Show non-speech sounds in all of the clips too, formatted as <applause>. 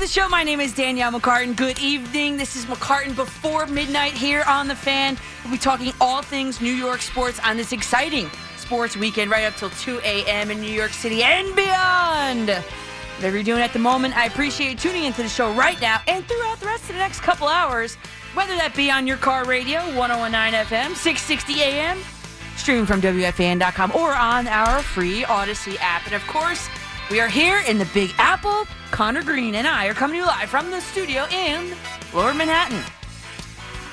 the show. My name is Danielle McCartan. Good evening. This is McCartan before midnight here on The Fan. We'll be talking all things New York sports on this exciting sports weekend right up till 2 a.m. in New York City and beyond. Whatever you're doing at the moment, I appreciate you tuning into the show right now and throughout the rest of the next couple hours, whether that be on your car radio, 1019 FM, 660 AM, streaming from WFAN.com, or on our free Audacy app. And of course, we are here in the Big Apple. Connor Green and I are coming to you live from the studio in Lower Manhattan.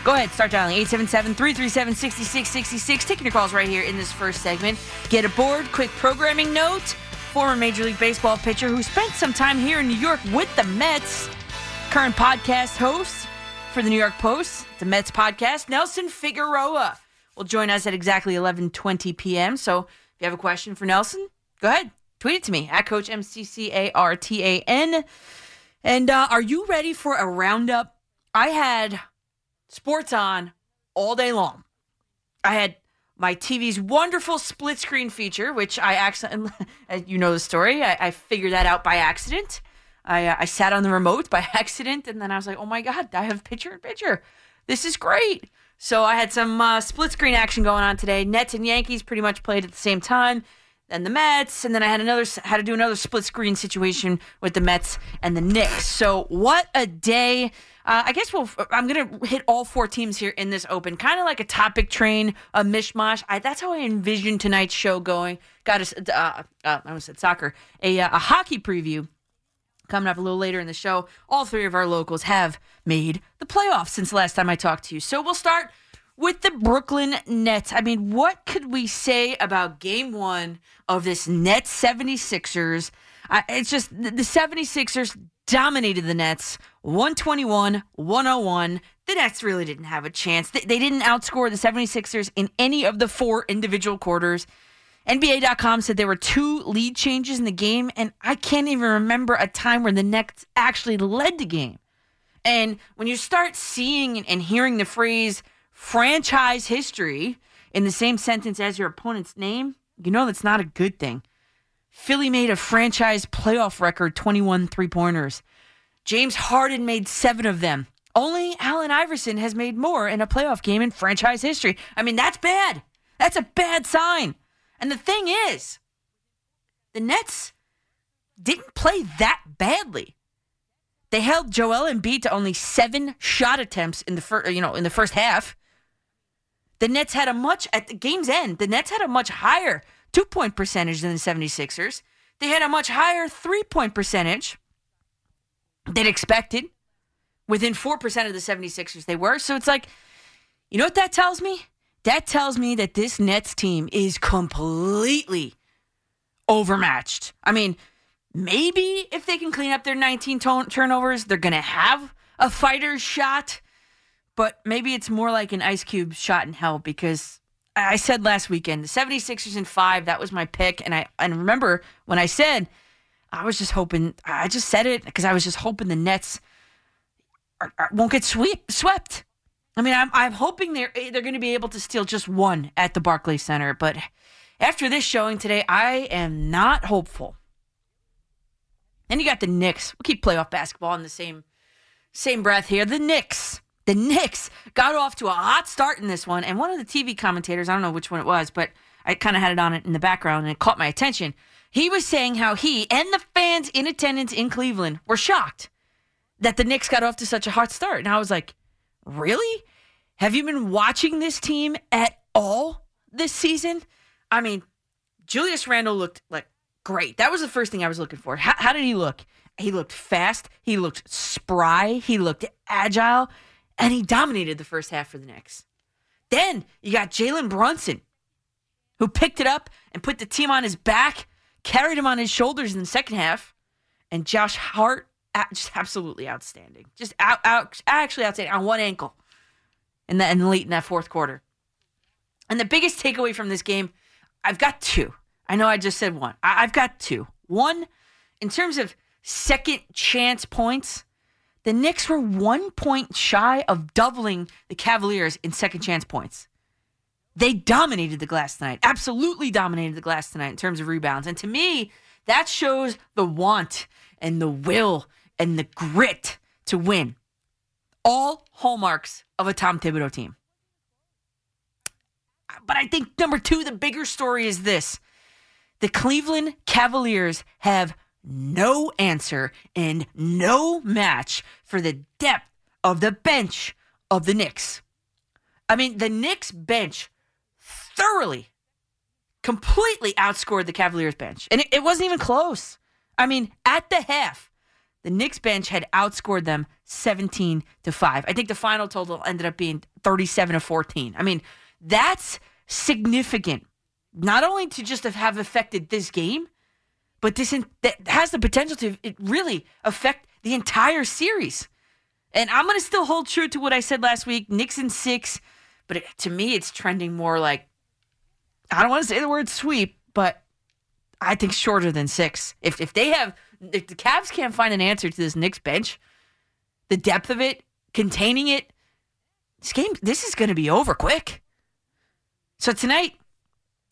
Go ahead, start dialing 877 337 6666. Taking your calls right here in this first segment. Get aboard. Quick programming note former Major League Baseball pitcher who spent some time here in New York with the Mets, current podcast host for the New York Post, the Mets podcast, Nelson Figueroa will join us at exactly 11:20 p.m. So, if you have a question for Nelson, go ahead, tweet it to me at Coach M C C A R T A N. And uh, are you ready for a roundup? I had sports on all day long. I had my TV's wonderful split screen feature, which I accidentally, <laughs> you know the story, I, I figured that out by accident. I, uh, I sat on the remote by <laughs> accident, and then I was like, oh my God, I have picture in picture. This is great. So I had some uh, split screen action going on today. Nets and Yankees pretty much played at the same time. Then the Mets, and then I had another had to do another split screen situation with the Mets and the Knicks. So what a day! Uh, I guess we'll. I'm gonna hit all four teams here in this open, kind of like a topic train, a mishmash. I, that's how I envision tonight's show going. Got a, uh, uh, I almost said soccer, a uh, a hockey preview coming up a little later in the show. All three of our locals have made the playoffs since last time I talked to you. So we'll start with the Brooklyn Nets. I mean, what could we say about game one of this Nets 76ers? Uh, it's just the 76ers dominated the Nets 121 101. The Nets really didn't have a chance. They, they didn't outscore the 76ers in any of the four individual quarters. NBA.com said there were two lead changes in the game, and I can't even remember a time where the Nets actually led the game. And when you start seeing and hearing the phrase franchise history in the same sentence as your opponent's name, you know that's not a good thing. Philly made a franchise playoff record 21 three pointers. James Harden made seven of them. Only Allen Iverson has made more in a playoff game in franchise history. I mean, that's bad. That's a bad sign. And the thing is, the Nets didn't play that badly. They held Joel Embiid to only seven shot attempts in the first, you know, in the first half. The Nets had a much at the game's end. The Nets had a much higher two point percentage than the 76ers. They had a much higher three point percentage than expected. Within 4% of the 76ers, they were. So it's like, you know what that tells me? That tells me that this Nets team is completely overmatched. I mean, maybe if they can clean up their 19 turnovers, they're going to have a fighter's shot but maybe it's more like an ice cube shot in hell because I said last weekend the 76ers in five, that was my pick. And I and remember when I said I was just hoping I just said it because I was just hoping the Nets are, are, won't get sweep, swept. I mean, I'm I'm hoping they're eh, they're going to be able to steal just one at the Barclays Center, but after this showing today, I am not hopeful. Then you got the Knicks. We'll keep playoff basketball in the same same breath here. The Knicks the Knicks got off to a hot start in this one, and one of the TV commentators, I don't know which one it was, but I kind of had it on it in the background and it caught my attention. He was saying how he and the fans in attendance in Cleveland were shocked that the Knicks got off to such a hot start. And I was like, really? Have you been watching this team at all this season? I mean, Julius Randle looked like great. That was the first thing I was looking for. How, how did he look? He looked fast. He looked spry. He looked agile and he dominated the first half for the Knicks. Then you got Jalen Brunson, who picked it up and put the team on his back, carried him on his shoulders in the second half, and Josh Hart, just absolutely outstanding, just out, out actually outstanding on one ankle, and then late in that fourth quarter. And the biggest takeaway from this game, I've got two. I know I just said one. I, I've got two. One, in terms of second chance points, the Knicks were one point shy of doubling the Cavaliers in second chance points. They dominated the glass tonight, absolutely dominated the glass tonight in terms of rebounds. And to me, that shows the want and the will and the grit to win. All hallmarks of a Tom Thibodeau team. But I think number two, the bigger story is this the Cleveland Cavaliers have no answer and no match for the depth of the bench of the Knicks. I mean, the Knicks bench thoroughly, completely outscored the Cavaliers bench. And it, it wasn't even close. I mean, at the half, the Knicks bench had outscored them 17 to 5. I think the final total ended up being 37 to 14. I mean, that's significant. Not only to just have affected this game, but this in, that has the potential to it really affect the entire series. And I'm going to still hold true to what I said last week. In six, but it, to me, it's trending more like I don't want to say the word sweep, but I think shorter than six. If if they have, if the Cavs can't find an answer to this Knicks bench, the depth of it, containing it, this game, this is going to be over quick. So tonight,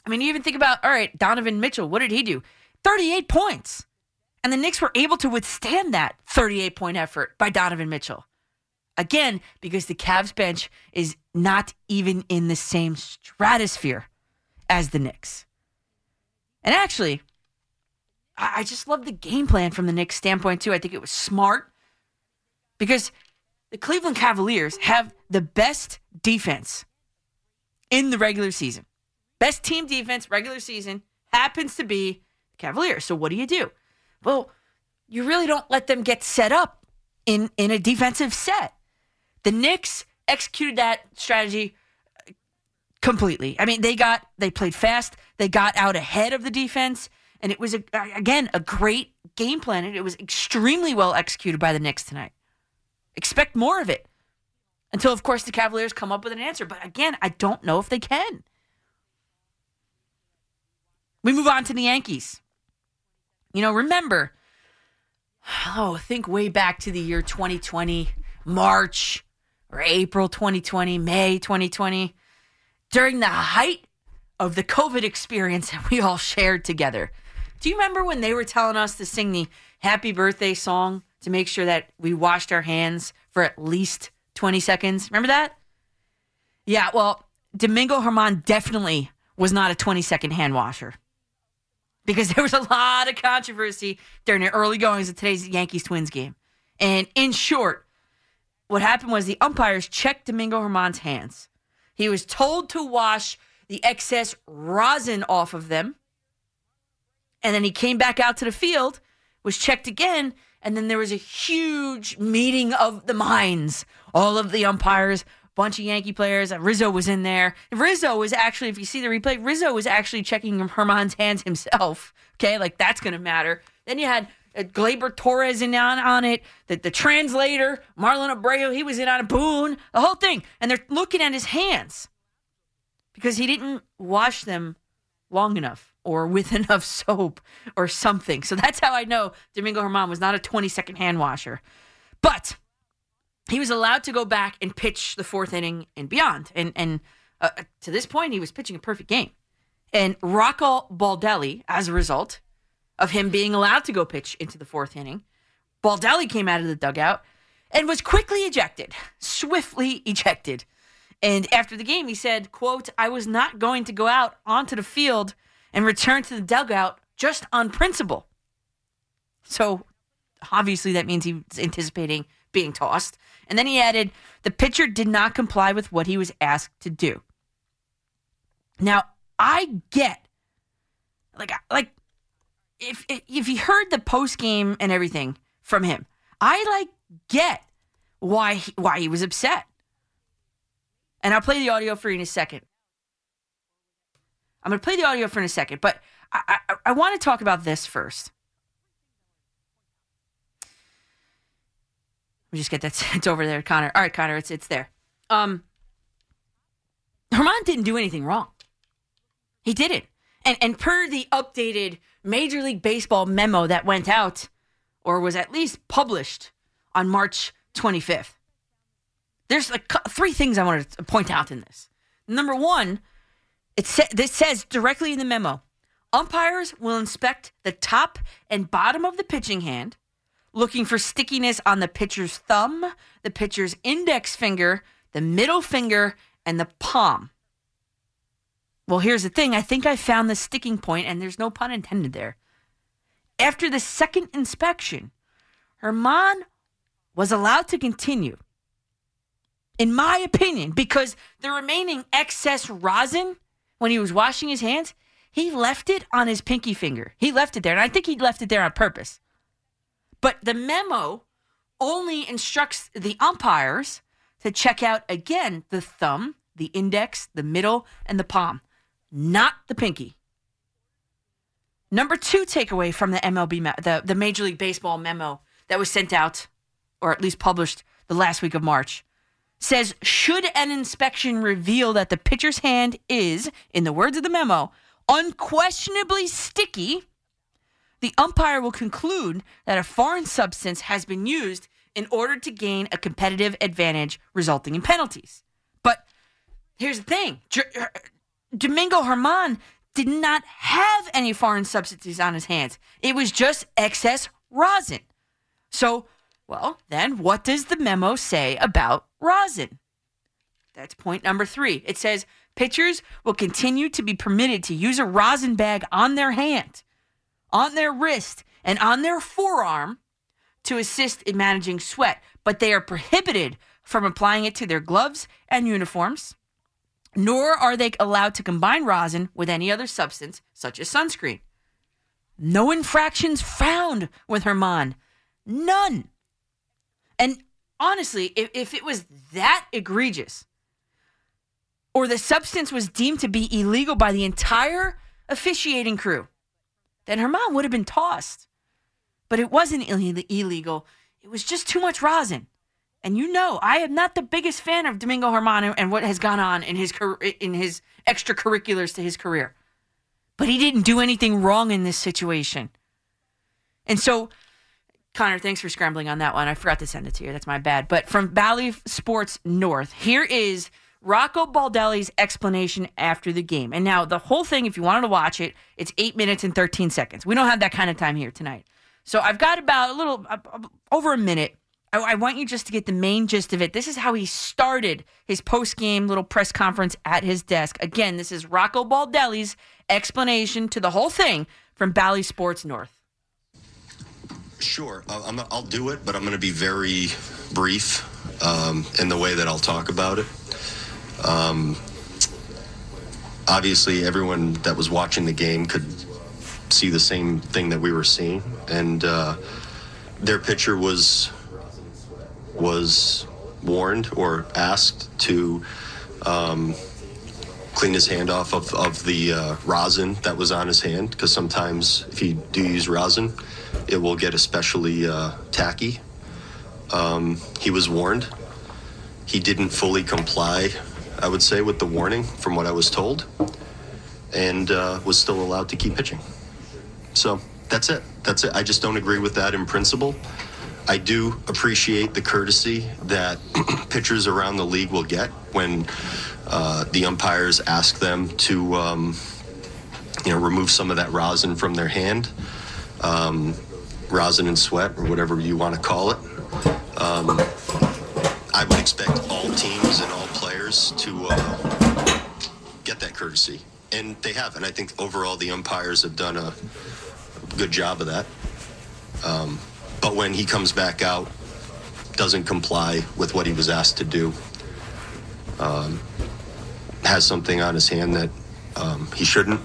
I mean, you even think about all right, Donovan Mitchell. What did he do? 38 points. And the Knicks were able to withstand that 38 point effort by Donovan Mitchell. Again, because the Cavs bench is not even in the same stratosphere as the Knicks. And actually, I just love the game plan from the Knicks standpoint, too. I think it was smart because the Cleveland Cavaliers have the best defense in the regular season. Best team defense, regular season, happens to be Cavaliers. So what do you do? Well, you really don't let them get set up in in a defensive set. The Knicks executed that strategy uh, completely. I mean, they got they played fast. They got out ahead of the defense, and it was a, again a great game plan. And it was extremely well executed by the Knicks tonight. Expect more of it until, of course, the Cavaliers come up with an answer. But again, I don't know if they can. We move on to the Yankees. You know, remember, <sighs> oh, think way back to the year 2020, March or April 2020, May 2020, during the height of the COVID experience that we all shared together. Do you remember when they were telling us to sing the happy birthday song to make sure that we washed our hands for at least 20 seconds? Remember that? Yeah, well, Domingo Germán definitely was not a 20 second hand washer because <laughs> there was a lot of controversy during the early goings of today's Yankees Twins game. And in short, what happened was the umpires checked Domingo Germán's hands. He was told to wash the excess rosin off of them. And then he came back out to the field, was checked again, and then there was a huge meeting of the minds. All of the umpires bunch of Yankee players. Rizzo was in there. Rizzo was actually, if you see the replay, Rizzo was actually checking Germán's hands himself. Okay, like that's going to matter. Then you had uh, Gleyber Torres in on, on it. The, the translator, Marlon Abreu, he was in on a Boone, the whole thing. And they're looking at his hands because he didn't wash them long enough or with <laughs> enough soap or something. So that's how I know Domingo Germán was not a 20 second hand washer. But he was allowed to go back and pitch the fourth inning and beyond. And and uh, to this point, he was pitching a perfect game. And Rocco Baldelli, as a result of him being allowed to go pitch into the fourth inning, Baldelli came out of the dugout and was quickly ejected, swiftly ejected. And after the game, he said, "quote I was not going to go out onto the field and return to the dugout just on principle." So obviously, that means he's anticipating being tossed. And then he added, the pitcher did not comply with what he was asked to do. Now, I get like like if if you heard the post game and everything from him, I like get why he, why he was upset. And I'll play the audio for you in a second. I'm going to play the audio for in a second, but I, I, I want to talk about this first. Just get that <laughs> It's over there, Connor. All right, Connor, it's it's there. Um, Germán didn't do anything wrong. He didn't. And and per the updated Major League Baseball memo that went out, or was at least published on March 25th, there's like three things I wanted to point out in this. Number one, it sa- this says directly in the memo, umpires will inspect the top and bottom of the pitching hand looking for stickiness on the pitcher's thumb, the pitcher's index finger, the middle finger, and the palm. Well, here's the thing I think I found the sticking point, and there's no pun intended there. After the second inspection, Germán was allowed to continue. In my opinion, because the remaining excess rosin when he was washing his hands, he left it on his pinky finger. He left it there, and I think he left it there on purpose. But the memo only instructs the umpires to check out again the thumb, the index, the middle, and the palm, not the pinky. Number two takeaway from the MLB, the, the Major League Baseball memo that was sent out, or at least published the last week of March, says should an inspection reveal that the pitcher's hand is, in the words of the memo, unquestionably sticky, the umpire will conclude that a foreign substance has been used in order to gain a competitive advantage, resulting in penalties. But here's the thing uh, Domingo Germán did not have any foreign substances on his hands, it was just excess rosin. So, well, then what does the memo say about rosin? That's point number three. It says pitchers will continue to be permitted to use a rosin bag on their hand, on their wrist, and on their forearm to assist in managing sweat, but they are prohibited from applying it to their gloves and uniforms, nor are they allowed to combine rosin with any other substance, such as sunscreen. No infractions found with Germán. None. And honestly, if, if it was that egregious, or the substance was deemed to be illegal by the entire officiating crew, then Germán would have been tossed. But it wasn't illegal. It was just too much rosin. And you know, I am not the biggest fan of Domingo Germán and what has gone on in his in his extracurriculars to his career. But he didn't do anything wrong in this situation. And so Connor, thanks for scrambling on that one. I forgot to send it to you. That's my bad. But from Bally Sports North, here is Rocco Baldelli's explanation after the game. And now the whole thing, if you wanted to watch it, it's eight minutes and 13 seconds. We don't have that kind of time here tonight. So I've got about a little uh, over a minute. I, I want you just to get the main gist of it. This is how he started his post game little press conference at his desk. Again, this is Rocco Baldelli's explanation to the whole thing from Bally Sports North. Sure, i will do it, but I'm going to be very brief um, in the way that I'll talk about it. Um, obviously, everyone that was watching the game could see the same thing that we were seeing, and uh, their pitcher was was warned or asked to um, clean his hand off of, of the uh, rosin that was on his hand because sometimes if you do use rosin it will get especially uh, tacky. Um, he was warned. He didn't fully comply, I would say, with the warning from what I was told, and uh, was still allowed to keep pitching. So that's it. That's it. I just don't agree with that in principle. I do appreciate the courtesy that <clears throat> pitchers around the league will get when uh, the umpires ask them to, um, you know, remove some of that rosin from their hand. Um, rosin and sweat, or whatever you want to call it. Um, I would expect all teams and all players to uh, get that courtesy, and they have. And I think overall the umpires have done a good job of that. Um, but when he comes back out, doesn't comply with what he was asked to do, um, has something on his hand that um, he shouldn't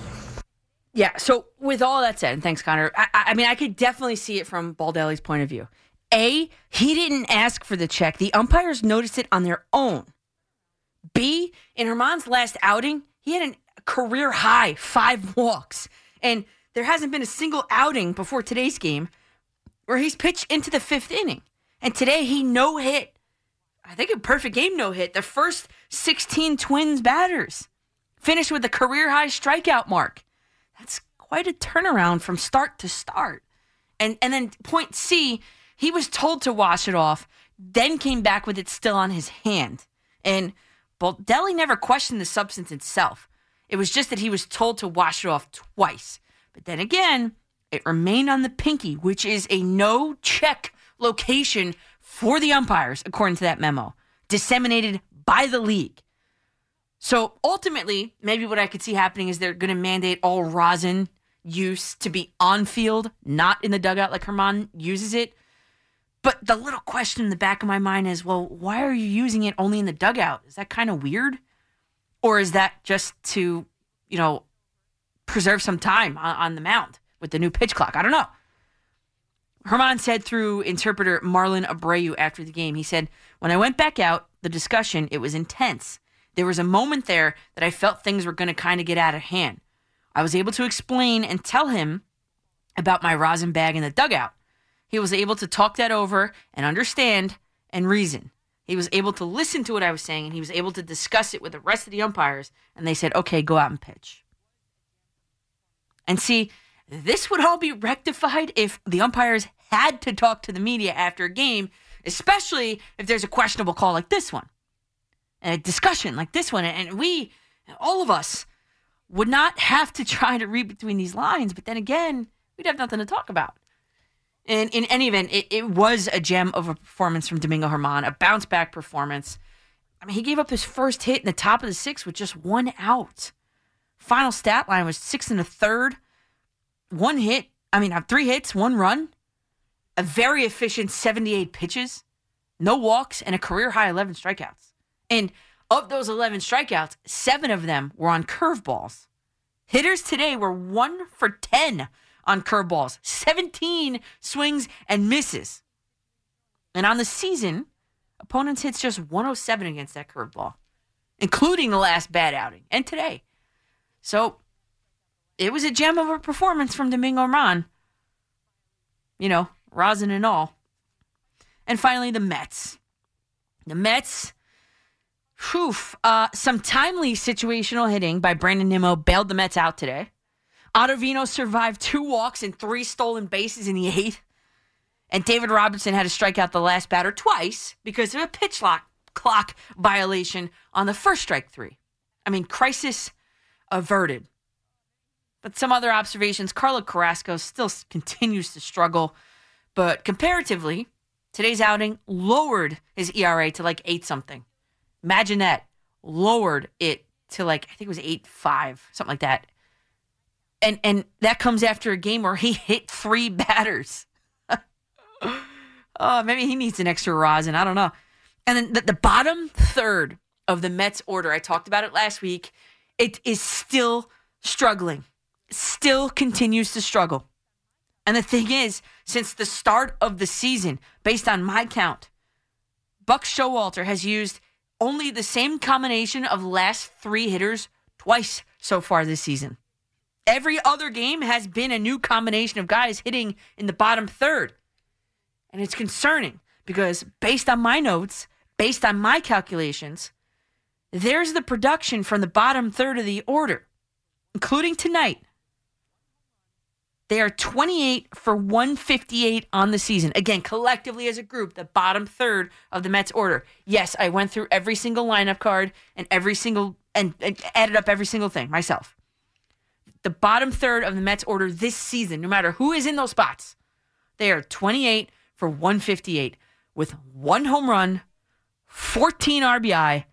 yeah. So with all that said, and thanks, Connor. I, I mean, I could definitely see it from Baldelli's point of view. A, he didn't ask for the check. The umpires noticed it on their own. B, in Germán's last outing, he had a career high five walks. And there hasn't been a single outing before today's game where he's pitched into the fifth inning. And today he no hit. I think a perfect game no hit. The first 16 Twins batters finished with a career high strikeout mark. That's quite a turnaround from start to start. And and then point C, he was told to wash it off, then came back with it still on his hand. And Baldelli never questioned the substance itself. It was just that he was told to wash it off twice. But then again, it remained on the pinky, which is a no check location for the umpires, according to that memo, disseminated by the league. So ultimately, maybe what I could see happening is they're going to mandate all rosin use to be on field, not in the dugout like Germán uses it. But the little question in the back of my mind is well, why are you using it only in the dugout? Is that kind of weird? Or is that just to, you know, preserve some time on, on the mound with the new pitch clock? I don't know. Germán said through interpreter Marlon Abreu after the game, he said, When I went back out, the discussion, it was intense. There was a moment there that I felt things were going to kind of get out of hand. I was able to explain and tell him about my rosin bag in the dugout. He was able to talk that over and understand and reason. He was able to listen to what I was saying and he was able to discuss it with the rest of the umpires. And they said, okay, go out and pitch. And see, this would all be rectified if the umpires had to talk to the media after a game, especially if there's a questionable call like this one, a discussion like this one. And we, all of us, would not have to try to read between these lines. But then again, we'd have nothing to talk about. And in any event, it, it was a gem of a performance from Domingo Germán, a bounce back performance. I mean, he gave up his first hit in the top of the sixth with just one out. Final stat line was six and a third, one hit. I mean, three hits, one run, a very efficient 78 pitches, no walks, and a career high 11 strikeouts. And of those 11 strikeouts, seven of them were on curveballs. Hitters today were one for 10 on curveballs, 17 swings and misses. And on the season, opponents hits just 107 against that curveball, including the last bad outing and today. So it was a gem of a performance from Domingo Germán. You know, rosin and all. And finally, the Mets. The Mets Whew. Uh, some timely situational hitting by Brandon Nimmo bailed the Mets out today. Ottavino survived two walks and three stolen bases in the eighth. And David Robertson had to strike out the last batter twice because of a pitch lock clock violation on the first strike three. I mean, crisis averted. But some other observations Carlos Carrasco still continues to struggle, but comparatively, today's outing lowered his ERA to like eight something. Imagine that. Lowered it to like, I think it was 8 5, something like that. And and that comes after a game where he hit three batters. <laughs> oh, maybe he needs an extra rosin. I don't know. And then the, the bottom third of the Mets order, I talked about it last week, it is still struggling, still continues to struggle. And the thing is, since the start of the season, based on my count, Buck Showalter has used only the same combination of last three hitters twice so far this season. Every other game has been a new combination of guys hitting in the bottom third. And it's concerning because, based on my notes, based on my calculations, there's the production from the bottom third of the order, including tonight. They are 28 for 158 on the season. Again, collectively as a group, the bottom third of the Mets order. Yes, I went through every single lineup card and every single and, and added up every single thing myself. The bottom third of the Mets order this season, no matter who is in those spots, they are 28 for 158 with one home run, 14 RBI,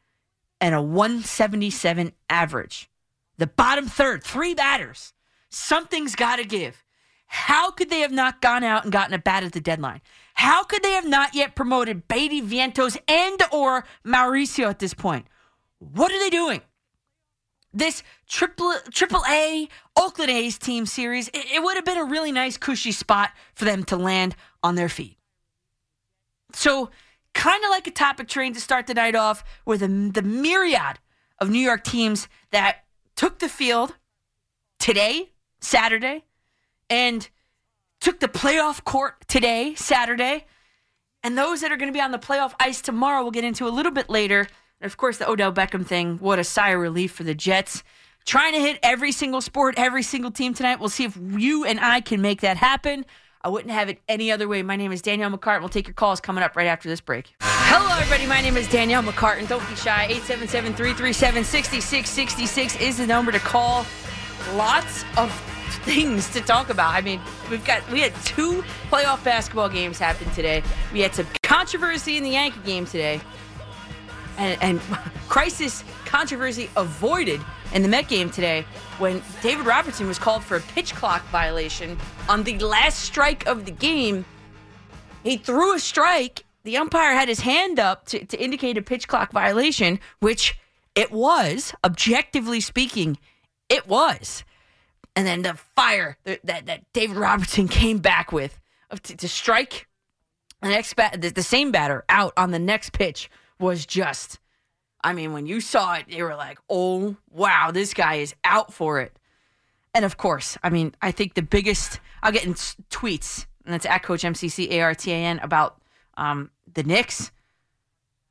and a 177 average. The bottom third, three batters. Something's got to give. How could they have not gone out and gotten a bat at the deadline? How could they have not yet promoted Baty Vientos and or Mauricio at this point? What are they doing? This triple triple A Oakland A's team series, it, it would have been a really nice cushy spot for them to land on their feet. So, kind of like a topic train to start the night off with a, the myriad of New York teams that took the field today, Saturday, and took the playoff court today, Saturday. And those that are going to be on the playoff ice tomorrow, we'll get into a little bit later. And of course, the Odell Beckham thing, what a sigh of relief for the Jets. Trying to hit every single sport, every single team tonight. We'll see if you and I can make that happen. I wouldn't have it any other way. My name is Danielle McCartan. We'll take your calls coming up right after this break. Hello, everybody. My name is Danielle McCartan. Don't be shy. 877 337 6666 is the number to call. Lots of things to talk about. I mean, we've got we had two playoff basketball games happen today. We had some controversy in the Yankee game today, and, and <laughs> crisis controversy avoided in the Met game today when David Robertson was called for a pitch clock violation on the last strike of the game. He threw a strike. The umpire had his hand up to, to indicate a pitch clock violation, which it was, objectively speaking, it was. And then the fire that, that, David Robertson came back with to, to strike the next bat, the, the same batter out on the next pitch was just I mean, when you saw it, you were like, oh, wow, this guy is out for it. And of course, I mean, I think the biggest, I'll get in tweets, and that's at Coach MCC ARTAN about um, the Knicks.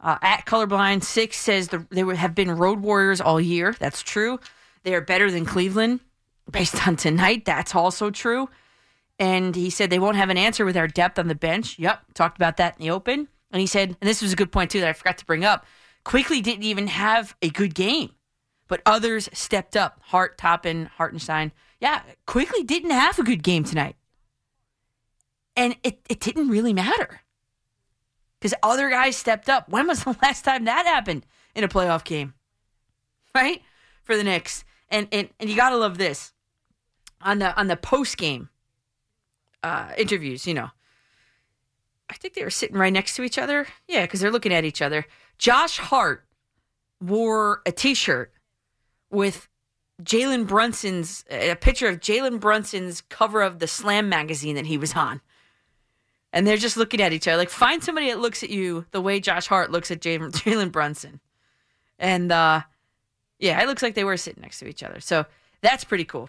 Uh, at Colorblind Six says the, they have been road warriors all year. That's true. They are better than Cleveland based on tonight. That's also true. And he said they won't have an answer with our depth on the bench. Yep, talked about that in the open. And he said, and this was a good point too that I forgot to bring up. Quickley didn't even have a good game, but others stepped up. Hart, Toppin, Hartenstein. Yeah, Quickley didn't have a good game tonight. And it, it didn't really matter because other guys stepped up. When was <laughs> the last time that happened in a playoff game? Right? For the Knicks. And and, and you gotta love this. On the on the post game uh, interviews, you know. I think they were sitting right next to each other. Yeah, because they're looking at each other. Josh Hart wore a T-shirt with Jalen Brunson's a picture of Jalen Brunson's cover of the Slam magazine that he was on. And they're just looking at each other. Like, find somebody that looks at you the way Josh Hart looks at Jalen <laughs> Brunson. And uh, yeah, it looks like they were sitting next to each other. So that's pretty cool.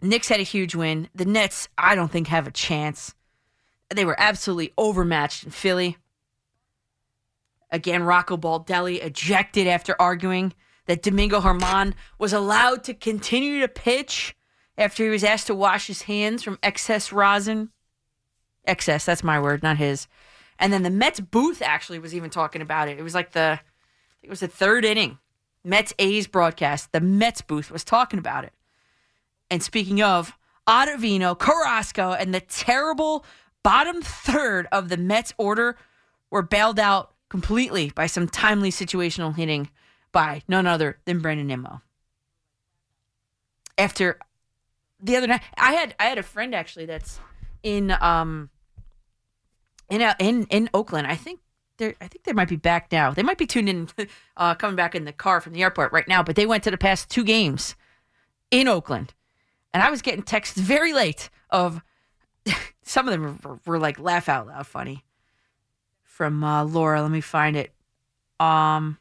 Knicks had a huge win. The Nets, I don't think, have a chance. They were absolutely overmatched in Philly. Again, Rocco Baldelli ejected after arguing that Domingo Germán was allowed to continue to pitch after he was asked to wash his hands from excess rosin. Excess, that's my word, not his. And then the Mets booth actually was even talking about it. It was like the it was the third inning. Mets A's broadcast. The Mets booth was talking about it. And speaking of Ottavino, Carrasco, and the terrible bottom third of the Mets order were bailed out completely by some timely situational hitting by none other than Brandon Nimmo. After the other night, I had I had a friend actually that's in um in in in Oakland. I think they I think they might be back now. They might be tuned in, <laughs> uh, coming back in the car from the airport right now. But they went to the past two games in Oakland, and I was getting texts very late of <laughs> some of them were, were like laugh out loud funny from uh, Laura. Let me find it. Um.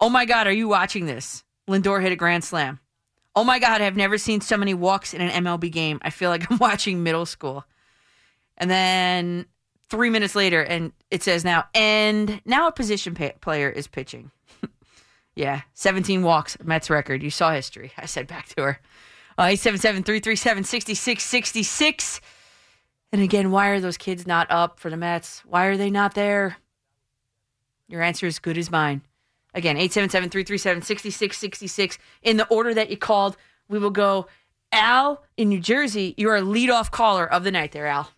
Oh my God, are you watching this? Lindor hit a grand slam. Oh my God, I've never seen so many walks in an MLB game. I feel like <laughs> I'm watching middle school. And then three minutes later, and it says now, and now a position pay- player is pitching. <laughs> yeah, 17 walks, Mets record. You saw history. I said back to her. Uh, 877 337 6666. And again, why are those kids not up for the Mets? Why are they not there? Your answer is good as mine. Again, 877 337 6666. In the order that you called, we will go Al in New Jersey. You are a leadoff caller of the night there, Al.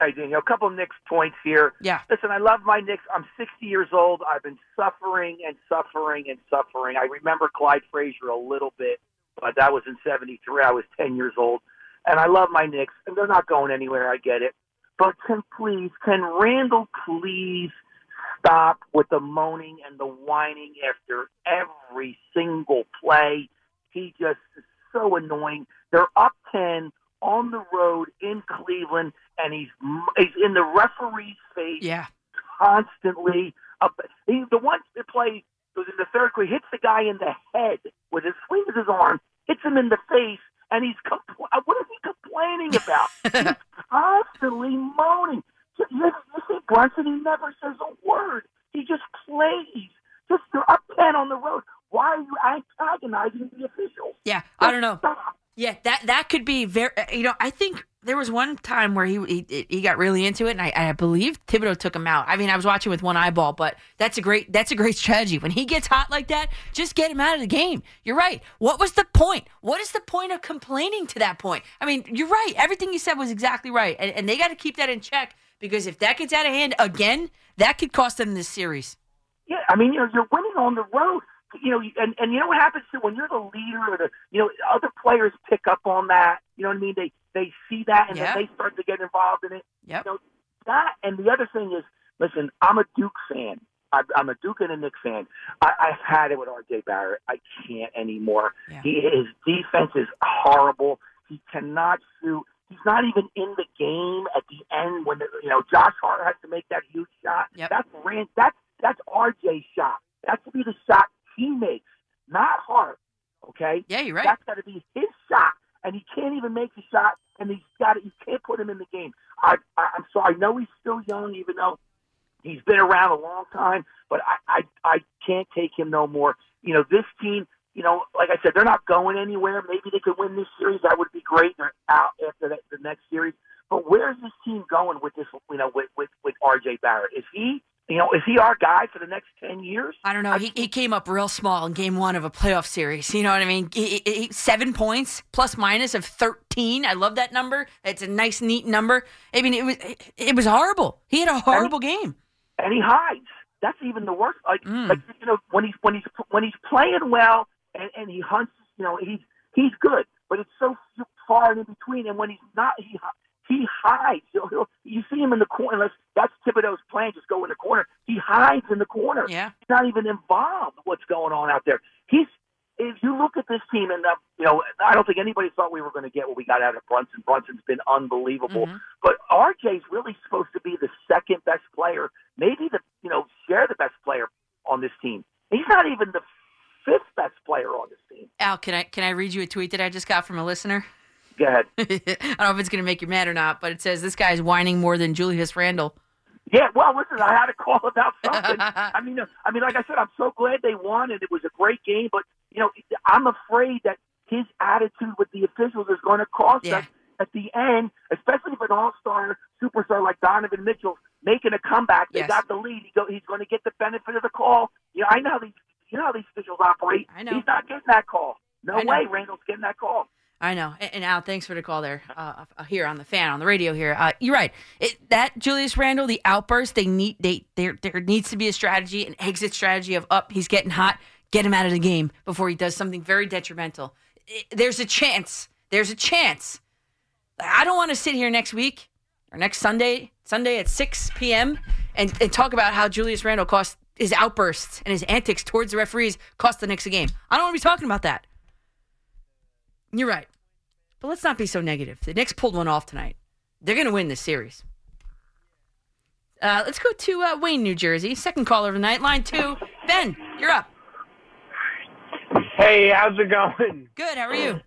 Hey, Daniel, a couple of Knicks points here. Yeah. Listen, I love my Knicks. I'm 60 years old. I've been suffering and suffering and suffering. I remember Clyde Frazier a little bit, but that was in 73. I was 10 years old and I love my Knicks, and they're not going anywhere. I get it, but can please, can Randle please stop with the moaning and the whining after every single play? He just is so annoying. They're up ten on the road in Cleveland, and he's he's in the referee's face yeah. constantly. Up, he, the one that play was in the third quarter, hits the guy in the head with his swings his arm, hits him in the face, and he's compl- uh, what is he complaining about? <laughs> he's constantly moaning. You, you, see Brunson, he never says a word. He just plays. Just they're up ten on the road. Why are you antagonizing the officials? Yeah, I don't know. Stop. Yeah, that that could be very. Uh, you know, I think there was one time where he he, he got really into it, and I, I believe Thibodeau took him out. I mean, I was watching with one eyeball, but that's a great that's a great strategy. When he gets hot like that, just get him out of the game. You're right. What was the point? What is the point of complaining to that point? I mean, you're right. Everything you said was exactly right, and, and they got to keep that in check because if that gets out of hand again, that could cost them this series. Yeah, I mean, you know, you're winning on the road. You know, and and you know what happens to when you're the leader or the you know other players pick up on that. You know what I mean? They they see that and Yeah. then they start to get involved in it. Yep. You know, that and the other thing is, listen, I'm a Duke fan. I, I'm a Duke and a Knicks fan. I, I've had it with R.J. Barrett. I can't anymore. Yeah. He, his defense is horrible. He cannot shoot. He's not even in the game at the end when the, you know Josh Hart has to make that huge shot. Yep. That's Rand. That's that's R.J.'s shot. That should be the shot he makes, not Hart. Okay. Yeah, you're right. That's got to be his shot, and he can't even make the shot, and he's got it. You can't put him in the game. I, I I'm sorry. I know he's still young, even though he's been around a long time, but I, I I can't take him no more. You know, this team. You know, like I said, they're not going anywhere. Maybe they could win this series. That would be great. They're out after the, the next series. But where's this team going with this? You know, with with with R.J. Barrett? Is he? You know, is he our guy for the next ten years? I don't know. He, he came up real small in game one of a playoff series. You know what I mean? He, he- seven points plus minus of 13. I love that number. It's a nice, neat number. I mean, it was it was horrible. He had a horrible game. and he hides. That's even the worst. Like, Mm. like you know, when he's when he's when he's playing well and, and he hunts, you know, he's he's good. But it's so far in between. And when he's not, he he hides. He'll, he'll, you see him in the corner. Unless that's Thibodeau's plan, just go in the corner. He hides in the corner. Yeah. He's not even involved. with What's going on out there? He's. If you look at this team, and uh, you know, I don't think anybody thought we were going to get what we got out of Brunson. Brunson's been unbelievable. Mhm. But RJ's really supposed to be the second best player, maybe the you know share the best player on this team. He's not even the fifth best player on this team. Al, can I can I read you a tweet that I just got from a listener? Go ahead. <laughs> I don't know if it's going to make you mad or not, but it says this guy's whining more than Julius Randle. Yeah, well, listen, I had a call about <laughs> something. I mean, I mean, like I said, I'm so glad they won, and it was a great game. But you know, I'm afraid that his attitude with the officials is going to cost Yeah. us at the end, especially if an all-star superstar like Donovan Mitchell making a comeback. They Yes. got the lead. He go, he's going to get the benefit of the call. Yeah, I know how these. You know how these officials operate. I know. He's not getting that call. No way, Randle's getting that call. I know. And, Al, thanks for the call there. Uh, uh, here on the fan on the radio here. Uh, you're right. It, that Julius Randle, the outburst, they need they there there needs to be a strategy, an exit strategy of up. He's getting hot. Get him out of the game before he does something very detrimental. I- there's a chance. There's a chance. I don't want to sit here next week or next Sunday, Sunday at 6 p.m. and, and talk about how Julius Randle cost his outbursts and his antics towards the referees cost the Knicks a game. I don't want to be talking about that. You're right. But let's not be so negative. The Knicks pulled one off tonight. They're going to win this series. Uh, let's go to uh, Wayne, New Jersey. Second caller of the night. Line two. Ben, you're up. Hey, how's it going? Good. How are you?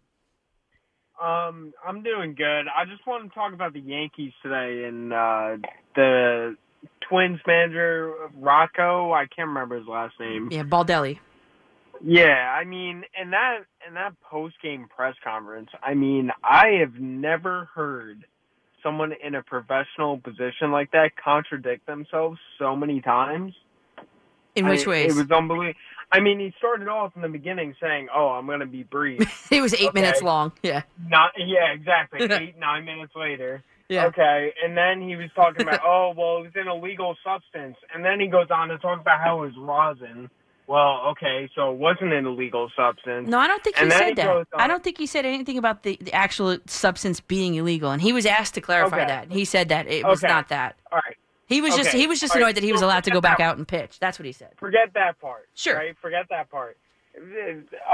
Um, I'm doing good. I just want to talk about the Yankees today and uh, the Twins manager Rocco. I can't remember his last name. Yeah, Baldelli. Yeah, I mean, and that in that post game press conference, I mean, I have never heard someone in a professional position like that contradict themselves so many times. In I- which ways? It was unbelievable. I mean, he started off in the beginning saying, "Oh, I'm going to be brief." <laughs> It was eight Okay. minutes long. Yeah. Not yeah, exactly. <laughs> Eight nine minutes later. Yeah. Okay, and then he was talking about, <laughs> oh well, it was an illegal substance, and then he goes on to talk about how it was rosin. Well, okay, so it wasn't an illegal substance. No, I don't think he And then said he that. I don't think he said anything about the, the actual substance being illegal. And he was asked to clarify Okay. that. He said that it was Okay. not that. All right, He was just he was just All right. annoyed that he was So allowed to go back out and pitch. That's what he said. forget that part. Sure. Right, forget that part.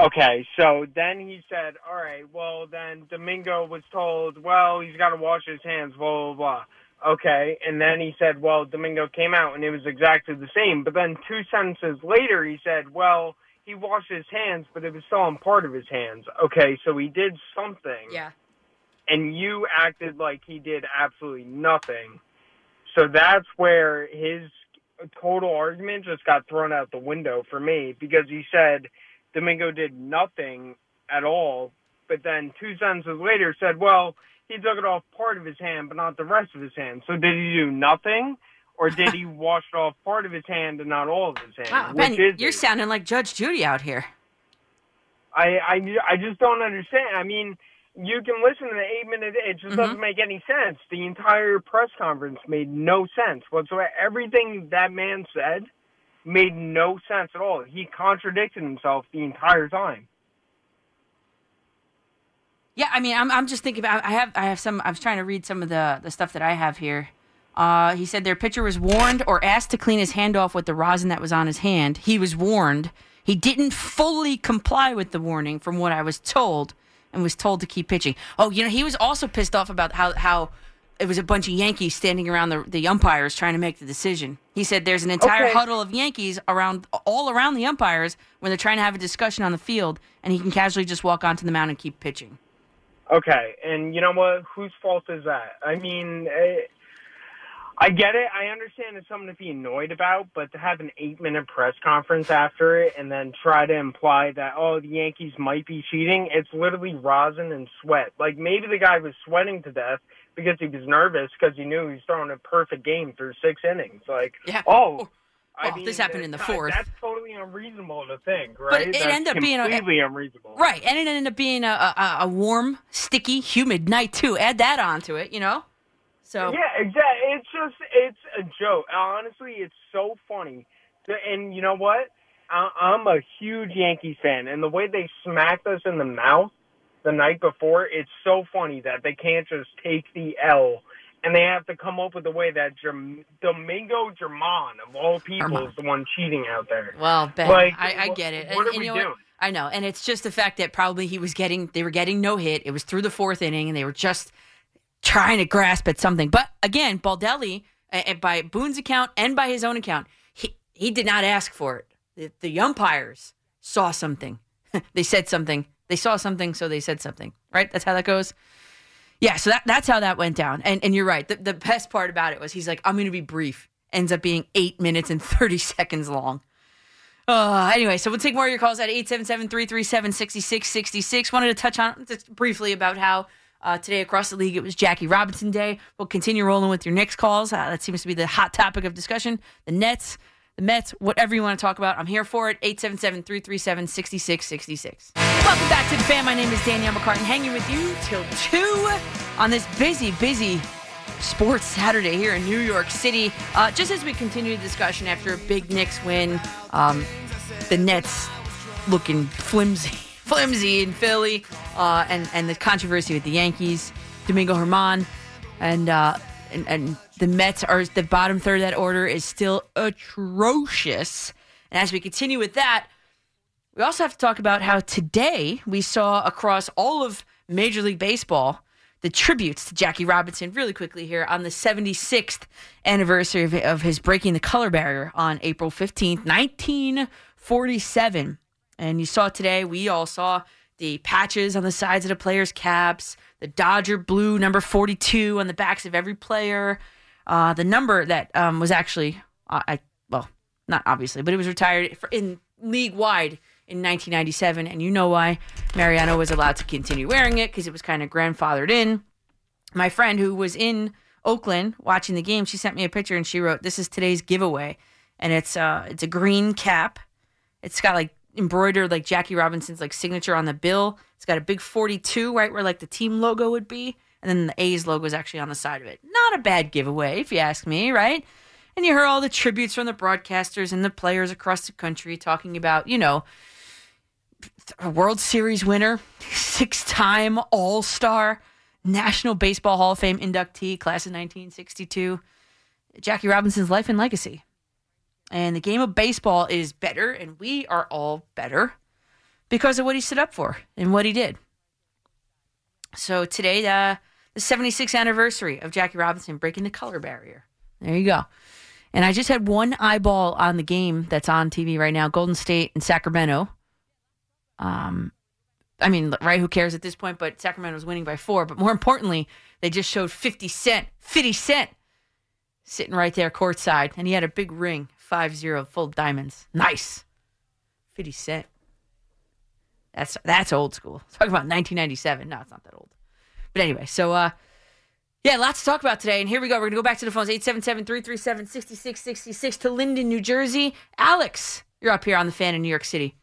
Okay, so then he said, all right, well then Domingo was told, well he's got to wash his hands, blah blah blah. Okay, and then he said, well Domingo came out and it was exactly the same. But then two sentences later he said, well he washed his hands, but it was still on part of his hands. Okay, so he did something. Yeah. and you acted like he did absolutely nothing. So that's where his total argument just got thrown out the window for me because he said Domingo did nothing at all, but then two sentences later said, well, he took it off part of his hand, but not the rest of his hand. So did he do nothing, or did he <laughs> wash off part of his hand and not all of his hand? Wow, Ben, you're it? sounding like Judge Judy out here. I, I I just don't understand. I mean, you can listen to the eight minute. It just Mhm. doesn't make any sense. The entire press conference made no sense whatsoever. Everything that man said made no sense at all. He contradicted himself the entire time. Yeah, I mean, I'm, I'm just thinking about. I have I have some. I was trying to read some of the the stuff that I have here. Uh, he said their pitcher was warned or asked to clean his hand off with the rosin that was on his hand. He was warned. He didn't fully comply with the warning, from what I was told, and was told to keep pitching. Oh, you know, he was also pissed off about how how it was a bunch of Yankees standing around the the umpires trying to make the decision. He said there's an entire Okay. huddle of Yankees around all around the umpires when they're trying to have a discussion on the field, and he can casually just walk onto the mound and keep pitching. Okay, and you know what? Whose fault is that? I mean, eh, I get it. I understand it's something to be annoyed about, but to have an eight-minute press conference after it and then try to imply that oh, the Yankees might be cheating, it's literally rosin and sweat. Like maybe the guy was sweating to death because he was nervous because he knew he was throwing a perfect game through six innings. Like, Yeah. oh. I Well, mean, this happened uh, in the fourth. That's totally unreasonable to think, right? But it That's ended up being a- completely unreasonable. Right, and it ended up being a, a, a warm, sticky, humid night too. Add that onto it, you know. So Yeah, exactly. It's just it's a joke. Honestly, it's so funny. And you know what? I, I'm a huge Yankees fan, and the way they smacked us in the mouth the night before, it's so funny that they can't just take the L. And they have to come up with a way that Germ- Domingo Germán, of all people, is the one cheating out there. well, Ben, Like, I, I get it. what and, are and we doing? I know, and it's just the fact that probably he was getting, they were getting no hit. It was through the fourth inning, and they were just trying to grasp at something. But again, Baldelli, uh, by Boone's account and by his own account, he he did not ask for it. The, the umpires saw something. <laughs> they said something. They saw something, so they said something. Right? That's how that goes. Yeah, so that, that's how that went down. And and you're right. The, the best part about it was he's like, I'm going to be brief. Ends up being eight minutes and 30 <laughs> seconds long. Uh, anyway, so we'll take more of your calls at 877-337-6666. Wanted to touch on just briefly about how uh, today across the league it was Jackie Robinson Day. We'll continue rolling with your next calls. Uh, that seems to be the hot topic of discussion. The Nets, the Mets, whatever you want to talk about. I'm here for it. 877-337-6666. Welcome back to the fan. My name is Danielle McCartan, hanging with you till 2 on this busy, busy Sports Saturday here in New York City. Uh, just as we continue the discussion after a big Knicks win, um, the Nets looking flimsy, <laughs> flimsy in Philly, uh, and and the controversy with the Yankees, Domingo Germán, and uh, and, and the Mets are the bottom third of that order is still atrocious. And as we continue with that, we also have to talk about how today we saw across all of Major League Baseball the tributes to Jackie Robinson really quickly here on the 76th anniversary of, of his breaking the color barrier on April 15th, 1947. And you saw today, we all saw the patches on the sides of the players' caps, the Dodger blue number 42 on the backs of every player, uh, the number that um, was actually, uh, I well, not obviously, but it was retired in league wide in 1997, and you know why Mariano was allowed to continue wearing it because it was kind of grandfathered in. My friend who was in Oakland watching the game, she sent me a picture and she wrote, "This is today's giveaway," and it's uh it's a green cap. It's got like embroidered like Jackie Robinson's like signature on the bill. It's got a big 42 right where like the team logo would be, and then the A's logo is actually on the side of it. Not a bad giveaway if you ask me, right? And you heard all the tributes from the broadcasters and the players across the country talking about, you know, a World Series winner, <laughs> six time All Star, National Baseball Hall of Fame inductee, class of 1962, Jackie Robinson's life and legacy. And the game of baseball is better, and we are all better because of what he stood up for and what he did. So today, uh, the 76th anniversary of Jackie Robinson breaking the color barrier. There you go. And I just had one eyeball on the game that's on TV right now Golden State and Sacramento. Um, I mean, right? Who cares at this point? But Sacramento's winning by four. But more importantly, they just showed 50 Cent, 50 Cent sitting right there courtside. And he had a big ring, 5 0, full diamonds. Nice. 50 Cent. That's that's old school. Talking about 1997. No, it's not that old. But anyway, so uh, yeah, lots to talk about today. And here we go. We're going to go back to the phones 877 337 6666 to Linden, New Jersey. Alex, you're up here on the fan in New York City.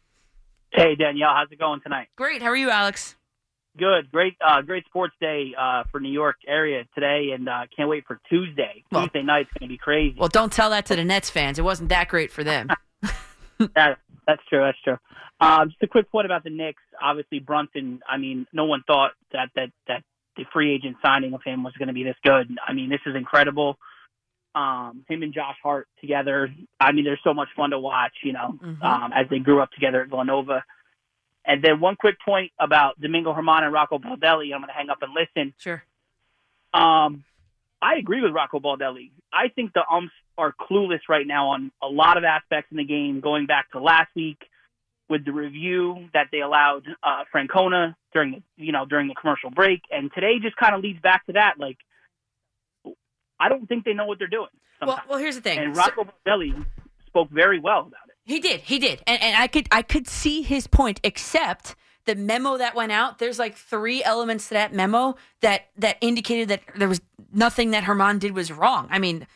Hey Danielle, how's it going tonight? Great. How are you, Alex? Good, great, uh, great sports day uh, for New York area today, and uh, can't wait for Tuesday. Well- Tuesday night's going to be crazy. Well, don't tell that to the Nets fans. It wasn't that great for them. <laughs> that, that's true. That's true. Um, just a quick point about the Knicks. Obviously, Brunson. I mean, no one thought that that that the free agent signing of him was going to be this good. I mean, this is incredible. Um, him and Josh Hart together. I mean, they're so much fun to watch. You know, Mhm. um, as they grew up together at Villanova. And then one quick point about Domingo Germán and Rocco Baldelli. I'm going to hang up and listen. Sure. Um, I agree with Rocco Baldelli. I think the umps are clueless right now on a lot of aspects in the game. Going back to last week with the review that they allowed uh, Francona during the you know during the commercial break, and today just kind of leads back to that. Like, I don't think they know what they're doing. Well, Sometimes. well, here's the thing. and So- Rocco Baldelli spoke very well about it. He did. He did. And and I could I could see his point except the memo that went out, there's like three elements to that memo that that indicated that there was nothing that Germán did was wrong. I mean,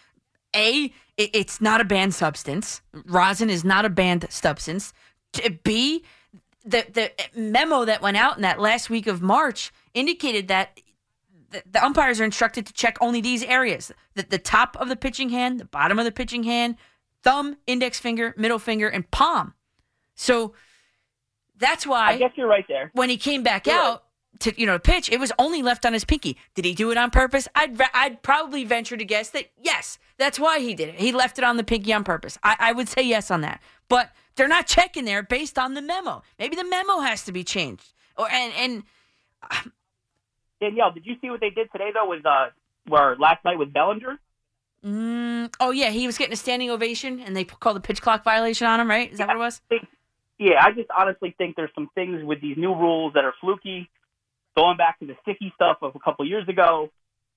A, it, it's not a banned substance. Rosin is not a banned substance. B, the the memo that went out in that last week of March indicated that the, the umpires are instructed to check only these areas: the, the top of the pitching hand, the bottom of the pitching hand, thumb, index finger, middle finger, and palm. So that's why I guess you're right there. when he came back You're out to you know pitch, it was only left on his pinky. Did he do it on purpose? I'd I'd probably venture to guess that yes, that's why he did it. He left it on the pinky on purpose. I, I would say yes on that, but they're not checking there based on the memo. Maybe the memo has to be changed. Or and and Danielle, did you see what they did today though? With uh, where last night with Bellinger? mm, oh yeah, he was getting a standing ovation, and they called a pitch clock violation on him. Right? Is that what it was? think, yeah, I just honestly think there's some things with these new rules that are fluky. Going back to the sticky stuff of a couple years ago,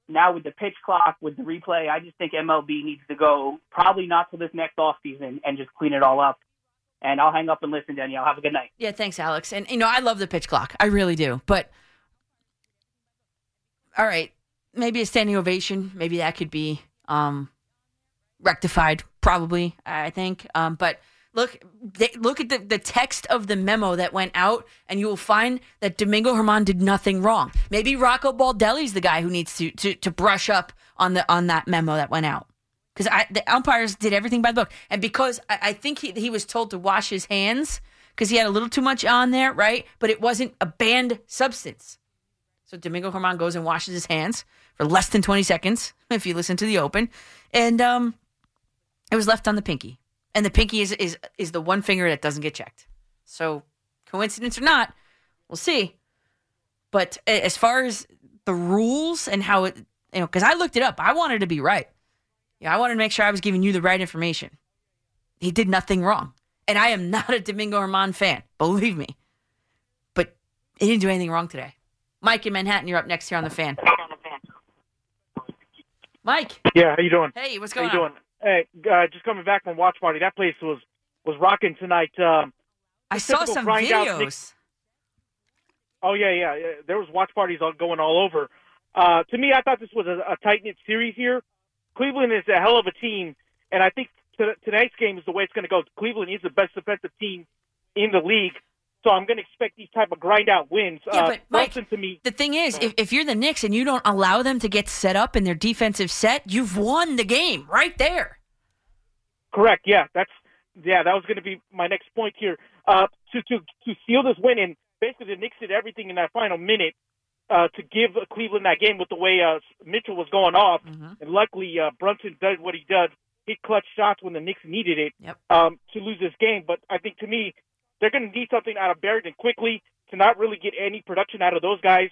now with the pitch clock, with the replay, I just think MLB needs to go probably not till this next off season and just clean it all up. And I'll hang up and listen, Danielle. Have a good night. Yeah, thanks, Alex. And you know, I love the pitch clock. I really do. But all right, maybe a standing ovation. Maybe that could be um, rectified. Probably, I think. Um, but look, they, look at the, the text of the memo that went out, and you will find that Domingo Germán did nothing wrong. Maybe Rocco Baldelli's the guy who needs to to, to brush up on the on that memo that went out. Because the umpires did everything by the book, and because I, I think he, he was told to wash his hands because he had a little too much on there, right? But it wasn't a banned substance. So Domingo Germán goes and washes his hands for less than 20 seconds, <laughs> if you listen to the open. And um, it was left on the pinky. And the pinky is, is, is the one finger that doesn't get checked. So, coincidence or not, we'll see. But as far as the rules and how it, you know, because I looked it up, I wanted to be right. Yeah, I wanted to make sure I was giving you the right information. He did nothing wrong. And I am <laughs> not a Domingo Germán fan, believe me. But he didn't do anything wrong today. Mike in Manhattan, you're up next here on the fan. Mike, Yeah, how you doing? hey, what's How going you on? doing? Hey, uh, just coming back from watch party. That place was was rocking tonight. Um, I saw some videos. Oh yeah, yeah, yeah. There was watch parties all going all over. Uh, to me, I thought this was a, a tight knit series here. Cleveland is a hell of a team, and I think t- tonight's game is the way it's going to go. Cleveland is the best defensive team in the league, so I'm going to expect these type of grind out wins. Yeah, uh, but Mike, to me, The thing is, if, if you're the Knicks and you don't allow them to get set up in their defensive set, you've won the game right there. Correct. Yeah, that's yeah. That was going to be my next point here. Uh, to to to seal this win, and basically the Knicks did everything in that final minute uh, to give Cleveland that game with the way uh, Mitchell was going off, Mhm. and luckily uh, Brunson did what he did, hit clutch shots when the Knicks needed it Yep. um, to lose this game. But I think to me, they're going to need something out of Barrett and Quickley to not really get any production out of those guys,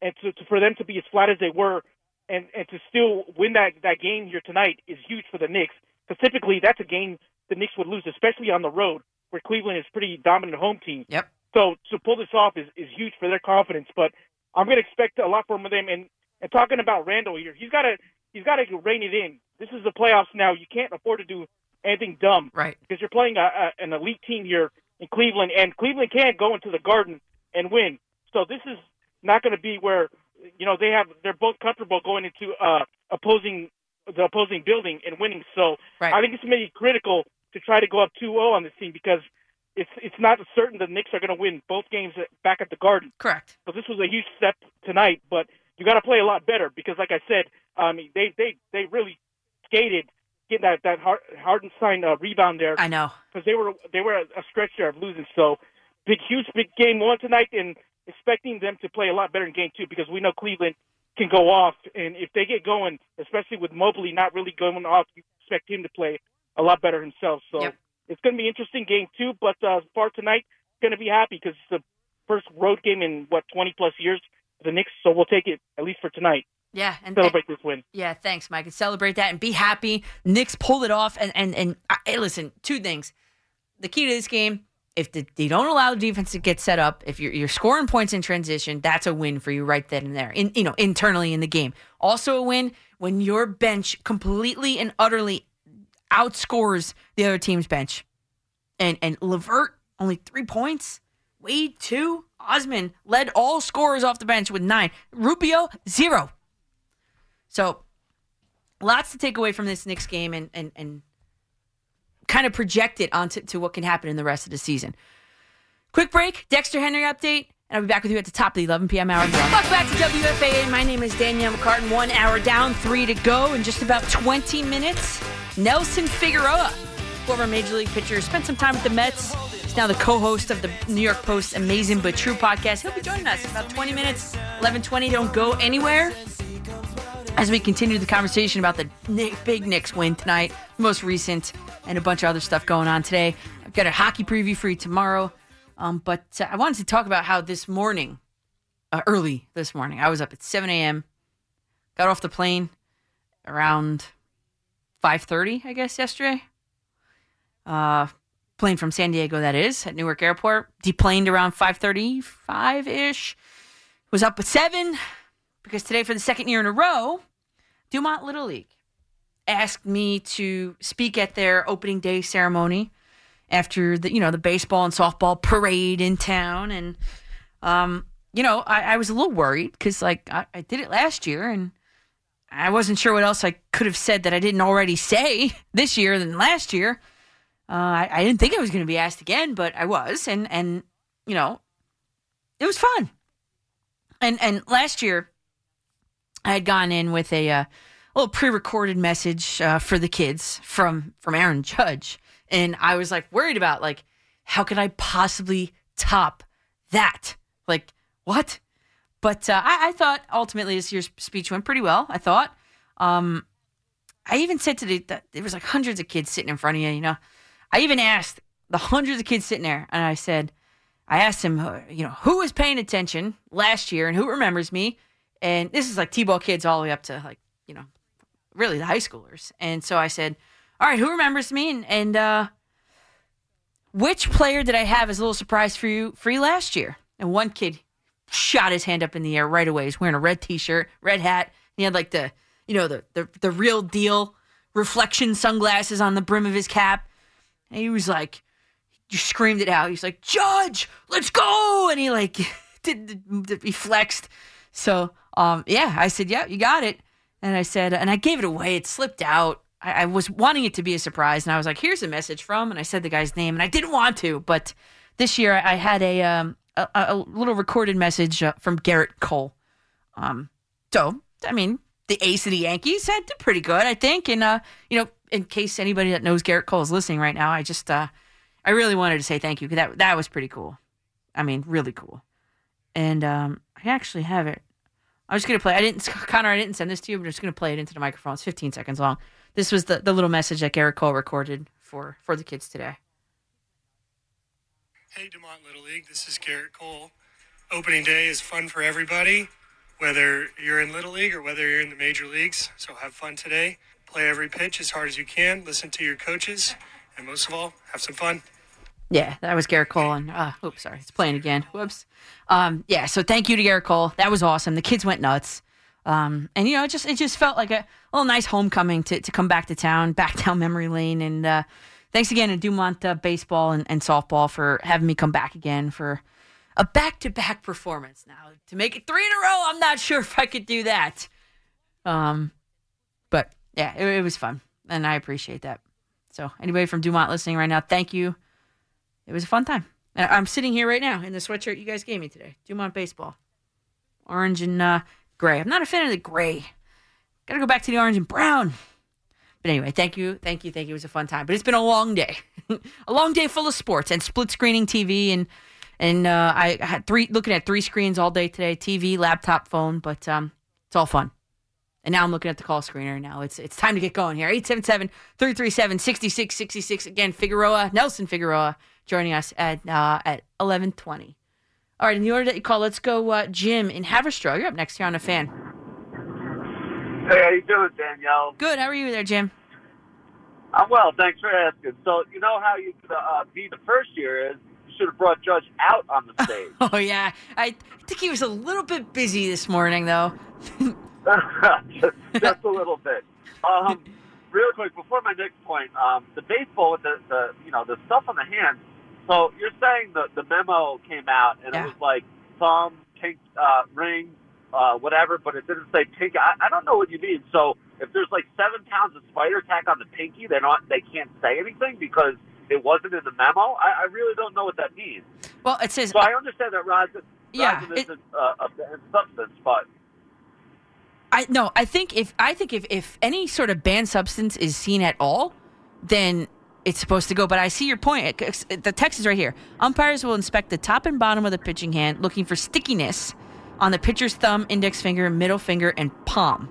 and to, to for them to be as flat as they were, and and to still win that that game here tonight is huge for the Knicks. Because typically that's a game the Knicks would lose, especially on the road, where Cleveland is pretty dominant home team. Yep. So to pull this off is, is huge for their confidence. But I'm going to expect a lot from them. And and talking about Randle here, he's got to he's got to rein it in. This is the playoffs now. You can't afford to do anything dumb Right. because you're playing a, a, an elite team here in Cleveland, and Cleveland can't go into the Garden and win. So this is not going to be where you know they have they're both comfortable going into uh, opposing the opposing building and winning. So Right. I think it's maybe critical to try to go up 2-0 on this team because it's it's not certain the Knicks are going to win both games back at the Garden. Correct. So this was a huge step tonight, but you got to play a lot better because, like I said, I mean they they they really skated getting that that hard Hartenstein uh, rebound there I know. because they were they were a, a stretch there of losing. So big, huge, big game one tonight, and expecting them to play a lot better in game two because we know Cleveland can go off, and if they get going, especially with Mobley not really going off, you expect him to play a lot better himself. So Yep. It's going to be interesting game two. But uh, for tonight, going to be happy because it's the first road game in what 20 plus years for the Knicks. So we'll take it at least for tonight. Yeah, and Celebrate this win. Yeah, thanks, Mike. And celebrate that and be happy. Knicks pulled it off. And and and hey, listen, two things. The key to this game: if the, you don't allow the defense to get set up, if you're, you're scoring points in transition, that's a win for you right then and there. In you know internally in the game. Also a win when your bench completely and utterly outscores the other team's bench. And and LeVert only three points. Wade two. Osman led all scorers off the bench with nine. Rubio zero. So lots to take away from this Knicks game and and and kind of project it onto to what can happen in the rest of the season. Quick break, Dexter Henry update, and I'll be back with you at the top of the 11 p.m. hour. Welcome back to WFAN. My name is Danielle McCartan. One hour down, three to go in just about 20 minutes. Nelson Figueroa, former Major League pitcher, spent some time with the Mets. He's now the co-host of the New York Post Amazing But True podcast. He'll be joining us in about 20 minutes, 11:20. Don't go anywhere as we continue the conversation about the big Knicks win tonight, most recent, and a bunch of other stuff going on today. I've got a hockey preview for you tomorrow, um, but uh, I wanted to talk about how this morning, uh, early this morning, I was up at 7 a.m., got off the plane around 5:30, I guess, yesterday. Uh, plane from San Diego, that is, at Newark Airport. Deplaned around 5:35 ish. Was up at seven because today, for the second year in a row, Dumont Little League asked me to speak at their opening day ceremony after the you know the baseball and softball parade in town, and um, you know I, I was a little worried because like I, I did it last year and I wasn't sure what else I could have said that I didn't already say <laughs> this year than last year. Uh, I, I didn't think I was going to be asked again, but I was, and and you know it was fun. And and last year I had gone in with a, uh, little pre-recorded message uh, for the kids from from Aaron Judge, and I was like worried about like how could I possibly top that? Like what? But uh, I, I thought ultimately this year's speech went pretty well. I thought. Um, I even said to the that there was like hundreds of kids sitting in front of you. You know, I even asked the hundreds of kids sitting there, and I said, I asked him, uh, you know, who was paying attention last year and who remembers me. And this is like T-ball kids all the way up to like, you know, really the high schoolers. And so I said, all right, who remembers me? And, and uh, which player did I have as a little surprise for you free last year? And one kid shot his hand up in the air right away. He's wearing a red T-shirt, red hat. He had like the, you know, the the, the real deal reflection sunglasses on the brim of his cap. And he was like, just screamed it out. He's like, Judge, let's go. And he like <laughs> did, did he flexed. So um yeah, I said, Yeah, you got it. And I said, and I gave it away. It slipped out. I, I was wanting it to be a surprise, and I was like, "Here's a message from," and I said the guy's name, and I didn't want to, but this year I had a um a, a little recorded message uh, from Gerrit Cole. Um, so I mean, the ace of the Yankees had did pretty good, I think, and uh, you know, in case anybody that knows Gerrit Cole is listening right now, I just uh, I really wanted to say thank you because that that was pretty cool. I mean, really cool. And um, I actually have it. I was gonna play. I didn't, <laughs> Connor. I didn't send this to you. but I'm just gonna play it into the microphone. It's 15 seconds long. This was the, the little message that Gerrit Cole recorded for for the kids today. Hey, Dumont Little League. This is Gerrit Cole. Opening day is fun for everybody, whether you're in Little League or whether you're in the major leagues. So have fun today. Play every pitch as hard as you can. Listen to your coaches, and most of all, have some fun. Yeah, that was Gerrit Cole. And uh, oops, sorry, it's playing again. Whoops. Um, yeah, so thank you to Gerrit Cole. That was awesome. The kids went nuts. Um, and you know, it just it just felt like a little nice homecoming to, to come back to town, back down memory lane. And uh, thanks again to Dumont uh, baseball and, and softball for having me come back again for a back to back performance. Now to make it three in a row, I'm not sure <laughs> if I could do that. Um, but yeah, it, it was fun, and I appreciate that. So anybody from Dumont listening right now, thank you. It was a fun time. I'm sitting here right now in the sweatshirt you guys gave me today. Dumont baseball, orange and uh, gray. I'm not a fan of the gray. Got to go back to the orange and brown. But anyway, thank you, thank you, thank you. It was a fun time. But it's been a long day, <laughs> a long day full of sports and split screening TV and and uh, I had three looking at three screens all day today: TV, laptop, phone. But um, it's all fun. And now I'm looking at the call screener. Now it's it's time to get going here. 877-337-6666. Again, Figueroa, Nelson Figueroa, joining us at uh, at 11:20. All right, in the order that you call, let's go. Uh, Jim in Haverstraw. You're up next here on a fan. Hey, how you doing, Danielle? Good. How are you there, Jim? I'm well. Thanks for asking. So you know how you could uh, be the first year is you should have brought Judge out on the stage. <laughs> Oh yeah, I think he was a little bit busy this morning though. just, <laughs> just a little bit. Um, real quick before my next point, um, the baseball with the, the you know the stuff on the hand. So you're saying the the memo came out and Yeah. it was like thumb, pink uh, ring, uh, whatever, but it didn't say pink. I, I don't know what you mean. So if there's like seven pounds of spider tack on the pinky, they're not they can't say anything because it wasn't in the memo. I, I really don't know what that means. Well, it says So I understand that rosin, Yeah, isn't uh, a banned substance, but I no, I think if I think if if any sort of banned substance is seen at all, then it's supposed to go. But I see your point. It- The text is right here. Umpires will inspect the top and bottom of the pitching hand, looking for stickiness on the pitcher's thumb, index finger, middle finger, and palm.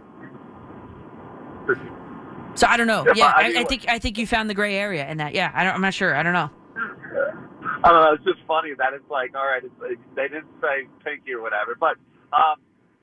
So I don't know. Yeah, I I, I think I think you found the gray area in that. Yeah, I don't, I'm not sure. I don't know. I don't know. It's just funny that it's like, all right, like, they didn't say pinky or whatever. But um,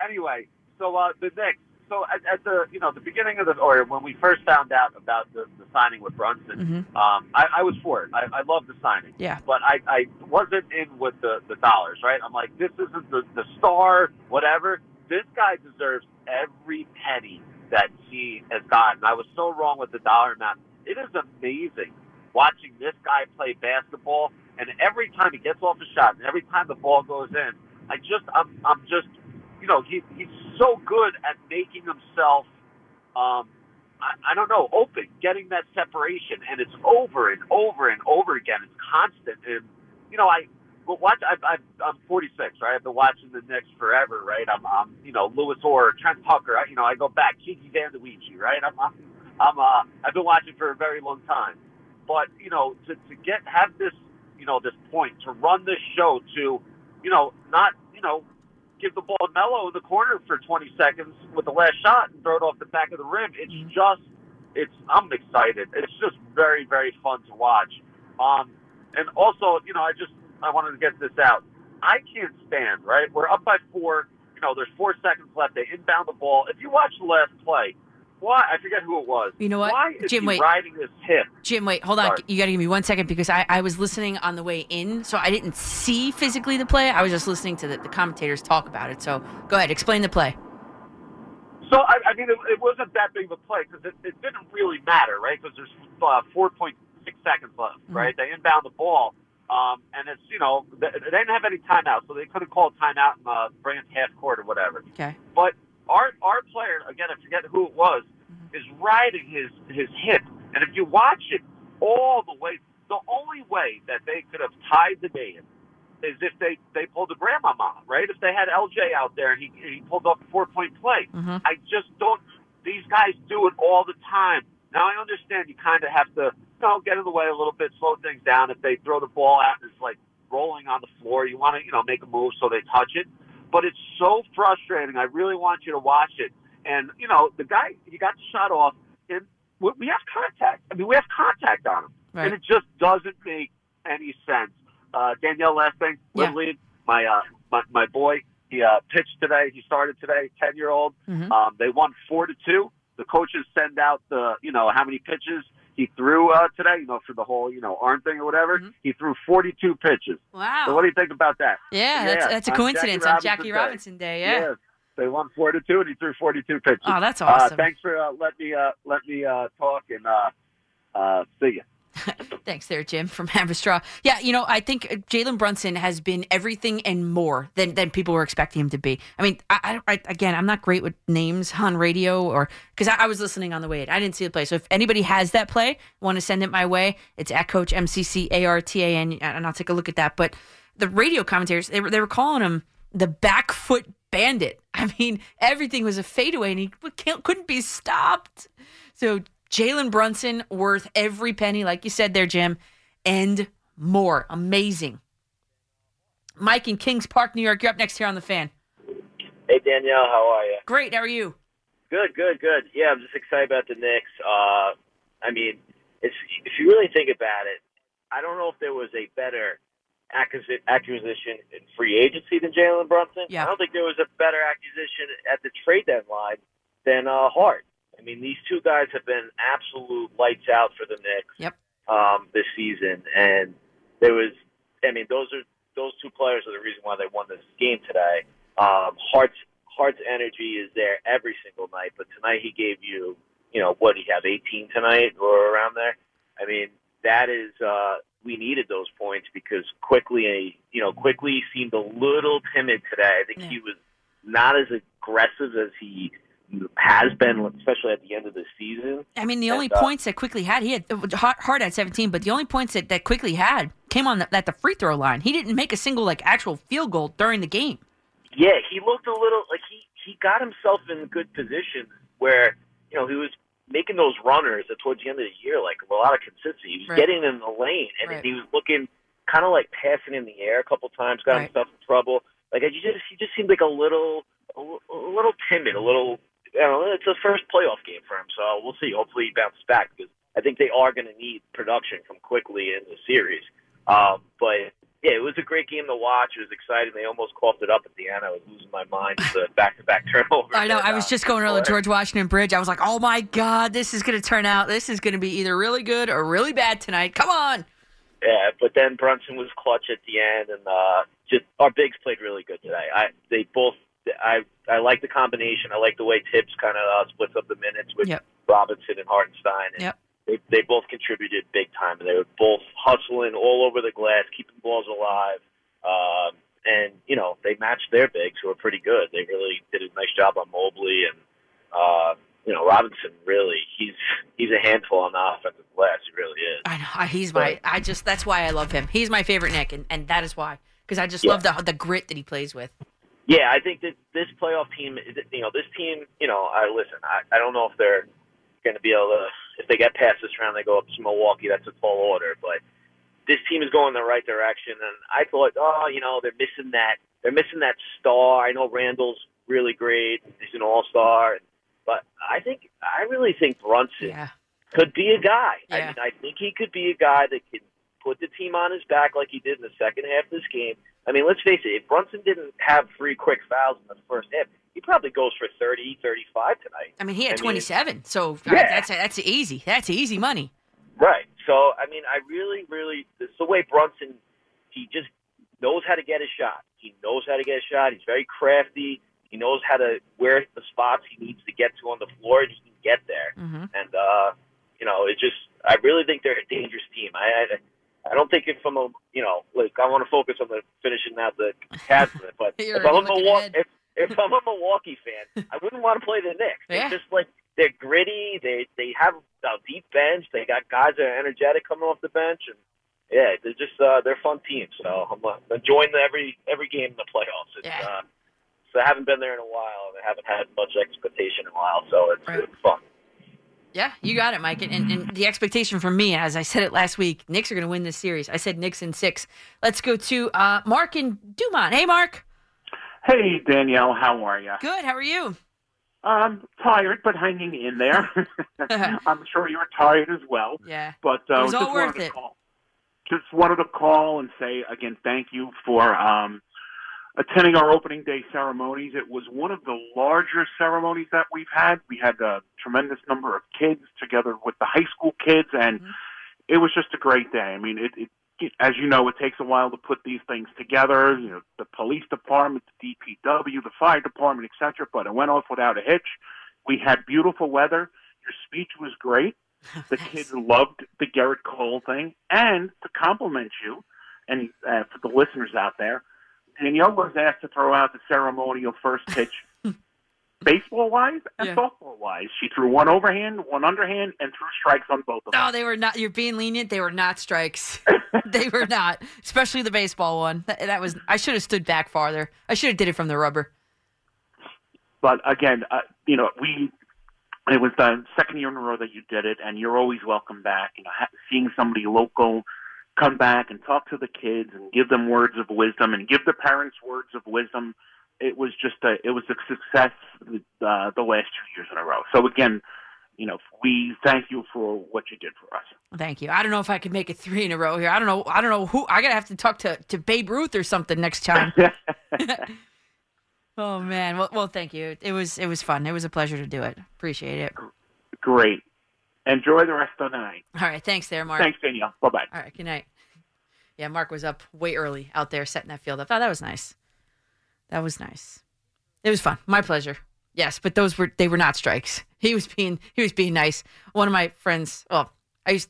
anyway, so uh, the Knicks. So at, at the you know the beginning of the or when we first found out about the, the signing with Brunson, Mhm. um, I, I was for it. I, I love the signing. Yeah. But I, I wasn't in with the, the dollars, right? I'm like, this isn't the, the star, whatever. This guy deserves every penny that he has gotten. I was so wrong with the dollar amount. It is amazing watching this guy play basketball, and every time he gets off a shot, and every time the ball goes in, I just, I'm, I'm just, you know, he, he's so good at making himself, um, I, I don't know, open, getting that separation, and it's over and over and over again. It's constant, and you know, I. But watch, I, I, I'm 46, right? I've been watching the Knicks forever, right? I'm, I'm you know, Louis Orr, Trent Tucker. I, you know, I go back, Kiki Van de right? I'm, I'm, I'm, uh, I've been watching for a very long time. But you know, to, to get have this, you know, this point to run this show to, you know, not, you know, give the ball to Melo in the corner for 20 seconds with the last shot and throw it off the back of the rim. It's just, it's. I'm excited. It's just very, very fun to watch. Um, and also, you know, I just I wanted to get this out. I can't stand right. We're up by four. You know, there's four seconds left. They inbound the ball. If you watch the last play, why I forget who it was. You know what? Why is Jim, he wait. riding his hip? Jim, wait, hold on. Sorry. You got to give me one second because I, I was listening on the way in, so I didn't see physically the play. I was just listening to the, the commentators talk about it. So go ahead, explain the play. So I, I mean, it, it wasn't that big of a play because it, it didn't really matter, right? Because there's uh, 4.6 seconds left, Mm-hmm. right? They inbound the ball, um, and it's you know they, they didn't have any timeouts, so they couldn't call timeout and uh, bring it to half court or whatever. Okay. But our our player, again, I forget who it was, Mm-hmm. is riding his his hip, and if you watch it all the way, the only way that they could have tied the game is if they they pulled the grandmama, right? If they had LJ out there and he he pulled off a four point play. Mhm. I just don't. These guys do it all the time. Now I understand you kind of have to, you know, get in the way a little bit, slow things down. If they throw the ball out and it's like rolling on the floor, you want to, you know, make a move so they touch it. But it's so frustrating. I really want you to watch it. And you know, the guy he got the shot off, and we have contact. I mean, we have contact on him, Right. and it just doesn't make any sense. Uh, Danielle, last thing, Yeah. League, my uh, my my boy, he uh, pitched today. He started today, ten year old. Mhm. Um, they won four to two. The coaches send out the you know how many pitches he threw uh, today. You know for the whole you know arm thing or whatever. Mhm. He threw forty two pitches. Wow. So what do you think about that? yeah, that's, Yeah, that's a on coincidence Jackie on Robinson Jackie Day. Robinson Day. Yeah. They won four to two, and he threw forty two pitches. Oh, that's awesome. Uh, thanks for uh, let me uh, let me uh, talk and uh, uh, see you. <laughs> Thanks there, Jim from Haverstraw. Yeah, you know, I think uh, Jalen Brunson has been everything and more than, than people were expecting him to be. I mean, I, I, again, I'm not great with names on radio or because I, I, was listening on the way in. I didn't see the play. So if anybody has that play, want to send it my way, it's at Coach MCC ARTAN, and I'll take a look at that. But the radio commentators, they were, they were calling him the back foot bandit. <laughs> I mean, everything was a fadeaway and he couldn't be stopped. So Jalen Brunson worth every penny, like you said there, Jim, and more. Amazing. Mike in Kings Park, New York. You're up next here on the fan. Hey Danielle, how are you? Great. How are you? Good, good, good. Yeah, I'm just excited about the Knicks. Uh, I mean, it's, if you really think about it, I don't know if there was a better acquisition in free agency than Jalen Brunson. Yeah. I don't think there was a better acquisition at the trade deadline than uh, Hart. I mean, these two guys have been absolute lights out for the Knicks yep. um, this season, and there was, I mean, those are those two players are the reason why they won this game today. Um, Hart's Hart's energy is there every single night, but tonight he gave you, you know, what he have 18 tonight or around there. I mean, that is uh, we needed those points because Quickley, you know, Quickley seemed a little timid today. I think yeah. he was not as aggressive as he has been, especially at the end of the season. I mean, the only uh, points that Quickley had, he had Hart at 17, but the only points that, that Quickley had came on the, at the free throw line. He didn't make a single like actual field goal during the game. Yeah, he looked a little like he he got himself in good position where you know he was making those runners towards the end of the year like a lot of consistency. He was right. getting in the lane and right. he was looking kind of like passing in the air a couple times, got right. himself in trouble. Like he just he just seemed like a little a, a little timid, a little you know, it's the first playoff game for him, so we'll see. Hopefully, he bounces back because I think they are going to need production from Quickley in the series. Um, but yeah, it was a great game to watch. It was exciting. They almost coughed it up at the end. I was losing my mind with the <laughs> back-to-back turnovers. I know. I was just going over the George Washington Bridge. I was like, "Oh my God, this is going to turn out. This is going to be either really good or really bad tonight. Come on!" Yeah, but then Brunson was clutch at the end, and uh, just our bigs played really good today. I they both I I like the combination. I like the way Thibs kind of uh, splits up the minutes with yep. Robinson and Hartenstein. And yep. They they both contributed big time, and they were both hustling all over the glass, keeping balls alive. Um, and you know they matched their bigs, who were pretty good. They really did a nice job on Mobley and uh, you know Robinson. Really, he's he's a handful on the offensive glass. He really is. I know. He's my. I just that's why I love him. He's my favorite Knick, and, and that is why because I just Yeah. love the the grit that he plays with. Yeah, I think that this playoff team, you know, this team, you know, I listen. I, I don't know if they're going to be able to. If they get past this round, they go up to Milwaukee. That's a tall order, but this team is going in the right direction. And I thought, oh, you know, they're missing that. They're missing that star. I know Randle's really great. He's an all star, but I think I really think Brunson Yeah. could be a guy. I mean, I think he could be a guy that can put the team on his back like he did in the second half of this game. I mean, let's face it, if Brunson didn't have three quick fouls in the first half, he probably goes for 30, 35 tonight. I mean, he had I mean, 27, so Yeah. that's that's easy. That's easy money. Right. So, I mean, I really, really, it's the way Brunson, he just knows how to get a shot. He knows how to get a shot. He's very crafty. He knows how to, where the spots he needs to get to on the floor, and he can get there. hmm And, uh, you know, it just, I really think they're a dangerous team. I, I, I don't think if I'm a, you know, like I want to focus on the finishing out the Cavs, but <laughs> if I'm a Milwaukee, if, if I'm a Milwaukee fan, <laughs> I wouldn't want to play the Knicks. Yeah. They're just like they're gritty. They they have a deep bench. They got guys that are energetic coming off the bench, and yeah, they're just uh, they're fun team. So I'm uh, enjoying the, every every game in the playoffs. It's, Yeah. uh, so I haven't been there in a while, and I haven't had much expectation in a while, so it's, Right. it's fun. Yeah, you got it, Mike. And, and, and the expectation from me, as I said it last week, Knicks are going to win this series. I said Knicks in six. Let's go to uh, Mark in Dumont. Hey, Mark. Hey, Danielle, how are you? Good. How are you? I'm tired, but hanging in there. <laughs> I'm sure you're tired as well. Yeah. But uh, It was all worth it. Call, just wanted to call and say again, thank you for um, attending our opening day ceremonies. It was one of the larger ceremonies that we've had. We had a tremendous number of kids together with the high school kids, and Mhm. it was just a great day. I mean, it, it as you know, it takes a while to put these things together. You know, the police department, the DPW, the fire department, etc. But it went off without a hitch. We had beautiful weather. Your speech was great. <laughs> The kids loved the Gerrit Cole thing, and to compliment you, and uh, for the listeners out there, Danielle was asked to throw out the ceremonial first pitch, <laughs> baseball wise and Yeah. softball wise. She threw one overhand, one underhand, and threw strikes on both of them. No, they were not. You're being lenient. They were not strikes. <laughs> they were not, especially the baseball one. That, that was. I should have stood back farther. I should have did it from the rubber. But again, uh, you know, we it was the second year in a row that you did it, and you're always welcome back. You know, ha- seeing somebody local come back and talk to the kids and give them words of wisdom and give the parents words of wisdom. It was just a it was a success uh, the last two years in a row. So again, you know, we thank you for what you did for us. Thank you. I don't know if I could make it three in a row here. I don't know. I don't know who. I gotta have to talk to to Babe Ruth or something next time. <laughs> <laughs> oh man. Well, well, thank you. It was it was fun. It was a pleasure to do it. Appreciate it. Great. Enjoy the rest of the night. All right. Thanks, there, Mark. Thanks, Danielle. Bye bye. All right. Good night. Yeah, Mark was up way early out there setting that field up. Oh, that was nice. That was nice. It was fun. My pleasure. Yes, but those were they were not strikes. <laughs> He was being he was being nice. One of my friends, well, I used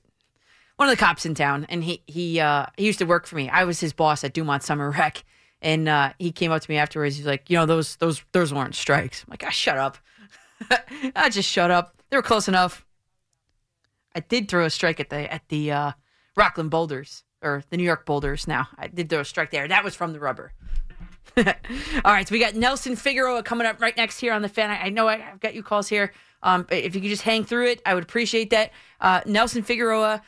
one of the cops in town, and he he uh, he used to work for me. I was his boss at Dumont Summer Rec, and uh, he came up to me afterwards. He's like, you know, those those those weren't strikes. I'm like, ah, shut up. I <laughs> just shut up. They were close enough. I did throw a strike at the at the uh, Rockland Boulders or the New York Boulders. Now I did throw a strike there. That was from the rubber. <laughs> All right, so we got Nelson Figueroa coming up right next here on the fan. I, I know I, I've got you calls here. Um, if you could just hang through it, I would appreciate that. Uh, Nelson Figueroa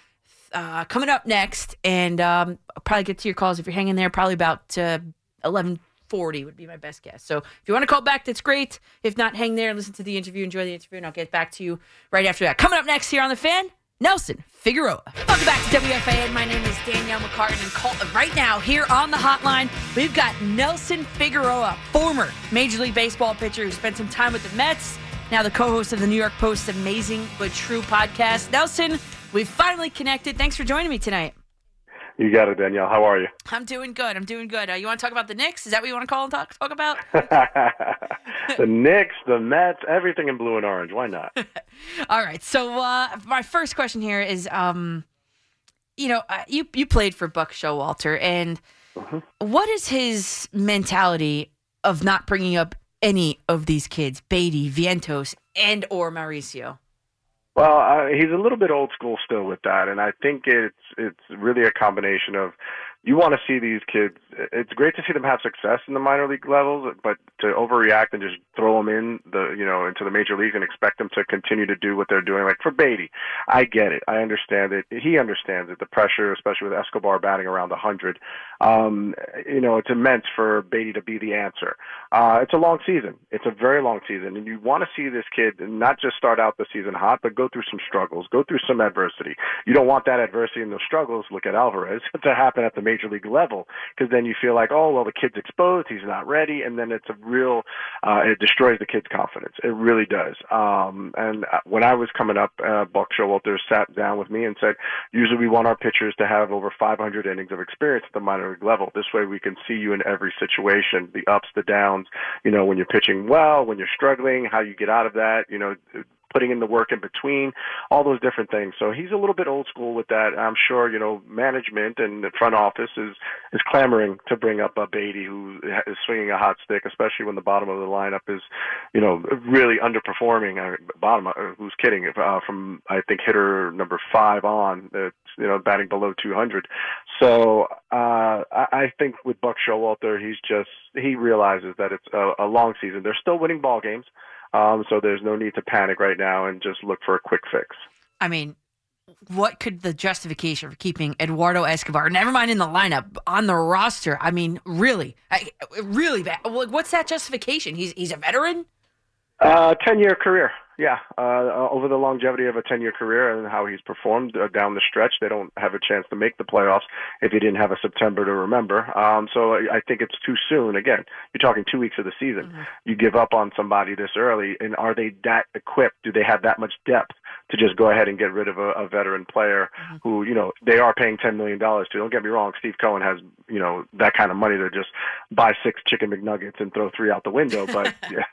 uh, coming up next, and um, I'll probably get to your calls if you're hanging there. Probably about uh, eleven forty would be my best guess. So if you want to call back, that's great. If not, hang there and listen to the interview. Enjoy the interview, and I'll get back to you right after that. Coming up next here on the fan. Nelson Figueroa. Welcome back to WFAN. My name is Danielle McCartan, and right now here on the hotline, we've got Nelson Figueroa, former Major League Baseball pitcher who spent some time with the Mets, now the co-host of the New York Post's Amazing but True podcast. Nelson, we've finally connected. Thanks for joining me tonight. You got it, Danielle. How are you? I'm doing good. I'm doing good. Uh, you want to talk about the Knicks? Is that what you want to call and talk talk about? <laughs> the Knicks, the Mets, everything in blue and orange. Why not? <laughs> All right. So uh, my first question here is, um, you know, uh, you you played for Buck Showalter, and what is his mentality of not bringing up any of these kids, Baty, Vientos, and or Mauricio? Well, uh, he's a little bit old school still with that, and I think it's it's really a combination of you want to see these kids. It's great to see them have success in the minor league levels, but to overreact and just throw them in the you know into the major leagues and expect them to continue to do what they're doing. Like for Baty, I get it, I understand it. He understands it. The pressure, especially with Escobar batting around hundred, um, you know, it's immense for Baty to be the answer. Uh, it's a long season. It's a very long season, and you want to see this kid not just start out the season hot, but go through some struggles, go through some adversity. You don't want that adversity and those struggles. Look at Alvarez <laughs> to happen at the major league level, because then you feel like, oh well, the kid's exposed, he's not ready, and then it's a real, uh, it destroys the kid's confidence. It really does. Um, and uh, when I was coming up, uh, Buck Showalter sat down with me and said, usually we want our pitchers to have over 500 innings of experience at the minor league level. This way we can see you in every situation, the ups, the downs, you know, when you're pitching well, when you're struggling, how you get out of that, you know, putting in the work in between, all those different things. So he's a little bit old school with that. I'm sure, you know, management and the front office is is clamoring to bring up a Baty who is swinging a hot stick, especially when the bottom of the lineup is, you know, really underperforming. Uh, bottom, uh, who's kidding? Uh, from I think hitter number five on, that's you know batting below 200. So uh, I, I think with Buck Showalter, he's just he realizes that it's a, a long season. They're still winning ball games. Um, so there's no need to panic right now and just look for a quick fix. I mean, what could the justification for keeping Eduardo Escobar, never mind in the lineup, on the roster? I mean, really, I, really. What's that justification? He's he's a veteran. Uh, ten year career. Yeah, uh, over the longevity of a 10 year career and how he's performed uh, down the stretch, they don't have a chance to make the playoffs if he didn't have a September to remember. Um, so I, I think it's too soon. Again, you're talking two weeks of the season. Mm-hmm. You give up on somebody this early, and are they that equipped? Do they have that much depth to just go ahead and get rid of a, a veteran player mm-hmm. who, you know, they are paying $10 million to? Don't get me wrong, Steve Cohen has, you know, that kind of money to just buy six chicken McNuggets and throw three out the window, but <laughs> yeah.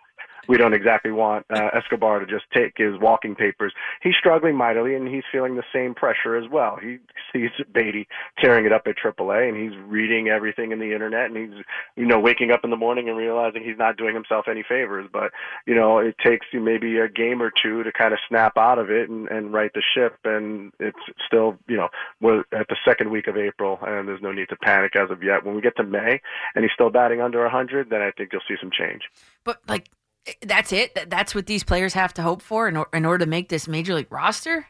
We don't exactly want uh, Escobar to just take his walking papers. He's struggling mightily, and he's feeling the same pressure as well. He sees Baty tearing it up at AAA, and he's reading everything in the internet, and he's you know waking up in the morning and realizing he's not doing himself any favors. But you know, it takes maybe a game or two to kind of snap out of it and, and right the ship, and it's still you know we're at the second week of April, and there's no need to panic as of yet. When we get to May, and he's still batting under 100, then I think you'll see some change. But like, that's it. That's what these players have to hope for in, or- in order to make this major league roster.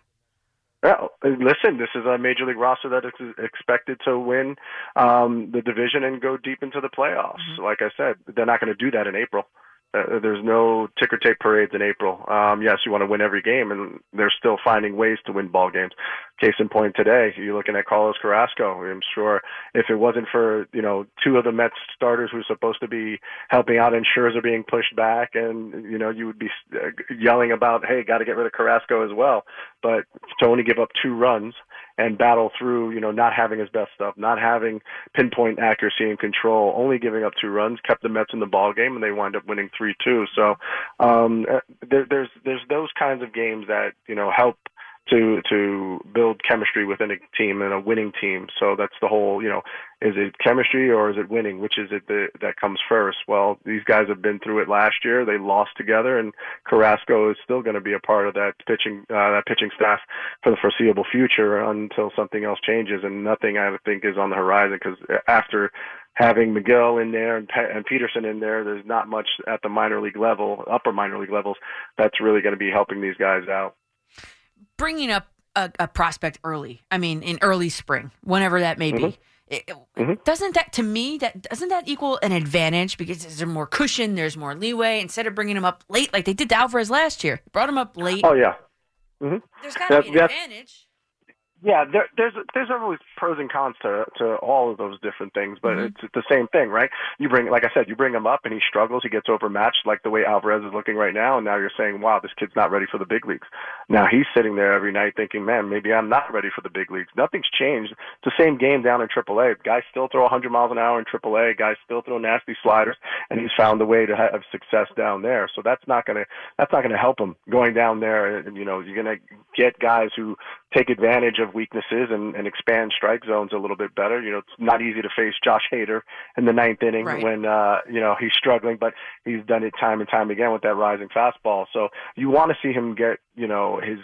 Well, listen, this is a major league roster that is expected to win um, the division and go deep into the playoffs. Mm-hmm. Like I said, they're not going to do that in April. Uh, there's no ticker tape parades in April. Um, yes, you want to win every game, and they're still finding ways to win ball games. Case in point, today you're looking at Carlos Carrasco. I'm sure if it wasn't for you know two of the Mets starters who are supposed to be helping out, and Scherzer being pushed back, and you know you would be uh, yelling about, hey, got to get rid of Carrasco as well. But to only give up two runs and battle through, you know, not having his best stuff, not having pinpoint accuracy and control, only giving up two runs, kept the Mets in the ball game, and they wind up winning three two. So um, uh, there, there's there's those kinds of games that you know help to to build chemistry within a team and a winning team. So that's the whole, you know, is it chemistry or is it winning? Which is it that, that comes first? Well, these guys have been through it last year. They lost together, and Carrasco is still going to be a part of that pitching uh, that pitching staff for the foreseeable future until something else changes. And nothing I think is on the horizon because after having Megill in there and, Pe- and Peterson in there, there's not much at the minor league level, upper minor league levels, that's really going to be helping these guys out bringing up a, a, prospect early. I mean, in early spring, whenever that may mm-hmm. be. It, mm-hmm. Doesn't that, to me, that doesn't that equal an advantage because there's more cushion, there's more leeway instead of bringing him up late like they did to Alvarez last year. Brought him up late. Oh yeah. Mm-hmm. There's got to be an advantage yeah, there, there's there's always pros and cons to to all of those different things, but mm-hmm. it's the same thing, right? You bring, like I said, you bring him up and he struggles, he gets overmatched, like the way Alvarez is looking right now, and now you're saying, wow, this kid's not ready for the big leagues. Now he's sitting there every night thinking, man, maybe I'm not ready for the big leagues. Nothing's changed. It's the same game down in AAA. Guys still throw 100 miles an hour in AAA. Guys still throw nasty sliders, and he's found a way to have success down there. So that's not gonna that's not gonna help him going down there. And you know, you're gonna get guys who take advantage of weaknesses and, and expand strike zones a little bit better. You know, it's not easy to face Josh Hader in the ninth inning right. when uh, you know he's struggling, but he's done it time and time again with that rising fastball. So you want to see him get you know his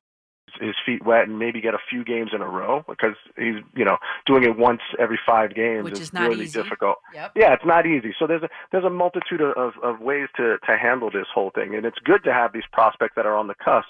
his feet wet and maybe get a few games in a row because he's you know doing it once every five games Which is, is not really easy. difficult. Yep. Yeah, it's not easy. So there's a there's a multitude of, of ways to to handle this whole thing, and it's good to have these prospects that are on the cusp.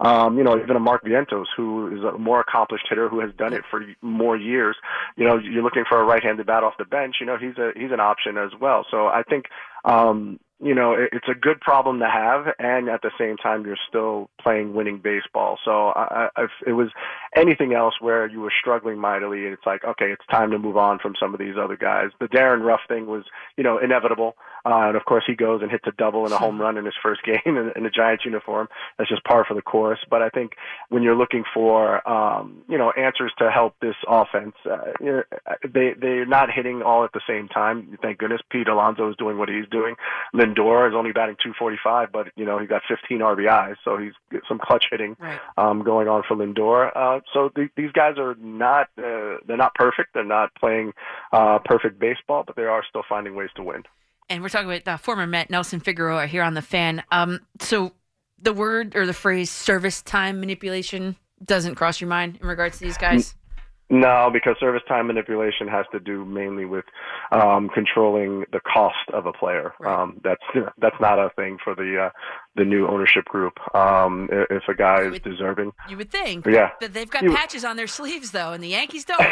Um, you know, even a Mark Vientos who is a more accomplished hitter who has done it for more years. You know, you're looking for a right-handed bat off the bench. You know, he's a he's an option as well. So I think um, you know, it's a good problem to have, and at the same time, you're still playing winning baseball. So, I, I, if it was anything else where you were struggling mightily, it's like, okay, it's time to move on from some of these other guys. The Darin Ruf thing was, you know, inevitable, uh, and of course, he goes and hits a double and a home <laughs> run in his first game <laughs> in, in the Giants uniform. That's just par for the course. But I think when you're looking for, um, you know, answers to help this offense, uh, they they're not hitting all at the same time. Thank goodness, Pete Alonso is doing what he's doing. Lindor is only batting 245, but you know he got 15 RBIs, so he's some clutch hitting right. um, going on for Lindor. Uh, so th- these guys are not uh, they're not perfect. They're not playing uh, perfect baseball, but they are still finding ways to win. And we're talking about the former Met Nelson Figueroa here on the fan. Um, so the word or the phrase service time manipulation doesn't cross your mind in regards to these guys. No, because service time manipulation has to do mainly with um, controlling the cost of a player. Right. Um, that's that's not a thing for the uh, the new ownership group. Um, if a guy is deserving, you would think. Yeah, but they've got you, patches on their sleeves though, and the Yankees don't. <laughs>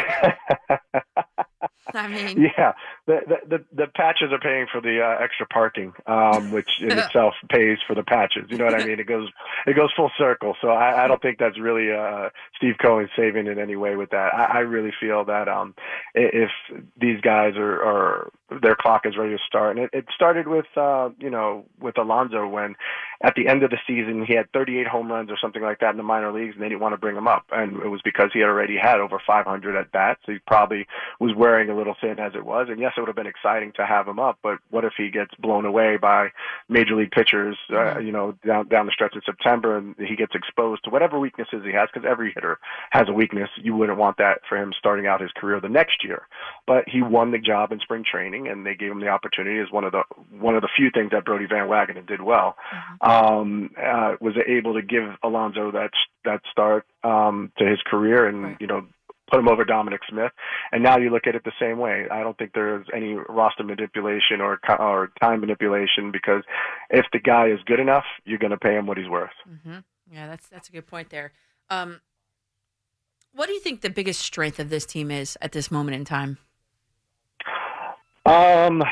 I mean, yeah, the, the the patches are paying for the uh, extra parking, um, which in <laughs> itself pays for the patches. You know what I mean? It goes it goes full circle. So I, I don't think that's really uh, Steve Cohen saving in any way with that. I, I really feel that um, if these guys are, are their clock is ready to start. And it, it started with uh, you know with Alonso when at the end of the season he had 38 home runs or something like that in the minor leagues, and they didn't want to bring him up, and it was because he had already had over 500 at bats. So he probably was wearing a little thin as it was. And yes, it would have been exciting to have him up, but what if he gets blown away by major league pitchers? Uh, you know, down down the stretch in September, and he gets exposed to whatever weaknesses he has, because every hitter has a weakness. You wouldn't want that for him starting out his career the next year. But he won the job in spring training, and they gave him the opportunity as one of the one of the few things that Brodie Van Wagenen did well. Um, uh, was able to give Alonso that that start um, to his career, and you know put him over Dominic Smith. And now you look at it the same way. I don't think there's any roster manipulation or or time manipulation because if the guy is good enough, you're going to pay him what he's worth. hmm Yeah, that's that's a good point there. Um, what do you think the biggest strength of this team is at this moment in time? Um,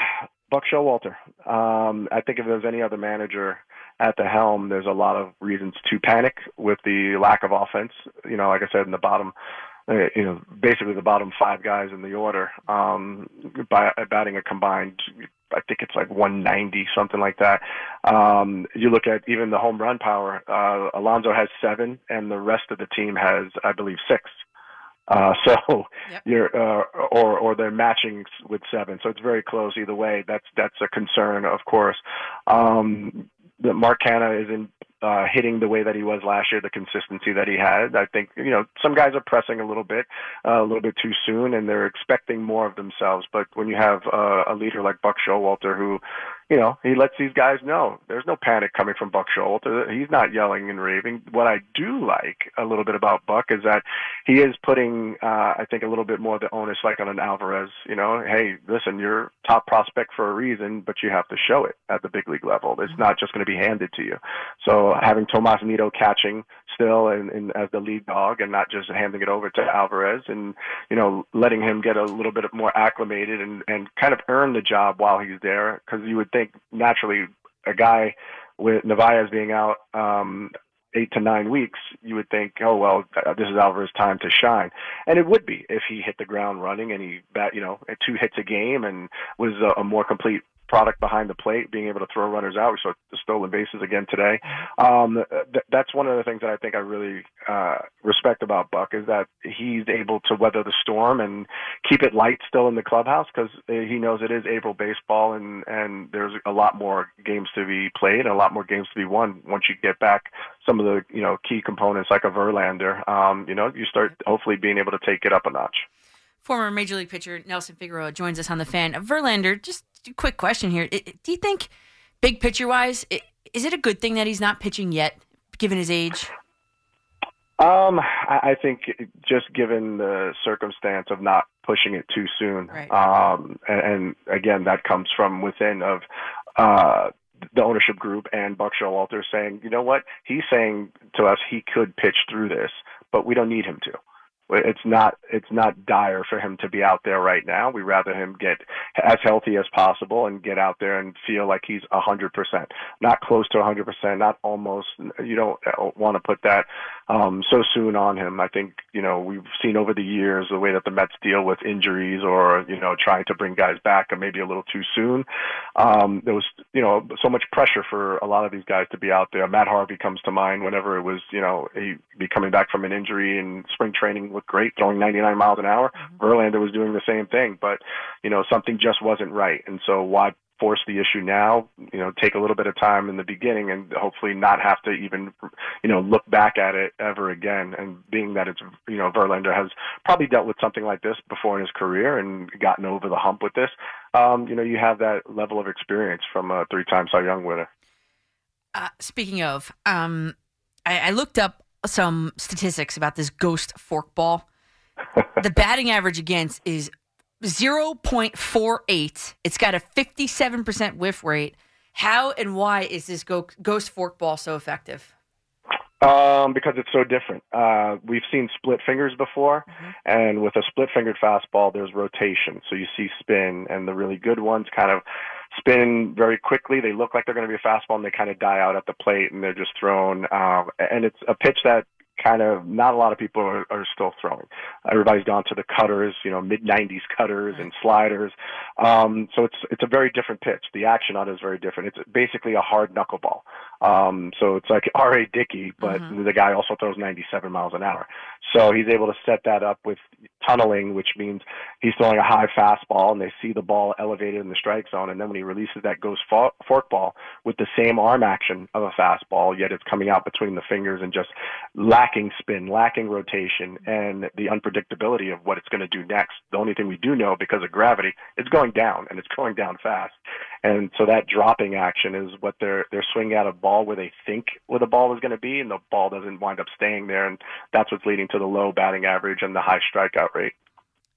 Buck Showalter. Um, I think if there's any other manager at the helm, there's a lot of reasons to panic with the lack of offense. You know, like I said, in the bottom, you know, basically the bottom five guys in the order, um, by batting a combined, I think it's like 190, something like that. Um, you look at even the home run power. Uh, Alonso has seven, and the rest of the team has, I believe, six. Uh, <laughs> so you're, uh, or, or they're matching with seven. So it's very close either way. That's, that's a concern, of course. Um, that Mark Canha isn't, uh, hitting the way that he was last year, the consistency that he had. I think, you know, some guys are pressing a little bit, uh, a little bit too soon and they're expecting more of themselves. But when you have, uh, a leader like Buck Showalter who, you know, he lets these guys know there's no panic coming from Buck Showalter. He's not yelling and raving. What I do like a little bit about Buck is that he is putting, uh, I think, a little bit more of the onus like on an Alvarez. You know, hey, listen, you're top prospect for a reason, but you have to show it at the big league level. It's not just going to be handed to you. So having Tomas Nido catching still and, and as the lead dog and not just handing it over to Alvarez and, you know, letting him get a little bit more acclimated and, and kind of earn the job while he's there. Cause you would think naturally a guy with Narváez being out, um, eight to nine weeks, you would think, oh well, uh, this is Alvarez's time to shine, and it would be if he hit the ground running and he bat, you know, two hits a game and was a, a more complete product behind the plate, being able to throw runners out. We saw the stolen bases again today. Um, th- that's one of the things that I think I really uh, respect about Buck is that he's able to weather the storm and keep it light still in the clubhouse because he knows it is April baseball and and there's a lot more games to be played and a lot more games to be won once you get back some of the you know key components like a Verlander. Um, you know, you start hopefully being able to take it up a notch. Former Major League pitcher Nelson Figueroa joins us on the fan. Verlander, just a quick question here. Do you think, big picture wise, is it a good thing that he's not pitching yet, given his age? Um, I, think just given the circumstance of not pushing it too soon, Right. um, and, and again, that comes from within of uh, the ownership group and Buck Showalter saying, you know what, he's saying to us he could pitch through this, but we don't need him to. It's not it's not dire for him to be out there right now. We'd rather him get as healthy as possible and get out there and feel like he's a hundred percent, not close to a hundred percent, not almost. You don't want to put that um, so soon on him. I think you know we've seen over the years the way that the Mets deal with injuries or you know trying to bring guys back and maybe a little too soon. Um, there was you know so much pressure for a lot of these guys to be out there. Matt Harvey comes to mind whenever it was you know he be coming back from an injury and spring training looked great, throwing 99 miles an hour. Verlander was doing the same thing, but you know something just wasn't right, and so why force the issue now? You know, take a little bit of time in the beginning, and hopefully not have to even you know look back at it ever again. And being that it's you know Verlander has probably dealt with something like this before in his career and gotten over the hump with this. Um, you know, you have that level of experience from a three-time Cy Young winner. Uh, speaking of, um, I, I looked up some statistics about this ghost forkball. <laughs> the batting average against is 0.48. It's got a 57% whiff rate. How and why is this go- ghost forkball so effective? Um, because it's so different. Uh, we've seen split fingers before, and with a split fingered fastball, there's rotation. So you see spin, and the really good ones kind of spin very quickly. They look like they're going to be a fastball, and they kind of die out at the plate, and they're just thrown. Um, and it's a pitch that kind of not a lot of people are, are still throwing. Everybody's gone to the cutters, you know, mid 90s cutters and sliders. Um, so it's it's a very different pitch. The action on it is very different. It's basically a hard knuckleball. Um, so it's like <laughs> R.A. Dickey, but Mhm. the guy also throws 97 miles an hour. So he's able to set that up with tunneling, which means he's throwing a high fastball and they see the ball elevated in the strike zone. And then when he releases that goes for- forkball with the same arm action of a fastball, yet it's coming out between the fingers and just lacking spin, lacking rotation, and the unpredictability of what it's going to do next. The only thing we do know because of gravity, it's going down and it's going down fast. And so that dropping action is what they're they're swinging at a ball where they think where the ball is going to be, and the ball doesn't wind up staying there, and that's what's leading to the low batting average and the high strikeout rate.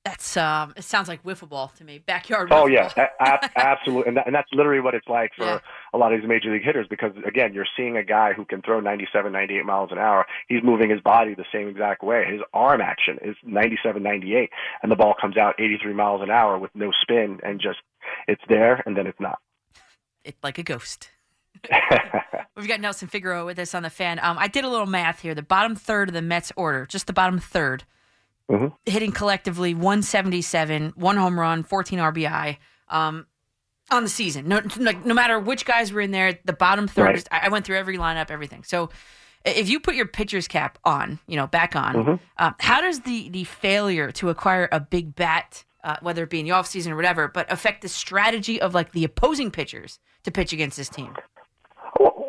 That's um. It sounds like wiffle ball to me. Backyard. Oh yeah, a- <laughs> absolutely, and, that, and that's literally what it's like for Yeah. a lot of these major league hitters. Because again, you're seeing a guy who can throw 97, 98 miles an hour. He's moving his body the same exact way. His arm action is 97, 98, and the ball comes out 83 miles an hour with no spin, and just it's there and then it's not. It's like a ghost. <laughs> We've got Nelson Figueroa with us on the fan. Um, I did a little math here. The bottom third of the Mets order, just the bottom 3rd Mhm. hitting collectively 177, one home run, 14 RBI um, on the season. No, like, no matter which guys were in there, the bottom third. Right. Just, I went through every lineup, everything. So if you put your pitcher's cap on, you know, back on, Mhm. um, how does the the failure to acquire a big bat, uh, whether it be in the offseason or whatever, but affect the strategy of like the opposing pitchers to pitch against this team?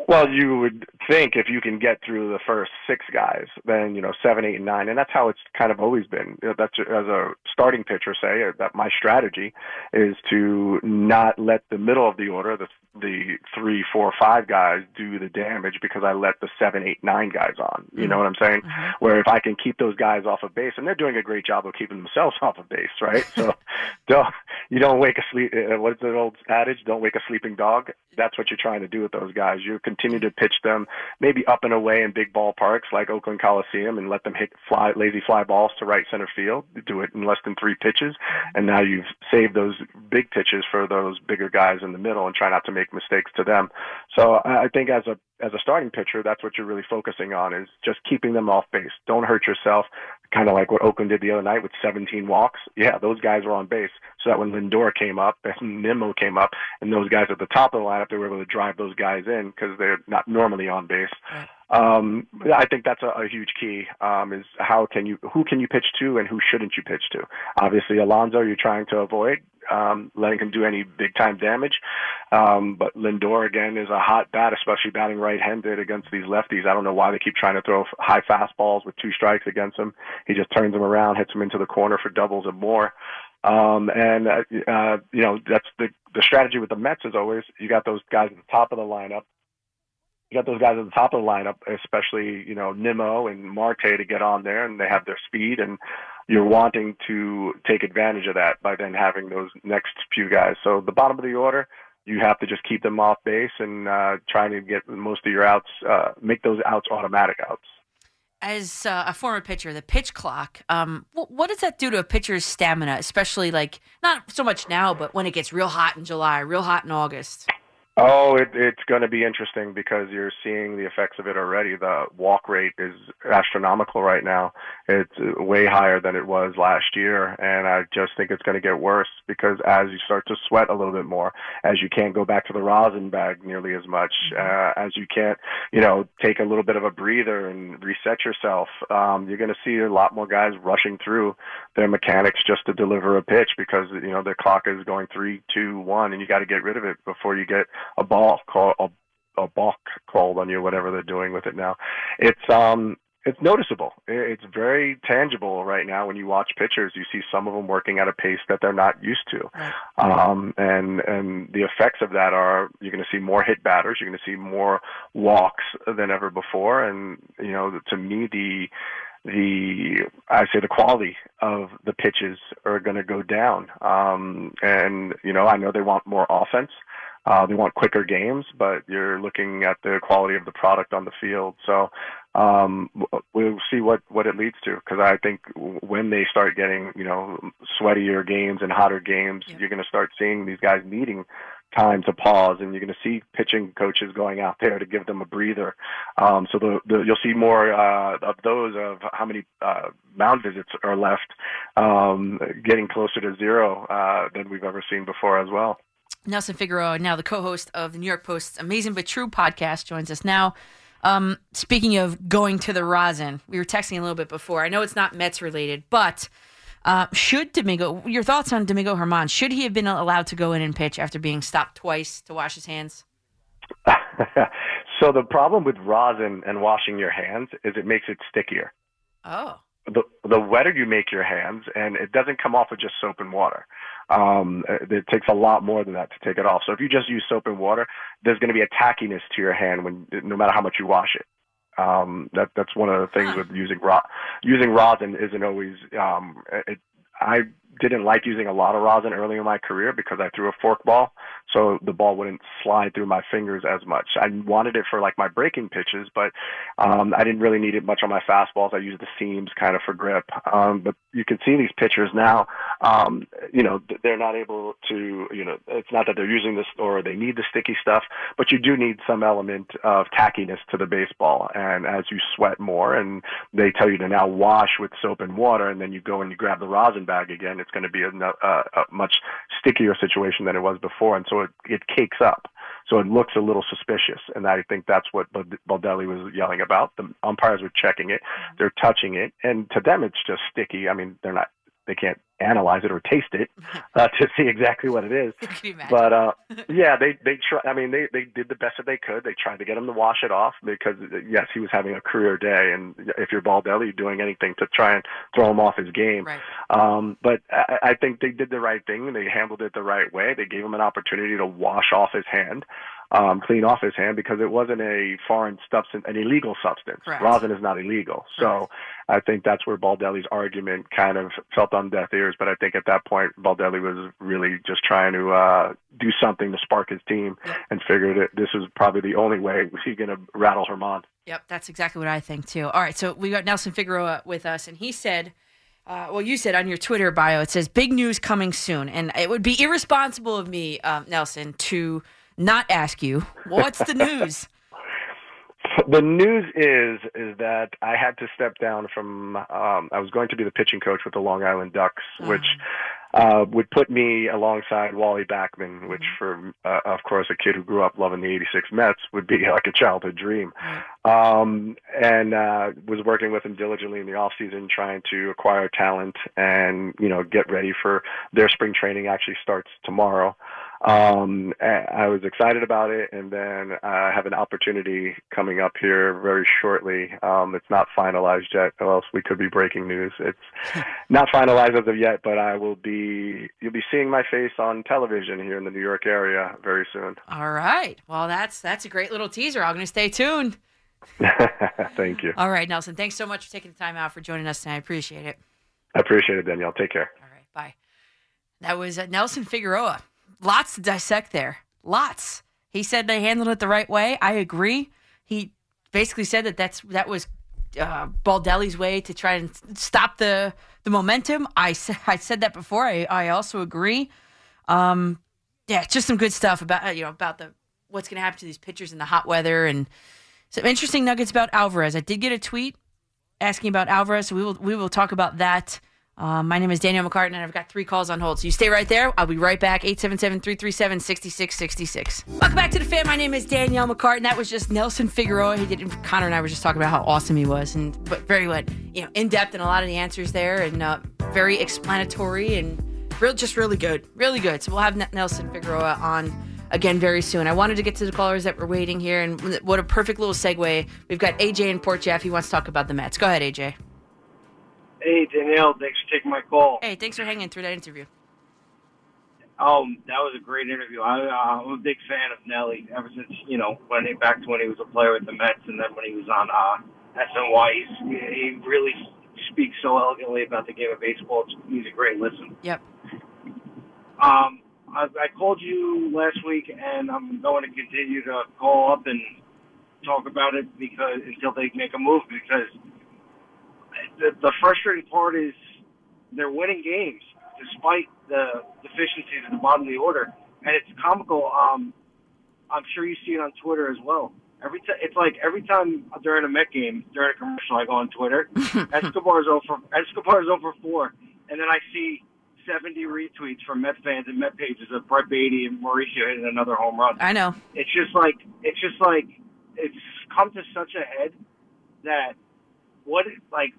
Well, you would think if you can get through the first six guys, then you know seven, eight, and nine, and that's how it's kind of always been. You know, That's as a starting pitcher say uh, that my strategy is to not let the middle of the order, the the three, four, five guys do the damage because I let the seven, eight, nine guys on. You know what I'm saying? Where if I can keep those guys off of base, and they're doing a great job of keeping themselves <laughs> off of base, right? So <laughs> don't you don't wake a sleep. Uh, what's the old adage? Don't wake a sleeping dog. That's what you're trying to do with those guys. You continue to pitch them maybe up and away in big ballparks like Oakland Coliseum and let them hit fly lazy fly balls to right center field. Do it in less than three pitches, and now you've saved those big pitches for those bigger guys in the middle and try not to make mistakes to them. So I think as a as a starting pitcher, that's what you're really focusing on is just keeping them off base. Don't hurt yourself. Kind of like what Oakland did the other night with 17 walks. Yeah, those guys were on base. So that when Lindor came up and Nimmo came up, and those guys at the top of the lineup, they were able to drive those guys in because they're not normally on base. Um, I think that's a, a huge key. Um, is how can you who can you pitch to and who shouldn't you pitch to? Obviously, Alonso, you're trying to avoid um, letting him do any big time damage. Um, but Lindor again is a hot bat, especially batting right-handed against these lefties. I don't know why they keep trying to throw high fastballs with two strikes against him. He just turns them around, hits them into the corner for doubles and more. Um, and uh, uh, you know that's the the strategy with the Mets is always you got those guys at the top of the lineup. You got those guys at the top of the lineup, especially you know Nimmo and Marte to get on there, and they have their speed, and you're wanting to take advantage of that by then having those next few guys. So the bottom of the order, you have to just keep them off base and uh, trying to get most of your outs, uh, make those outs automatic outs. As uh, a former pitcher, the pitch clock, um, wh- what does that do to a pitcher's stamina, especially like not so much now, but when it gets real hot in July, real hot in August? Oh, it, it's going to be interesting because you're seeing the effects of it already. The walk rate is astronomical right now. It's uh, way higher than it was last year, and I just think it's going to get worse because as you start to sweat a little bit more, as you can't go back to the rosin bag nearly as much, uh, as you can't, you know, take a little bit of a breather and reset yourself, um, you're going to see a lot more guys rushing through their mechanics just to deliver a pitch because you know their clock is going three, two, one, and you got to get rid of it before you get a ball call a, a balk called on you, whatever they're doing with it now. It's um it's noticeable. It's very tangible right now when you watch pitchers. You see some of them working at a pace that they're not used to, um, and and the effects of that are you're going to see more hit batters. You're going to see more walks than ever before, and you know to me the the I say the quality of the pitches are going to go down. Um, and you know I know they want more offense. Uh, they want quicker games, but you're looking at the quality of the product on the field. So um, we'll see what, what it leads to because I think when they start getting you know sweatier games and hotter games, you're going to start seeing these guys needing time to pause, and you're going to see pitching coaches going out there to give them a breather. Um, so the, the, you'll see more uh, of those of how many uh, mound visits are left, um, getting closer to zero uh, than we've ever seen before as well. Nelson Figueroa, now the co-host of the New York Post's Amazing but True podcast, joins us now. Um, speaking of going to the rosin, we were texting a little bit before. I know it's not Mets related, but uh, should Domingo, your thoughts on Domingo Germán? Should he have been allowed to go in and pitch after being stopped twice to wash his hands? <laughs> so the problem with rosin and washing your hands is it makes it stickier. Oh. The the wetter you make your hands, and it doesn't come off with just soap and water. Um, it takes a lot more than that to take it off. So if you just use soap and water, there's going to be a tackiness to your hand when, no matter how much you wash it. Um, that that's one of the things with using ro- using rosin isn't always. Um, it, I didn't like using a lot of rosin early in my career because I threw a fork ball, so the ball wouldn't slide through my fingers as much. I wanted it for like my breaking pitches, but um, I didn't really need it much on my fastballs. I used the seams kind of for grip. Um, but you can see these pitchers now, um, you know, they're not able to, you know, it's not that they're using this or they need the sticky stuff, but you do need some element of tackiness to the baseball. And as you sweat more, and they tell you to now wash with soap and water, and then you go and you grab the rosin bag again it's going to be a, a, uh, a much stickier situation than it was before, and so it it cakes up. So it looks a little suspicious, and I think that's what Baldelli was yelling about. The umpires were checking it, mm-hmm. they're touching it, and to them it's just sticky. I mean, they're not they can't analyze it or taste it uh, to see exactly what it is. <laughs> but uh, <laughs> yeah, they they try. I mean, they they did the best that they could. They tried to get him to wash it off because yes, he was having a career day, and if you're Baldelli, you're doing anything to try and throw him off his game. Right. Um, but I, I think they did the right thing. They handled it the right way. They gave him an opportunity to wash off his hand um, clean off his hand because it wasn't a foreign substance, an illegal substance. Rosin is not illegal. So I think that's where Baldelli's argument kind of felt on deaf ears. But I think at that point, Baldelli was really just trying to uh, do something to spark his team and figured that this was probably the only way he going to rattle Germán. Yep, that's exactly what I think too. All right, so we got Nelson Figueroa with us, and he said. Uh, well, you said on your Twitter bio, it says big news coming soon. And it would be irresponsible of me, um, Nelson, to not ask you what's the news. <laughs> the news is is that I had to step down from. Um, I was going to be the pitching coach with the Long Island Ducks, Oh. which uh, would put me alongside Wally Backman, which for uh, of course a kid who grew up loving the '86 Mets would be <laughs> like a childhood dream. Um, and uh, was working with him diligently in the off season, trying to acquire talent and you know get ready for their spring training. Actually starts tomorrow. Um, I was excited about it, and then I have an opportunity coming up here very shortly. Um, it's not finalized yet, or else we could be breaking news. It's <laughs> not finalized as of yet, but I will be. You'll be seeing my face on television here in the New York area very soon. All right. Well, that's that's a great little teaser. I'm going to stay tuned. <laughs> <laughs> Thank you. All right, Nelson. Thanks so much for taking the time out for joining us tonight. I appreciate it. I appreciate it, Danielle. Take care. All right. Bye. That was uh, Nelson Figueroa. Lots to dissect there. Lots. He said they handled it the right way. I agree. He basically said that that's that was uh, Baldelli's way to try and stop the the momentum. I I said that before. I I also agree. Um, yeah, just some good stuff about you know about the what's going to happen to these pitchers in the hot weather and some interesting nuggets about Alvarez. I did get a tweet asking about Alvarez. So we will we will talk about that. Uh, my name is Danielle McCartan, and I've got three calls on hold. So you stay right there. I'll be right back. 877-337-6666. Welcome back to the fan. My name is Danielle McCartan. That was just Nelson Figueroa. He did. Connor and I were just talking about how awesome he was, and but very what you know in depth and a lot of the answers there, and uh, very explanatory and real, just really good, really good. So we'll have Nelson Figueroa on again very soon. I wanted to get to the callers that were waiting here, and what a perfect little segue. We've got AJ in Port Jeff. He wants to talk about the Mets. Go ahead, AJ. Hey, Danielle, thanks for taking my call. Hey, thanks for hanging through that interview. Um, that was a great interview. I, uh, I'm a big fan of Nelly ever since you know when he, back to when he was a player with the Mets, and then when he was on uh, SNY. He's, he really speaks so elegantly about the game of baseball. It's, he's a great listen. Yep. Um, I, I called you last week, and I'm going to continue to call up and talk about it because until they make a move. Because the, the frustrating part is they're winning games despite the deficiencies at the bottom of the order. and it's comical. Um, I'm sure you see it on Twitter as well. Every time it's like every time during a Met game, during a commercial, I go on Twitter. <laughs> Escobar's over Escobar's over four, and then I see 70 retweets from Met fans and Met pages of Brett Baty and Mauricio hitting another home run. I know. It's just like it's just like it's come to such a head that what like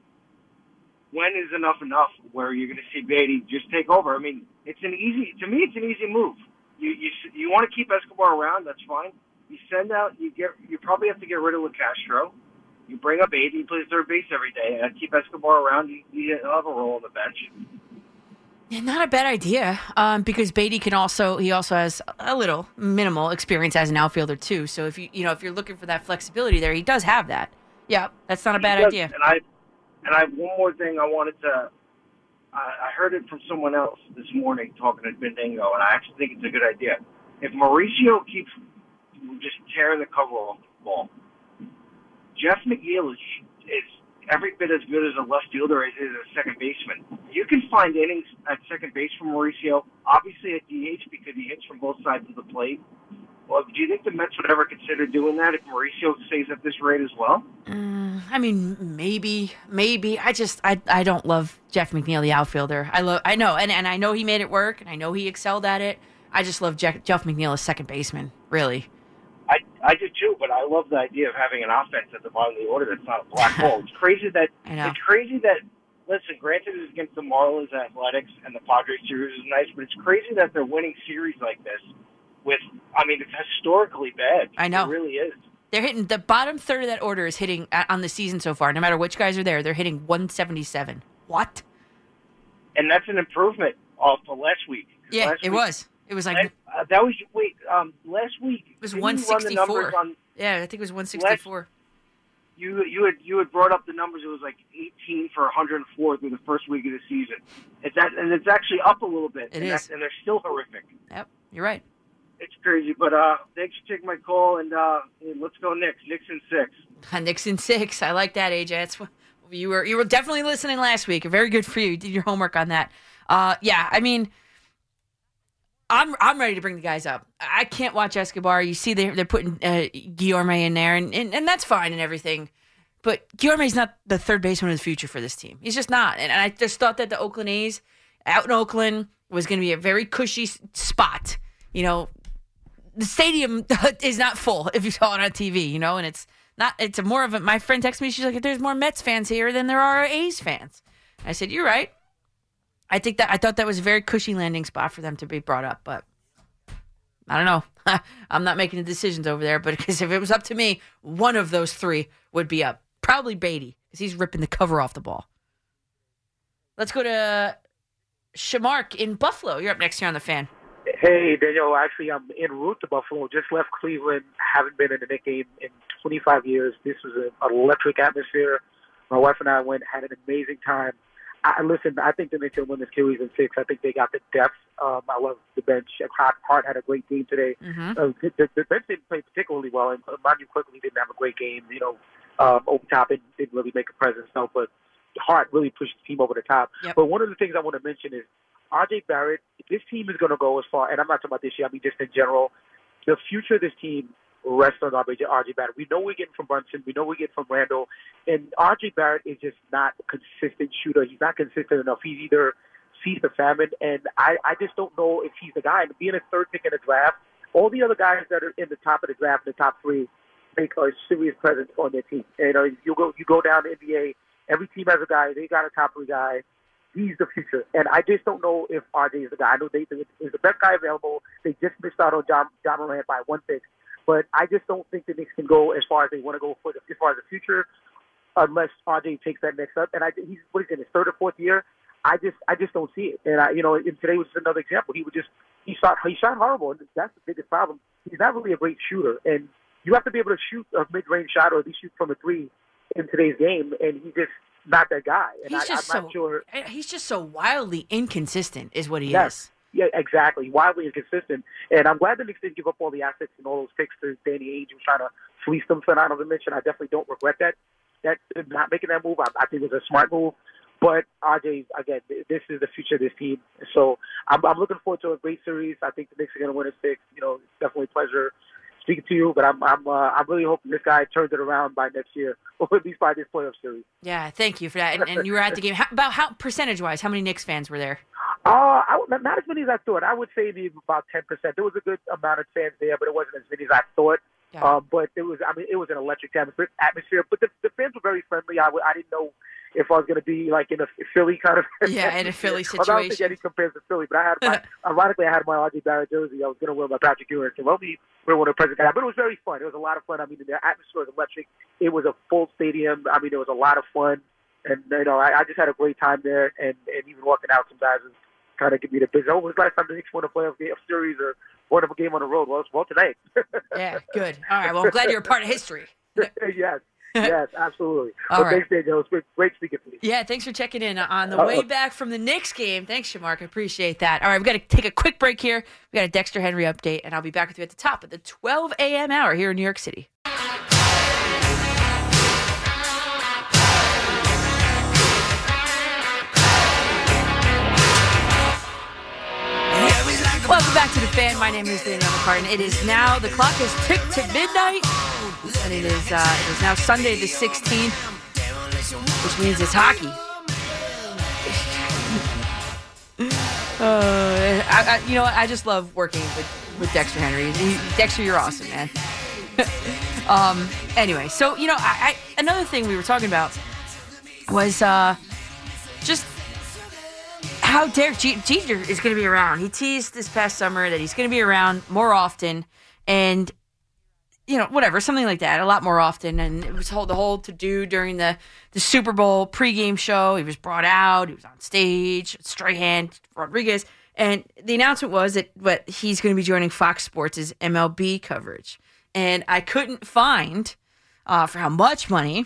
when is enough enough where you're going to see Baty just take over? I mean, it's an easy to me. It's an easy move. You you you want to keep Escobar around? That's fine. You send out. You get. You probably have to get rid of Castro. You bring up Baty. He plays third base every day, and keep Escobar around. You, you have a role on the bench. Yeah, not a bad idea. Um, because Baty can also he also has a little minimal experience as an outfielder too. So if you you know if you're looking for that flexibility there, he does have that. Yeah, that's not a bad does, idea. And I and I have one more thing I wanted to. I, heard it from someone else this morning talking to Bendingo, and I actually think it's a good idea. If Mauricio keeps just tearing the cover off the ball, Jeff McNeil is is every bit as good as a left fielder as a second baseman. You can find innings at second base from Mauricio, obviously at DH because he hits from both sides of the plate. Well, do you think the Mets would ever consider doing that if Mauricio stays at this rate as well? Mm, I mean, maybe, maybe. I just, I, I don't love Jeff McNeil, the outfielder. I love, I know, and, and I know he made it work, and I know he excelled at it. I just love Jeff, Jeff McNeil as second baseman, really. I I do too, but I love the idea of having an offense at the bottom of the order that's not a black <laughs> hole. It's crazy that I know. it's crazy that listen. Granted, it's against the Marlins Athletics and the Padres series is nice, but it's crazy that they're winning series like this. With I mean, it's historically bad. I know. it really is. They're hitting the bottom third of that order is hitting uh, on the season so far. No matter which guys are there, they're hitting 177. What? and that's an improvement off of last week. Yeah, Last it week- was. It was like last- uh, that was wait um last week. it was didn't you run the 164. on yeah, I think it was 164. you you had you had brought up the numbers. It was like 18 for 104 through the first week of the season. It's that, and it's actually up a little bit. It and is. and they're still horrific. Yep, you're right. It's crazy, but uh, thanks for taking my call, and uh, let's go Knicks. Knicks in six. <laughs> Knicks in six. I like that, AJ. That's what- you were you were definitely listening last week. Very good for you. You did your homework on that. Uh, yeah, I mean, I'm I'm ready to bring the guys up. I can't watch Escobar. You see, they're they're putting uh, Guillorme in there, and, and and that's fine and everything. But Guillorme's not the third baseman of the future for this team. He's just not. And, and I just thought that the Oakland A's out in Oakland was going to be a very cushy spot. You know, the stadium <laughs> is not full if you saw it on TV, you know, and it's not, it's more of a, my friend texted me, she's like, there's more Mets fans here than there are A's fans. I said, you're right. I think that, I thought that was a very cushy landing spot for them to be brought up, but I don't know. <laughs> I'm not making the decisions over there, but <laughs> because if it was up to me, one of those three would be up. Probably Baty, because he's ripping the cover off the ball. Let's go to Shamark in Buffalo. You're up next here on the fan. Hey, Daniel. Actually, I'm en route to Buffalo. Just left Cleveland. Haven't been in a Knicks game in 25 years. This was an electric atmosphere. My wife and I went, had an amazing time. I listen. I think the Knicks will win this series in six. I think they got the depth. Um, I love the bench. Hart, Hart had a great game today. Mm-hmm. Uh, the, the, the bench didn't play particularly well, and uh, Manu Quickley didn't have a great game. You know, um, Obi Toppin didn't, didn't really make a presence, no, but Hart really pushed the team over the top. Yep. But one of the things I want to mention is RJ Barrett. This team is going to go as far, and I'm not talking about this year. I mean just in general. The future of this team rests on RJ, Barrett. We know we're getting from Brunson. We know we're getting from Randle. And RJ Barrett is just not a consistent shooter. He's not consistent enough. He's either feast or famine, and I, I just don't know if he's the guy. And being a third pick in the draft, all the other guys that are in the top of the draft, the top three, make a serious presence on their team. You know, you go you go down to NBA, every team has a guy. They got a top three guy. He's the future, and I just don't know if RJ is the guy. I know they is the best guy available. They just missed out on John John Morant by one pick, but I just don't think the Knicks can go as far as they want to go for the, as far as the future, unless RJ takes that next up. And I he's what is it, his third or fourth year. I just I just don't see it. And I you know, and today was another example. He would just he shot he shot horrible, and that's the biggest problem. He's not really a great shooter, and you have to be able to shoot a mid range shot or at least shoot from a three in today's game, and he's just not that guy. And He's I, just I'm so not sure. Eh, he's just so wildly inconsistent, is what he Yes. is. Yeah, exactly. Wildly inconsistent. And I'm glad the Knicks didn't give up all the assets and all those picks to Danny Ainge who was trying to fleece them for to mention. I definitely don't regret that. That not making that move, I, I think it was a smart move. But RJ, again, this is the future of this team. So I'm, I'm looking forward to a great series. I think the Knicks are going to win a six. You know, it's definitely a pleasure speaking to you, but I'm I'm uh, I'm really hoping this guy turns it around by next year, <laughs> or at least by this playoff series. Yeah, thank you for that. And, and you were at the game. How, about how percentage wise? How many Knicks fans were there? Uh, I, not as many as I thought. I would say maybe about ten percent. There was a good amount of fans there, but it wasn't as many as I thought. Yeah. Uh, but it was, I mean, it was an electric atmosphere. atmosphere but the, the fans were very friendly. I, I didn't know if I was going to be like in a Philly kind of Yeah, in a Philly Although I don't think situation. any compares to Philly, but I had my, uh-huh. ironically I had my RJ Barrett jersey. I was going to wear my Patrick Ewing. So well, me wear one of the present guy, but it was very fun. It was a lot of fun. I mean, the atmosphere was electric. It was a full stadium. I mean, it was a lot of fun, and you know, I, I just had a great time there. And and even walking out some sometimes was kind of give me the business. Oh, was the last time the Knicks won a playoff game, a series or won a game on the road? Well, it's well tonight. Yeah, good. All right. Well, I'm glad you're a part of history. <laughs> yes, <laughs> yes, absolutely. All well, right. thanks, Daniel. It's been great speaking to you. Yeah, thanks for checking in on the Uh-oh. way back from the Knicks game. Thanks, Shamark. I appreciate that. All right, we've got to take a quick break here. We got a Dexter Henry update, and I'll be back with you at the top of the 12 a.m. hour here in New York City. Welcome back to the fan. My name is Danielle McCartan. It is now the clock has ticked to midnight, and it is uh, it is now Sunday the 16th, which means it's hockey. <laughs> Uh, I, I, you know? I just love working with, with Dexter Henry. He- Dexter, you're awesome, man. <laughs> um. Anyway, so you know, I, I another thing we were talking about was uh, just how Derek Je- Jeter is going to be around. He teased this past summer that he's going to be around more often, and you know, whatever, something like that, a lot more often. And it was whole, the whole to do during the the Super Bowl pregame show. He was brought out. He was on stage. Strahan, Rodriguez, and the announcement was that what he's going to be joining Fox Sports' MLB coverage. And I couldn't find uh, for how much money.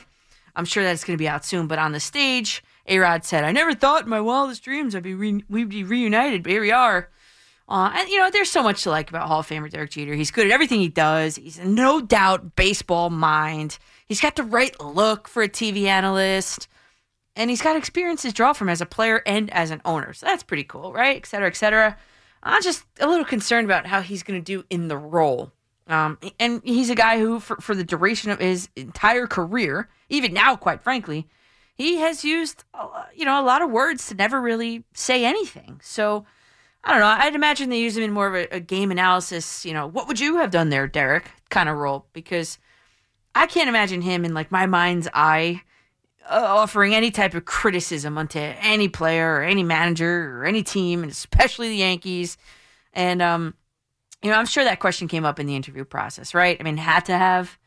I'm sure that's going to be out soon. But on the stage, A Rod said, "I never thought in my wildest dreams I'd be re- we'd be reunited, but here we are." Uh, and you know, there's so much to like about Hall of Famer Derek Jeter. He's good at everything he does. He's no doubt baseball mind. He's got the right look for a TV analyst, and he's got experience to draw from as a player and as an owner. So that's pretty cool, right? Et cetera, et cetera. I'm just a little concerned about how he's going to do in the role. Um, and he's a guy who, for, for the duration of his entire career, even now, quite frankly, he has used, uh, you know, a lot of words to never really say anything. So I don't know. I'd imagine they use him in more of a, a game analysis. You know, what would you have done there, Derek? Kind of role because I can't imagine him in like my mind's eye uh, offering any type of criticism onto any player or any manager or any team, and especially the Yankees. And um, you know, I'm sure that question came up in the interview process, right? I mean, had to have.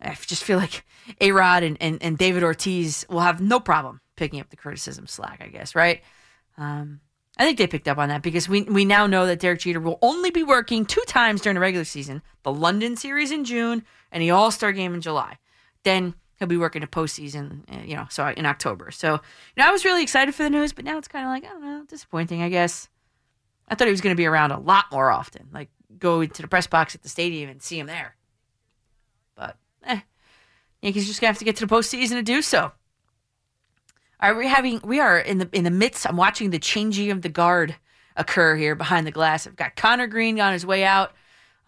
I just feel like A Rod and, and, and David Ortiz will have no problem picking up the criticism slack, I guess, right? Um, I think they picked up on that because we we now know that Derek Jeter will only be working two times during the regular season: the London series in June and the All Star game in July. Then he'll be working a postseason, uh, you know, so in October. So you know, I was really excited for the news, but now it's kind of like I don't know, disappointing, I guess. I thought he was going to be around a lot more often, like go to the press box at the stadium and see him there. But eh, Yankees just gonna have to get to the postseason to do so. Right, we're having we are in the in the midst. I'm watching the changing of the guard occur here behind the glass. I've got Connor Green on his way out.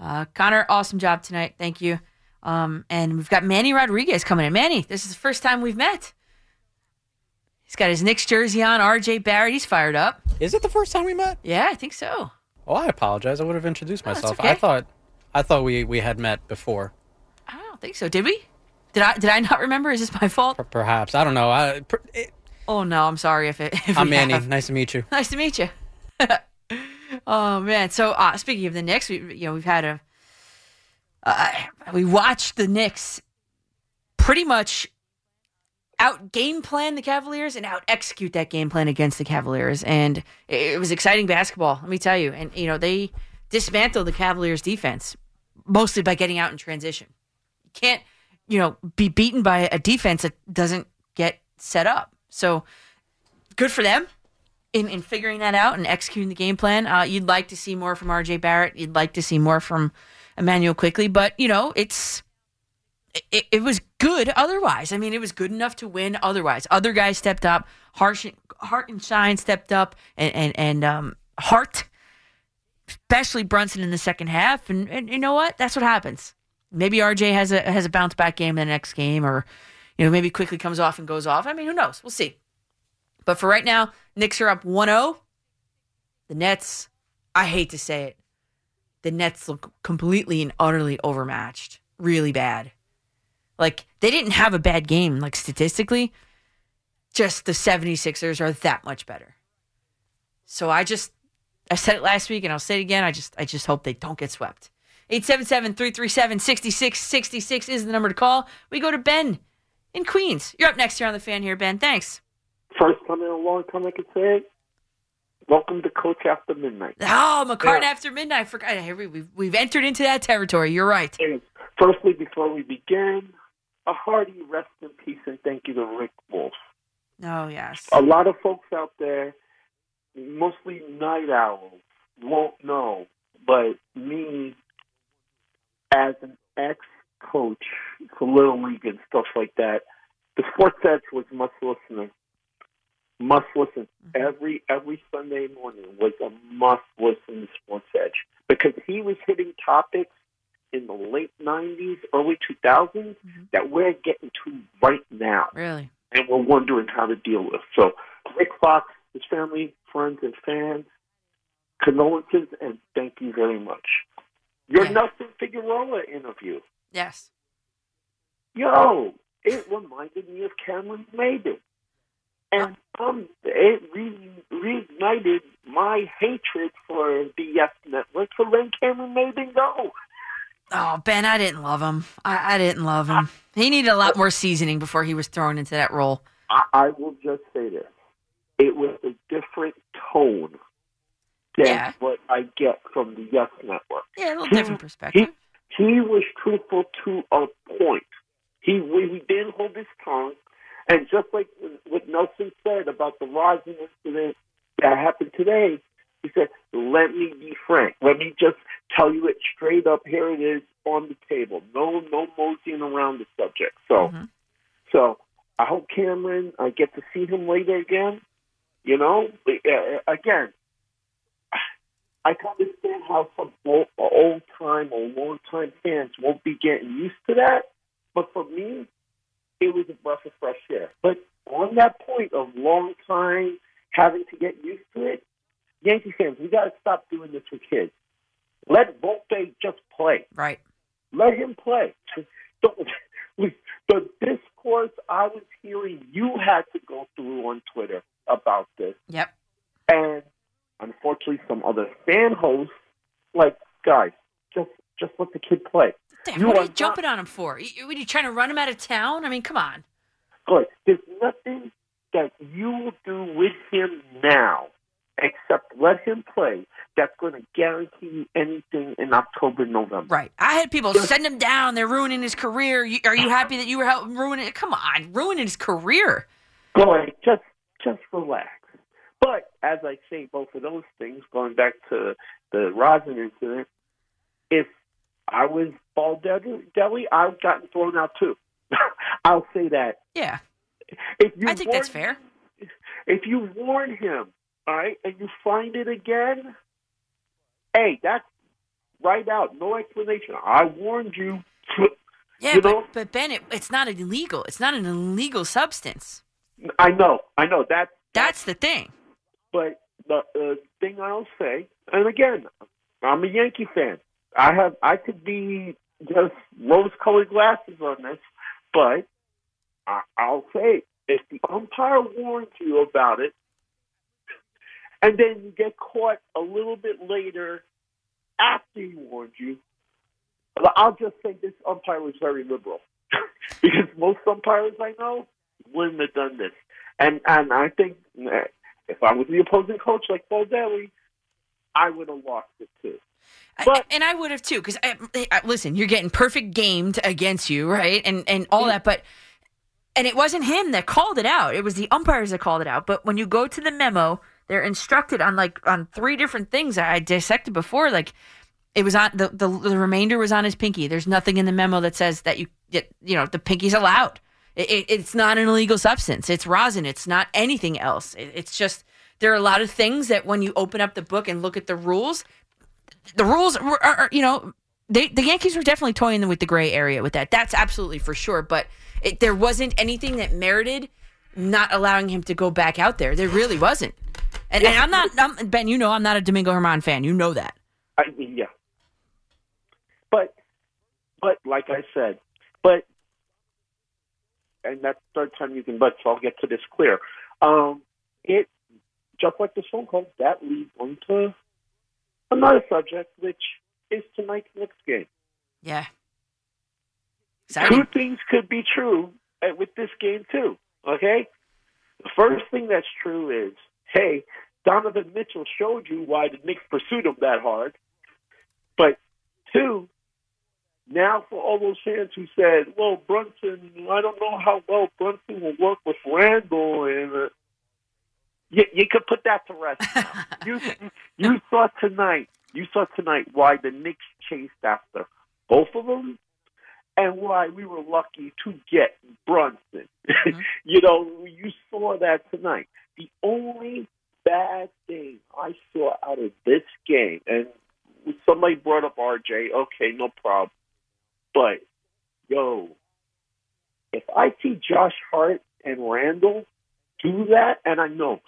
Uh, Connor, awesome job tonight. Thank you. Um, and we've got Manny Rodriguez coming in. Manny, this is the first time we've met. He's got his Knicks jersey on. RJ Barrett, he's fired up. Is it the first time we met? Yeah, I think so. Oh, I apologize. I would have introduced Oh, myself. okay. I thought, I thought we we had met before. I don't think so. Did we? Did I? Did I not remember? Is this my fault? Per- Perhaps I don't know. I, it, Oh no, I'm sorry if it. <laughs> If I'm Manny. have. Nice to meet you. <laughs> Nice to meet you. <laughs> oh man. So uh, speaking of the Knicks, we you know we've had a uh, we watched the Knicks pretty much out game plan the Cavaliers and out execute that game plan against the Cavaliers, and it, it was exciting basketball. Let me tell you, and you know they dismantled the Cavaliers defense mostly by getting out in transition. You can't you know be beaten by a defense that doesn't get set up. So good for them in, in figuring that out and executing the game plan. Uh, you'd like to see more from RJ Barrett. You'd like to see more from Immanuel Quickley, but you know, it's it, it was good otherwise. I mean, it was good enough to win otherwise. Other guys stepped up. Harsh, Hartenstein stepped up, and and, and um, Hart, especially Brunson in the second half. And, and you know what? That's what happens. Maybe RJ has a has a bounce back game in the next game, or you know maybe Quickley comes off and goes off. I mean, who knows? We'll see. But for right now, Knicks are up 1-0. The Nets, I hate to say it, the Nets look completely and utterly overmatched. Really bad. Like they didn't have a bad game, like statistically. Just the 76ers are that much better. So I just I said it last week and I'll say it again. I just I just hope they don't get swept. 877-337-6666 is the number to call. We go to Ben in Queens. You're up next here on the fan here, Ben. Thanks. First time in a long time I could say it. Welcome to Coach After Midnight. Oh, McCartan Yeah. after midnight. Forgot. We- We've, we've entered into that territory. You're right. And firstly, before we begin, a hearty rest in peace and thank you to Rick Wolff. Oh, yes. A lot of folks out there, mostly night owls, won't know, but me, as an ex-coach for Little League and stuff like that, the Sports Edge was must listener. Must listen mm-hmm. every every Sunday morning was a must listen to Sports Edge because he was hitting topics in the late '90s, early 2000s mm-hmm. that we're getting to right now Really? and we're wondering how to deal with. So, Rick Fox, his family, friends, and fans, condolences and thank you very much. Your Nelson Figueroa interview, Yes. yo, it reminded me of Cameron Maybin. And um, it re- reignited my hatred for the Yes Network for letting Cameron Maybin go. Oh, Ben, I didn't love him. I, I didn't love him. He needed a lot more seasoning before he was thrown into that role. I, I will just say this: it was a different tone than Yeah. what I get from the Yes Network. Yeah, a little He- different perspective. He he was truthful to a point. He he didn't hold his tongue, and just like what Nelson said about the Rosin incident that happened today, he said, "Let me be frank. Let me just tell you it straight up. Here it is on the table. No no moseying around the subject." So so I hope Cameron. I get to see him later again. You know, Uh, again, I can understand how some old time or long time fans won't be getting used to that. But for me, it was a breath of fresh air. But on that point of long time having to get used to it, Yankee fans, we got to stop doing this with kids. Let Volpe just play. Right. Let him play. <laughs> Don't, the discourse I was hearing you had to go through on Twitter about this. Yep. And unfortunately, some other fan hosts, like, guys, just just let the kid play. Damn, you what are are you jumping on him for? you, are you trying to run him out of town? I mean, come on. good. There's nothing that you will do with him now except let him play that's going to guarantee you anything in October, November. Right. I had people send him down. They're ruining his career. You, are you happy that you were helping ruin it? Come on, ruining his career. Boy, just just relax. But as I say, both of those things, going back to the Rosin incident, if I was Baldelli, I've gotten thrown out too. <laughs> I'll say that. Yeah. If you I think that's warn- fair. If you warn him, all right, and you find it again, hey, that's right out, no explanation. I warned you. Yeah, you but, know, but Ben, it, it's not illegal. It's not an illegal substance. I know, I know that. That's the thing. But the uh, thing I'll say, and again, I'm a Yankee fan. I have, I could be just rose-colored glasses on this, but I, I'll say, if the umpire warns you about it, and then you get caught a little bit later after he warned you, I'll just say this umpire was very liberal <laughs> because most umpires I know wouldn't have done this. And and I think eh, if I was the opposing coach like Baldelli, I would have lost it too. I, and I would have too, because um, eh, uh, listen, you're getting perfect gamed against you, right? And and all that, but and it wasn't him that called it out; it was the umpires that called it out. But when you go to the memo, they're instructed on like on three different things I dissected before. Like it was on the the, the remainder was on his pinky. There's nothing in the memo that says that you that, you know the pinky's allowed. It, it, it's not an illegal substance. It's rosin. It's not anything else. It, it's just there are a lot of things that when you open up the book and look at the rules, the rules are, are, you know, they, the Yankees were definitely toying with the gray area with that. That's absolutely for sure. But it, there wasn't anything that merited not allowing him to go back out there. There really wasn't. And, and I'm not, I'm, Ben. You know, I'm not a Domingo Germán fan. You know that. I yeah. But, but like I said, but, and that's the third time using but, so I'll get to this clear. Um, it, just like this phone call, that leads on to another subject, which is tonight's Knicks game. Yeah. Two things could be true uh, with this game too. Okay, the first thing that's true is, hey, Donovan Mitchell showed you why the Knicks pursued him that hard. But two, now for all those fans who said, "Well, Brunson, I don't know how well Brunson will work with Randle," and uh, you, you could put that to rest. Now. <laughs> you you saw tonight. You saw tonight why the Knicks chased after both of them, and why we were lucky to get Brunson. Mm-hmm. <laughs> you know, you saw that tonight. The only bad thing I saw out of this game, and somebody brought up RJ. Okay, no problem. But yo, if I see Josh Hart and Randle do that, and I know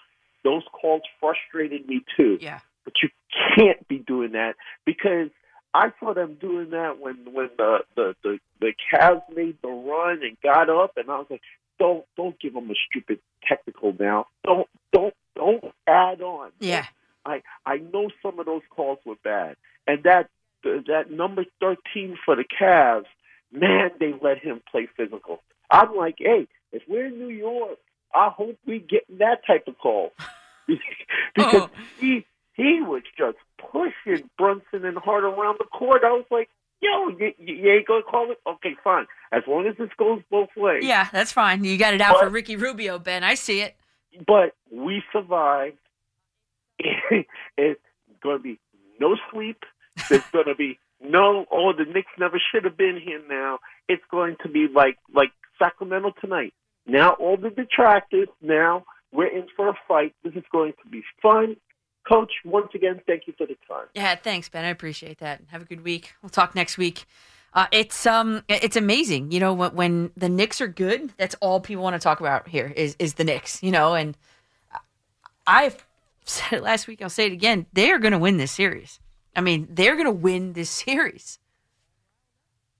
those calls frustrated me too. Yeah. But you can't be doing that because I saw them doing that when when the the the, the Cavs made the run and got up, and I was like, don't don't give them a stupid technical now. Don't don't don't add on. Yeah. I I know some of those calls were bad, and that that number thirteen for the Cavs, man, they let him play physical. I'm like, hey, if we're in New York, I hope we get that type of call <laughs> because he he was just pushing Brunson and Hart around the court. I was like, yo, you, you ain't gonna call it? Okay, fine. As long as this goes both ways. Yeah, that's fine. You got it out for Ricky Rubio, Ben. I see it. But we survived. <laughs> it's going to be no sleep. There's going to be no. Oh, the Knicks never should have been here. Now it's going to be like like Sacramento tonight. Now all the detractors. Now we're in for a fight. This is going to be fun. Coach, once again, thank you for the time. Yeah, thanks, Ben. I appreciate that. Have a good week. We'll talk next week. Uh, it's um, it's amazing. You know, when, when the Knicks are good, that's all people want to talk about here is is the Knicks. You know, and I've said it last week. I'll say it again. They are going to win this series. I mean, they're going to win this <laughs> series.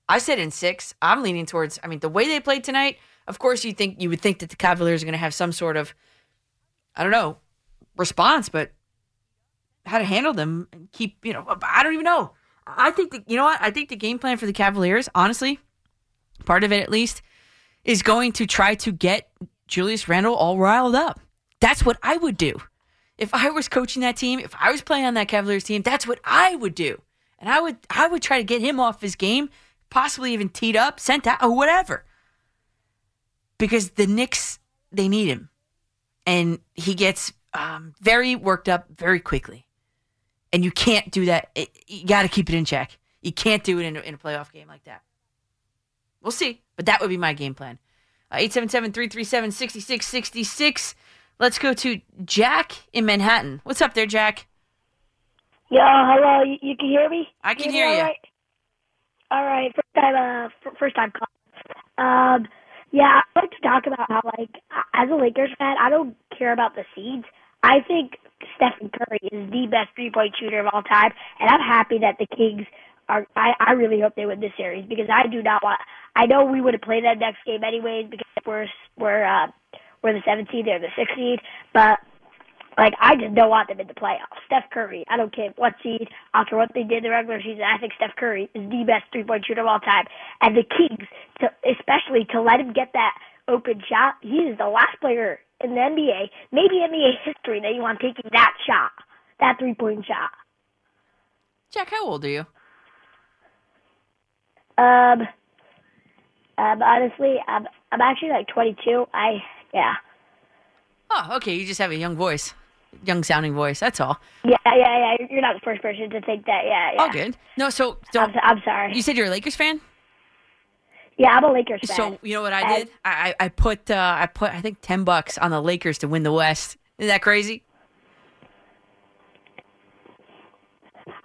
I said in six. I'm leaning towards. I mean, the way they played tonight. Of course, you think you would think that the Cavaliers are going to have some sort of, I don't know, response, but how to handle them and keep, you know, I don't even know. I think that, you know what? I think the game plan for the Cavaliers, honestly, part of it at least, is going to try to get Julius Randle all riled up. That's what I would do. If I was coaching that team, if I was playing on that Cavaliers team, that's what I would do. And I would I would try to get him off his game, possibly even teed up, sent out, or whatever. Because the Knicks, they need him. And he gets um, very worked up very quickly and you can't do that. It, you got to keep it in check. You can't do it in a, in a playoff game like that. We'll see, but that would be my game plan. Uh, 877-337-6666. Let's go to Jack in Manhattan. What's up there, Jack? Yeah, hello. You, you can hear me? I can hear all you. right? All right, first time, uh, first time call. Um, yeah, I'd like to talk about how, like, as a Lakers fan, I don't care about the seeds. I think Stephen Curry is the best three point shooter of all time, and I'm happy that the Kings are. I, I really hope they win this series because I do not want. I know we would have played that next game anyways because we're we're uh, we're the 17th, they're the 16th, but like I just don't want them in the playoffs. Steph Curry, I don't care what seed, I what they did in the regular season. I think Steph Curry is the best three point shooter of all time, and the Kings, to, especially to let him get that open shot, he is the last player in the NBA, maybe NBA history, that you want taking that shot, that three point shot. Jack, how old are you? Um, um, honestly, I'm I'm actually like 22. I yeah. Oh, okay. You just have a young voice, young sounding voice. That's all. Yeah, yeah, yeah. You're not the first person to think that. Yeah, yeah. Oh, good. No, so don't. I'm, I'm sorry. You said you're a Lakers fan. Yeah, I'm a Lakers fan. So you know what I did? I I put uh, I put I think ten bucks on the Lakers to win the West. Isn't that crazy?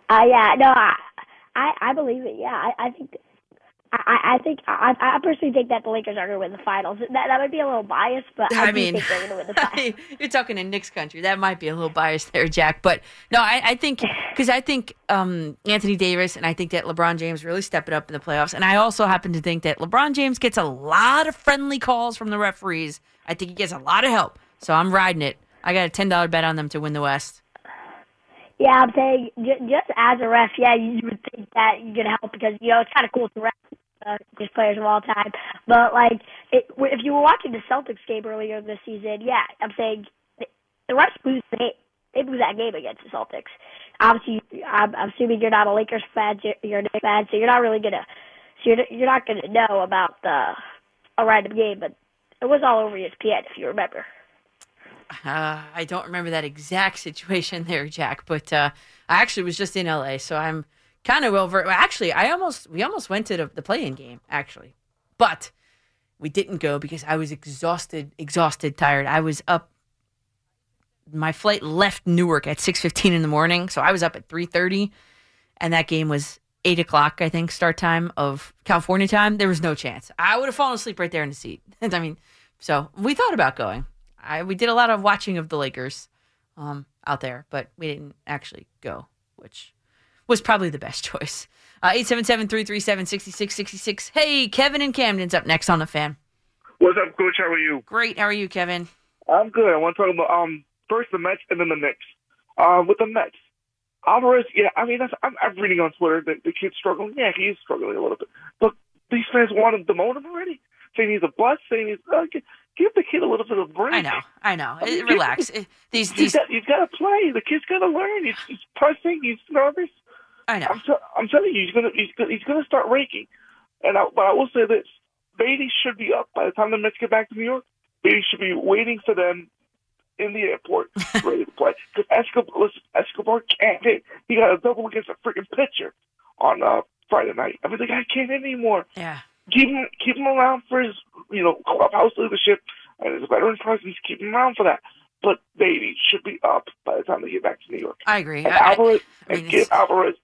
Uh, yeah, no, I, I, I believe it. Yeah, I, I think I, I think, I, I personally think that the Lakers are going to win the finals. That, that might be a little biased, but I, I mean, think they're going to win the <laughs> finals. You're talking in Knicks country. That might be a little biased there, Jack. But no, I, I think <laughs> because I think um, Anthony Davis and I think that LeBron James really step it up in the playoffs. And I also happen to think that LeBron James gets a lot of friendly calls from the referees. I think he gets a lot of help. So I'm riding it. I got a ten dollar bet on them to win the West. Yeah, I'm saying just as a ref, yeah, you would think that you could help because you know it's kind of cool to ref uh, just players of all time. But like, it, if you were watching the Celtics game earlier this season, yeah, I'm saying the refs lose the game. They lose that game against the Celtics. Obviously, I'm, I'm assuming you're not a Lakers fan, you're- a Knicks fan, so you're not really gonna, so you're you're not gonna know about the a random game, but it was all over ESPN if you remember. Uh, I don't remember that exact <laughs> situation there, Jack, but uh, I actually was just in LA, so I'm kind of over. Actually, I almost we almost went to the, the play-in game actually, but we didn't go because I was exhausted, exhausted, tired. I was up. My flight left Newark at six fifteen in the morning, so I was up at three thirty, and that game was eight o'clock, I think, start time of California time. There was no chance. I would have fallen asleep right there in the seat. <laughs> I mean, so we thought about going. I we did a lot of watching of the Lakers um, out there, but we didn't actually go, which was probably the best <laughs> choice. Uh, 877-337-6666. Hey, Kevin and Camden's up next on the fan. What's up, Coach? How are you? Great. How are you, Kevin? I'm good. I want to talk about um first the Mets and then the Knicks. Um, with the Mets, Alvarez. Yeah, I mean that's I'm, I'm reading on Twitter that the kid's struggling. Yeah, he is struggling a little bit, but these fans want him to demote him already, saying he's a bust, saying he's uh, give the kid a little bit of break. I know. I know. I mean, Relax. Eh, These He's these got, he's got to play. The kid's got to learn. He's, he's pressing. He's nervous. I know. I'm, t- I'm telling you, he's gonna he's gonna, he's gonna start raking. And I, but I will say this: Baty should be up by the time the Mets get back to New York. Baty should be waiting for them in the airport, <laughs> ready to play. Because Escobar, listen, Escobar can't hit. He got a double against a freaking pitcher on uh, Friday night. I mean, the guy can't hit anymore. Yeah. Keep him keep him around for his you know clubhouse leadership and his veteran presence. Keep him around for that. But Baty should be up by the time they get back to New York. I agree. And I- Alvarez I mean, and give Alvarez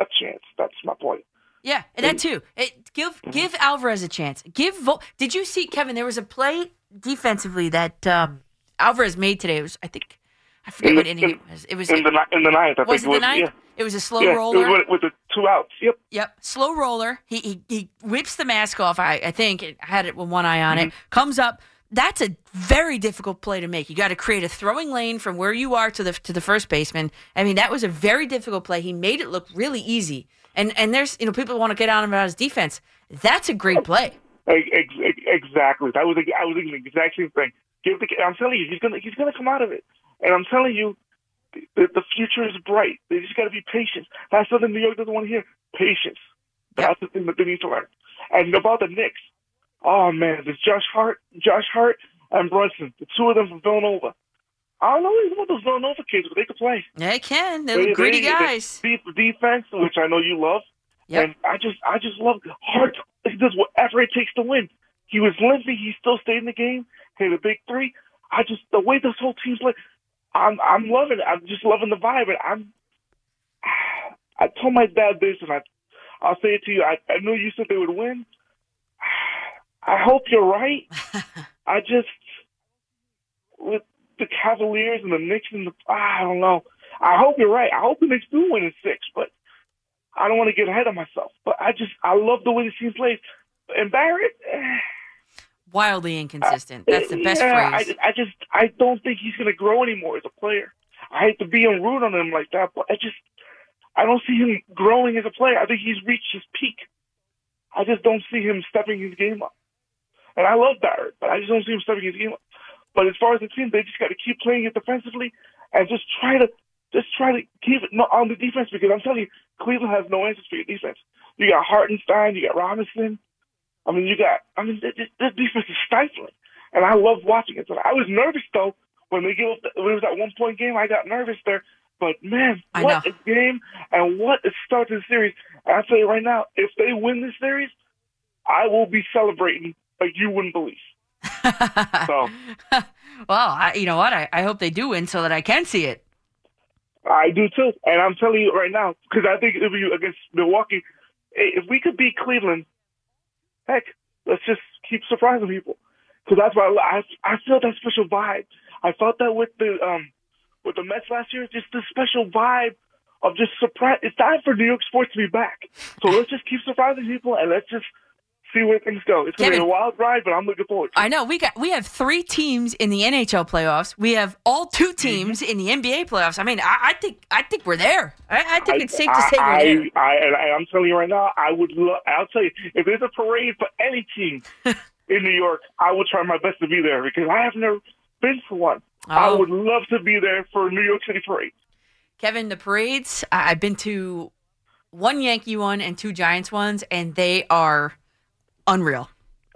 a chance. That's my point. Yeah, and that too. It, give give Alvarez a chance. Give. Vo- Did you see Kevin? There was a play defensively that um, Alvarez made today. It was I think I forget In what the- inning it was. It was in the in the ninth. I was think it it the was, ninth? yeah. It was a slow yeah, roller. It was with, the two outs. Yep. Yep, slow roller. He he, he whips the mask off. I, I think it had it with one eye on it. Mm-hmm. Comes up. That's a very difficult play to make. You got to create a throwing lane from where you are to the to the first baseman. I mean, that was a very difficult play. He made it look really easy. And and there's you know people want to get on him about his defense. That's a great play. Ex- ex- Exactly. That was I was thinking the exact same thing. Give the I'm telling you, he's gonna he's gonna come out of it. And I'm telling you, the, the future is bright. They just got to be patient. That's something New York doesn't want to hear. Patience. That's the thing that they need to learn. And about the Knicks, oh man, there's Josh Hart, Josh Hart, and Brunson, the two of them from Villanova. I don't know even what those Villanova kids, but they can play. They can. They're They- gritty they- guys. they- defense, which I know you love. Yep. And I just, I just love Hart. He does whatever it takes to win. He was limping. He still stayed in the game. Hit a big three. I just the way this whole team's playing, I'm, I'm loving it. I'm just loving the vibe. And I'm, <sighs> I told my dad this, and I, I'll say it to you. I, I knew you said they would win. <sighs> I hope you're right. <laughs> I just with the Cavaliers and the Knicks and the I don't know. I hope you're right. I hope the Knicks do win in six, but I don't want to get ahead of myself. But I just I love the way the team plays. And Barrett, eh, Wildly inconsistent. Uh, That's the best yeah, phrase. I, I just I don't think he's going to grow anymore as a player. I hate to be root on him like that, but I just I don't see him growing as a player. I think he's reached his peak. I just don't see him stepping his game up. And I love Barrett, but I just don't see him stepping his game up. But as far as the team, they just got to keep playing it defensively and just try to just try to keep it no, on the defense because I'm telling you, Cleveland has no answers for your defense. You got Hartenstein, you got Robinson. I mean, you got. I mean, this, this defense is stifling, and I love watching it. So I was nervous though when they gave up. The, when it was that one point game, I got nervous there. But man, I what know. a game and what a start to the series! And I tell you right now, if they win this series, I will be celebrating like you wouldn't believe. <laughs> so Well, I, you know what? I, I hope they do win so that I can see it. I do too, and I'm telling you right now because I think if you against Milwaukee, if we could beat Cleveland, heck, let's just keep surprising people. Because that's why I I feel that special vibe. I felt that with the um with the Mets last year, just the special vibe of just surprise. It's time for New York sports to be back. So let's just keep surprising people and let's just see where things go. It's gonna be a wild ride, but I'm looking forward. to it. I know we got we have three teams in the NHL playoffs. We have all two Mm-hmm. teams in the NBA playoffs. I mean, I, I think I think we're there. I, I think it's safe to say I, we're there. I, I, and I, I'm telling you right now, I would. Lo- I'll tell you, if there's a parade for any team <laughs> in New York, I will try my best to be there because I have never been for one. I Oh. would love to be there for New York City parade. Kevin, the parades. I've been to one Yankee one and two Giants ones, and they are unreal.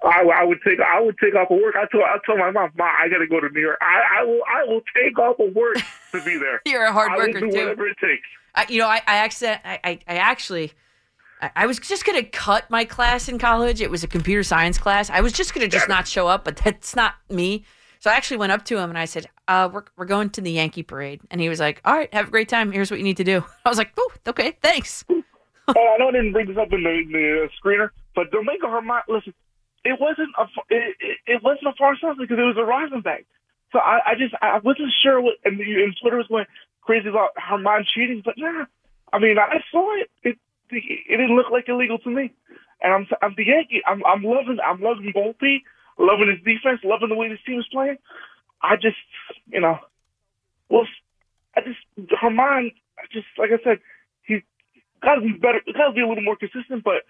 I, I would take. I would take off of work. I told. I told my mom, "Mom, I got to go to New York. I, I will. I will take off of work to be there. <laughs> You're a hard I worker, too. whatever it takes. I, you know, I, I actually, I, I, I actually, I, I was just gonna cut my class in college. It was a computer science class. I was just gonna just not show up, but <laughs> that's not me. So I actually went up to him and I said, uh, we're, we're going to the Yankee parade. And he was like, all right, have a great time. Here's what you need to do. <laughs> I was like, oh, okay, thanks. oh, I know I didn't bring this up in the, in the screener, but Domingo Germán, listen, it wasn't a it, it, wasn't a far south because it was a rosin bag. So I, I just I wasn't sure what and, and Twitter was going crazy about Germán cheating, but nah, I mean I saw it. It it didn't look like illegal to me, and I'm I'm the Yankee. I'm I'm loving I'm loving Volpe, loving his defense, loving the way this team is playing. I just you know, well, I just Germán. I just like I said, he's got to be better. Got to be a little more consistent, but.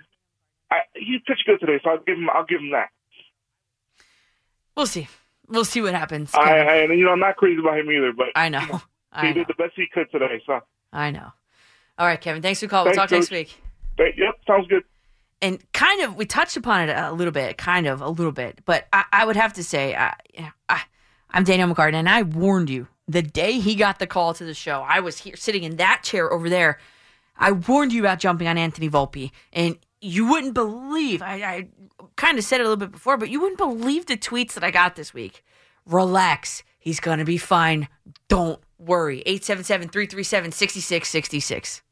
I, he pitched good today, so I'll give him. I'll give him that. We'll see. We'll see what happens. I, I, and you know, I'm not crazy about him either, but I know. you know, I he did the best he could today. So, I know. All right, Kevin. Thanks for the call. We'll talk next week. but, yep, sounds good. and kind of we touched upon it a little bit, kind of a little bit, but I, I would have to say, I, I, I'm Danielle McCartan, and I warned you the day he got the call to the show. I was here sitting in that chair over there. I warned you about jumping on Anthony Volpe, and you wouldn't believe. I, I kind of said it a little bit before, but you wouldn't believe the tweets that I got this week. Relax, he's gonna be fine. Don't worry. 877 337 6666.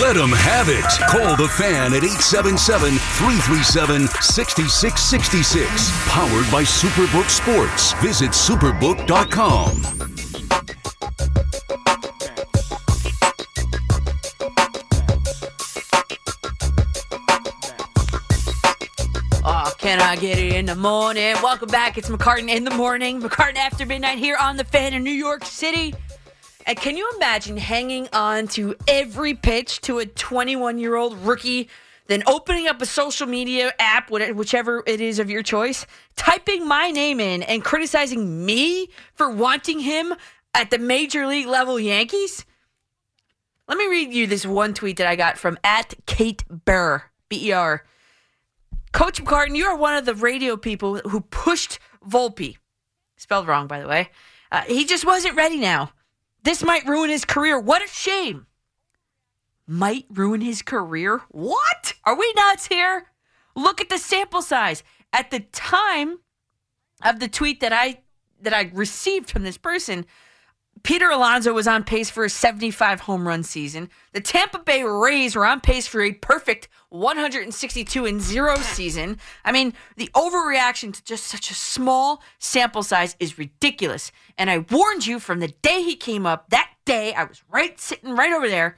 Let them have it. Call the fan at 877 337 6666. Powered by Superbook Sports. Visit superbook.com. can I get it in the morning? Welcome back. It's McCartan in the morning. McCartan after midnight here on the fan in New York City. And can you imagine hanging on to every pitch to a 21 year old rookie, then opening up a social media app, whichever it is of your choice, typing my name in and criticizing me for wanting him at the major league level Yankees? Let me read you this one tweet that I got from at Kate Burr, B E R. Coach McCartan, you are one of the radio people who pushed Volpe. Spelled wrong, by the way. Uh, he just wasn't ready now. This might ruin his career. What a shame. Might ruin his career? What? Are we nuts here? Look at the sample size. At the time of the tweet that I that I received from this person, Peter Alonso was on pace for a 75 home run season. The Tampa Bay Rays were on pace for a perfect 162 and 0 season. I mean, the overreaction to just such a small sample size is ridiculous. And I warned you from the day he came up, that day I was right sitting right over there.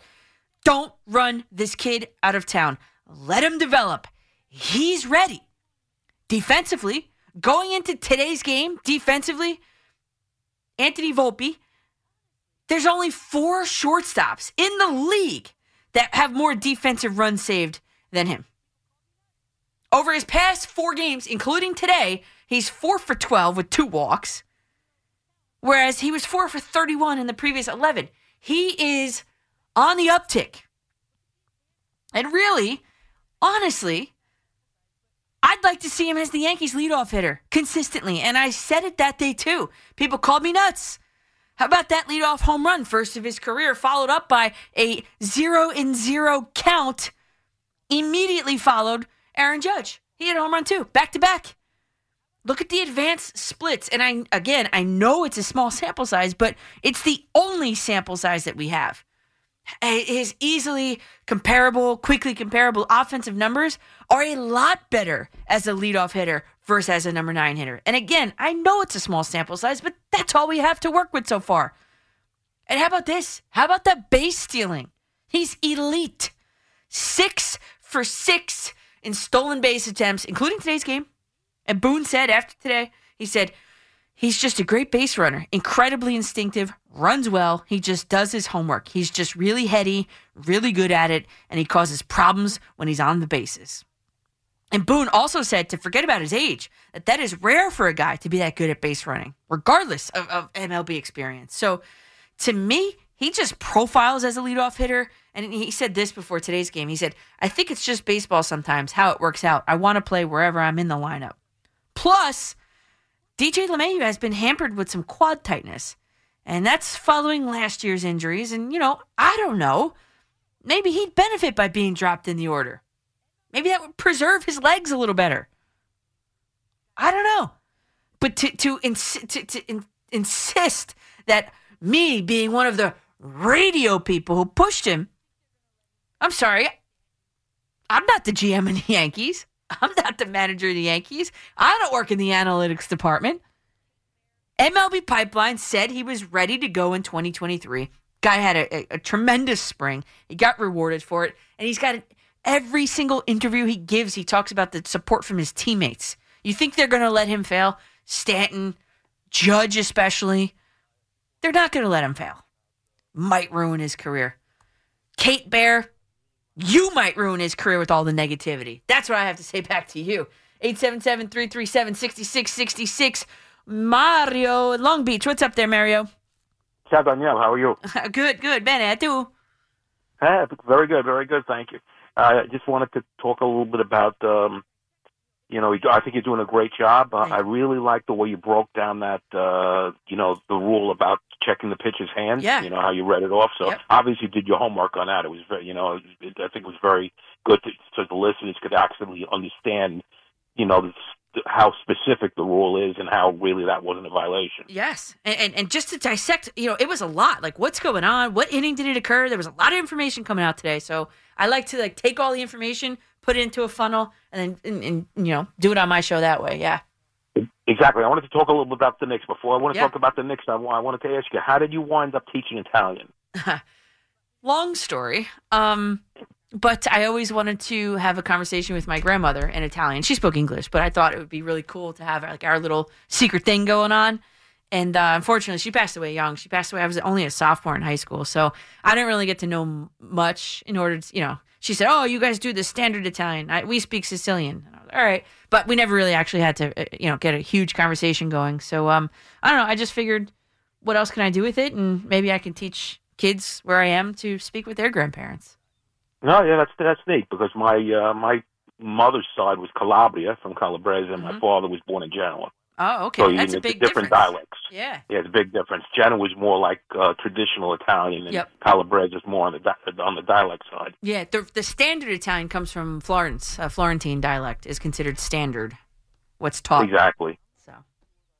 Don't run this kid out of town. Let him develop. He's ready. Defensively, going into today's game, defensively, Anthony Volpe there's only four shortstops in the league that have more defensive runs saved than him. Over his past four games, including today, he's four for 12 with two walks, whereas he was four for 31 in the previous 11. He is on the uptick. And really, honestly, I'd like to see him as the Yankees leadoff hitter consistently. And I said it that day too. People called me nuts. How about that leadoff home run, first of his career, followed up by a zero in zero count, immediately followed Aaron Judge. He had a home run too, back to back. Look at the advanced splits. And I again, I know it's a small sample size, but it's the only sample size that we have. His easily comparable, quickly comparable offensive numbers are a lot better as a leadoff hitter versus as a number nine hitter. And again, I know it's a small sample size, but that's all we have to work with so far. And how about this? How about that base stealing? He's elite. Six for six in stolen base attempts, including today's game. And Boone said after today, he said, he's just a great base runner, incredibly instinctive, runs well. He just does his homework. He's just really heady, really good at it, and he causes problems when he's on the bases. And Boone also said to forget about his age, that that is rare for a guy to be that good at base running, regardless of, of MLB experience. So to me, he just profiles as a leadoff hitter. And he said this before today's game. He said, I think it's just baseball sometimes, how it works out. I want to play wherever I'm in the lineup. Plus, DJ LeMahieu has been hampered with some quad tightness. And that's following last year's injuries. And, you know, I don't know. Maybe he'd benefit by being dropped in the order. Maybe that would preserve his legs a little better. I don't know. But to to, to, to in- insist that me being one of the radio people who pushed him, I'm sorry. I'm not the GM in the Yankees. I'm not the manager of the Yankees. I don't work in the analytics department. MLB Pipeline said he was ready to go in 2023. Guy had a, a, a tremendous spring. He got rewarded for it, and he's got every single interview he gives. He talks about the support from his teammates. You think they're going to let him fail? Stanton, Judge, especially. They're not going to let him fail. Might ruin his career. Kate Bear, you might ruin his career with all the negativity. That's what I have to say back to you. 877 337 6666. Mario Long Beach. What's up there, Mario? Ciao, Danielle. How are you? <laughs> good, good. Bene, tu? Eh, very good, very good. Thank you. Uh, I just wanted to talk a little bit about, um, you know, I think you're doing a great job. Uh, I really like the way you broke down that, uh, you know, the rule about checking the pitcher's hands. Yeah. You know how you read it off. So obviously, you did your homework on that. It was very, you know, it, I think it was very good to, so the listeners could actually understand, you know, the, how specific the rule is and how really that wasn't a violation. Yes. And, and and just to dissect, you know, it was a lot. Like what's going on? What inning did it occur? There was a lot of information coming out today. So I like to like take all the information, put it into a funnel, and then and, and you know, do it on my show that way. Yeah. Exactly. I wanted to talk a little bit about the Knicks. Before I want to Yeah. talk about the Knicks, I, I wanted to ask you, how did you wind up teaching Italian? <laughs> Long story. Um but I always wanted to have a conversation with my grandmother in Italian. She spoke English, but I thought it would be really cool to have like our little secret thing going on. And uh, unfortunately, she passed away young. She passed away. I was only a sophomore in high school, so I didn't really get to know m- much. In order to, you know, she said, "Oh, you guys do the standard Italian. I, we speak Sicilian." All right, but we never really actually had to, uh, you know, get a huge conversation going. So, um, I don't know. I just figured, what else can I do with it? And maybe I can teach kids where I am to speak with their grandparents. No, yeah, that's that's neat because my uh, my mother's side was Calabria from Calabrese, and my father was born in Genoa. Oh, okay, So you that's a big different difference. dialects. Yeah. Yeah, it's a big difference. Genoa was more like uh, traditional Italian, and Yep. Calabrese is more on the di- on the dialect side. Yeah, the the standard Italian comes from Florence. Uh, Florentine dialect is considered standard. What's taught Exactly.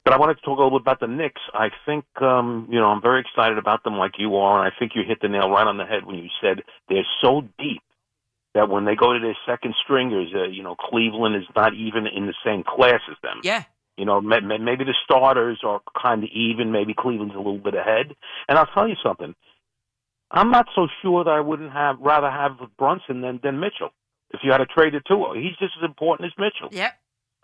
But I wanted to talk a little bit about the Knicks. I think, um, you know, I'm very excited about them like you are, and I think you hit the nail right on the head when you said they're so deep that when they go to their second stringers, uh, you know, Cleveland is not even in the same class as them. Yeah. You know, ma- ma- maybe the starters are kind of even. Maybe Cleveland's a little bit ahead. And I'll tell you something. I'm not so sure that I wouldn't have rather have Brunson than than Mitchell. If you had to trade the two, he's just as important as Mitchell. Yep.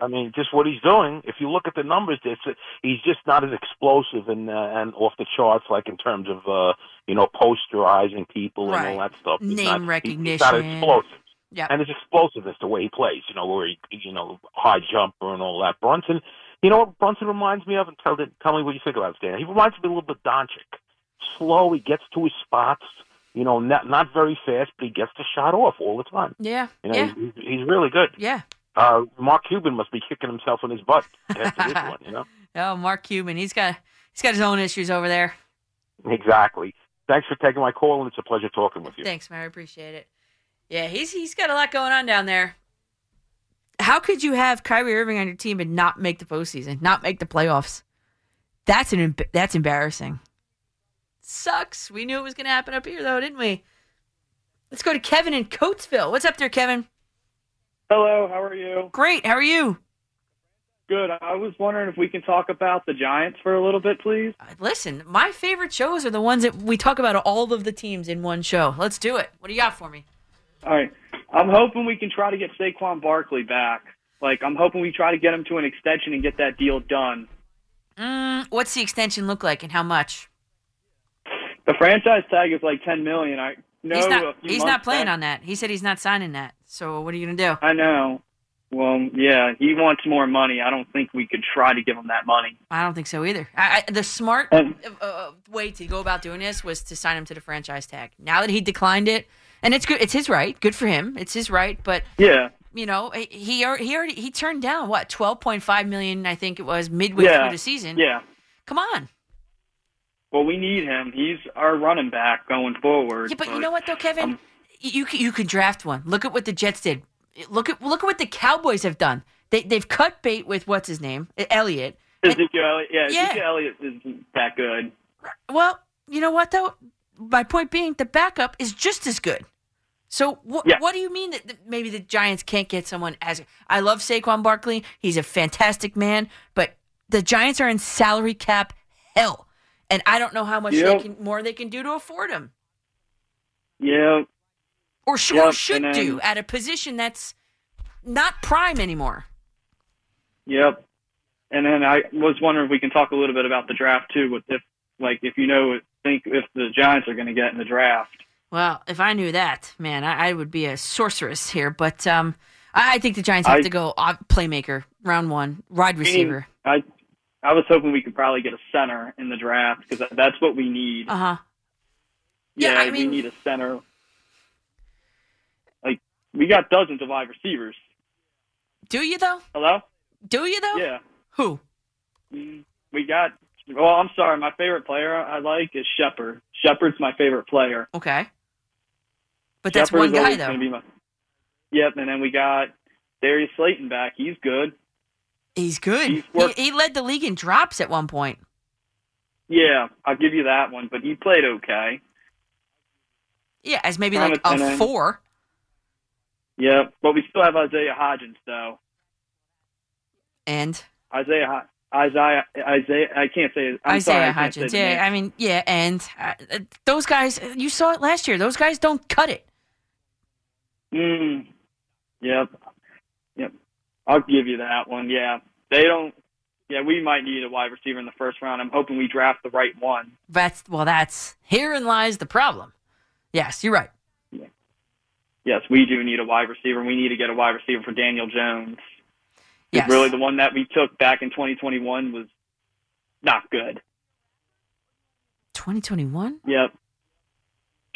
I mean, just what he's doing. If you look at the numbers, it's, he's just not as explosive and uh, and off the charts, like in terms of uh, you know posterizing people and all that stuff. He's Name not, he- He's not recognition. explosive. Yep. And his explosiveness, the way he plays, you know, where he, you know, high jumper and all that. Brunson, you know what Brunson reminds me of? And tell, tell me what you think about Stan. He reminds me a little bit of Doncic. Slow, he gets to his spots. You know, not not very fast, but he gets the shot off all the time. Yeah. You know, yeah. he's, he's really good. Yeah. Uh, Mark Cuban must be kicking himself in his butt after this <laughs> one. You know, Oh, Mark Cuban. He's got he's got his own issues over there. exactly. Thanks for taking my call, and it's a pleasure talking with you. Thanks, man. I appreciate it. Yeah, he's he's got a lot going on down there. How could you have Kyrie Irving on your team and not make the postseason, not make the playoffs? That's an that's embarrassing. Sucks. We knew it was going to happen up here, though, didn't we? Let's go to Kevin in Coatesville. What's up there, Kevin? Hello, how are you? Great. How are you? Good. I was wondering if we can talk about the Giants for a little bit, please. Listen, my favorite shows are the ones that we talk about all of the teams in one show. Let's do it. What do you got for me? All right. I'm hoping we can try to get Saquon Barkley back. Like, I'm hoping we try to get him to an extension and get that deal done. Mm, what's the extension look like and how much? The franchise tag is like 10 million. I know he's not, he's not playing back- on that. He said he's not signing that. So what are you going to do? I know. Well, yeah, he wants more money. I don't think we could try to give him that money. I don't think so either. I, I, the smart uh, uh, way to go about doing this was to sign him to the franchise tag. Now that he declined it, and it's good, it's his right. Good for him. It's his right. But Yeah. you know, he he already he turned down what twelve point five million. I think it was midway yeah. through the season. Yeah. Come on. Well, we need him. He's our running back going forward. Yeah, but you know what though, Kevin? Um, you c- you could draft one. Look at what the Jets did. Look at look at what the Cowboys have done. They they've cut bait with what's his name, Elliott. Ezekiel Elliott, yeah, Yeah. Ezekiel Elliott isn't that good. Well, you know what though? My point being, the backup is just as good. So what? Yeah. What do you mean that that maybe the Giants can't get someone as? I love Saquon Barkley. He's a fantastic man, but the Giants are in salary cap hell, and I don't know how much Yep. they can more they can do to afford him, Yeah. or, sh- Yep, or should then- do at a position that's not prime anymore. Yep. And then I was wondering if we can talk a little bit about the draft too. With if like if you know think if the Giants are going to get in the draft. Well, if I knew that, man, I, I would be a sorceress here. But um, I, I think the Giants have I- to go uh, playmaker, round one, wide receiver. I I was hoping we could probably get a center in the draft because that's what we need. Uh huh. Yeah, yeah, I we need a center. Like we got dozens of wide receivers. Do you though? Hello. Do you though? Yeah. Who? Mm, We got. Well, I'm sorry. My favorite player I like is Shepard. Shepard's my favorite player. Okay. But that's one guy though. my- Yep, and then we got Darius Slayton back. He's good. He's good. He's he, worked- he led the league in drops at one point. Yeah, I'll give you that one. But he played okay. Yeah, as maybe like a then- four. Yeah, but we still have Isaiah Hodgins though. And Isaiah Isaiah Isaiah I can't say. I'm Isaiah sorry, Hodgins. Yeah, name. I mean, yeah, and uh, those guys. You saw it last year. Those guys don't cut it. Mm. Yep. I'll give you that one. Yeah. They don't. Yeah, we might need a wide receiver in the first round. I'm hoping we draft the right one. That's well. That's herein lies the problem. Yes, you're right. Yes, we do need a wide receiver. We need to get a wide receiver for Daniel Jones. Yes. Really, the one that we took back in 2021 was not good. 2021. Yep.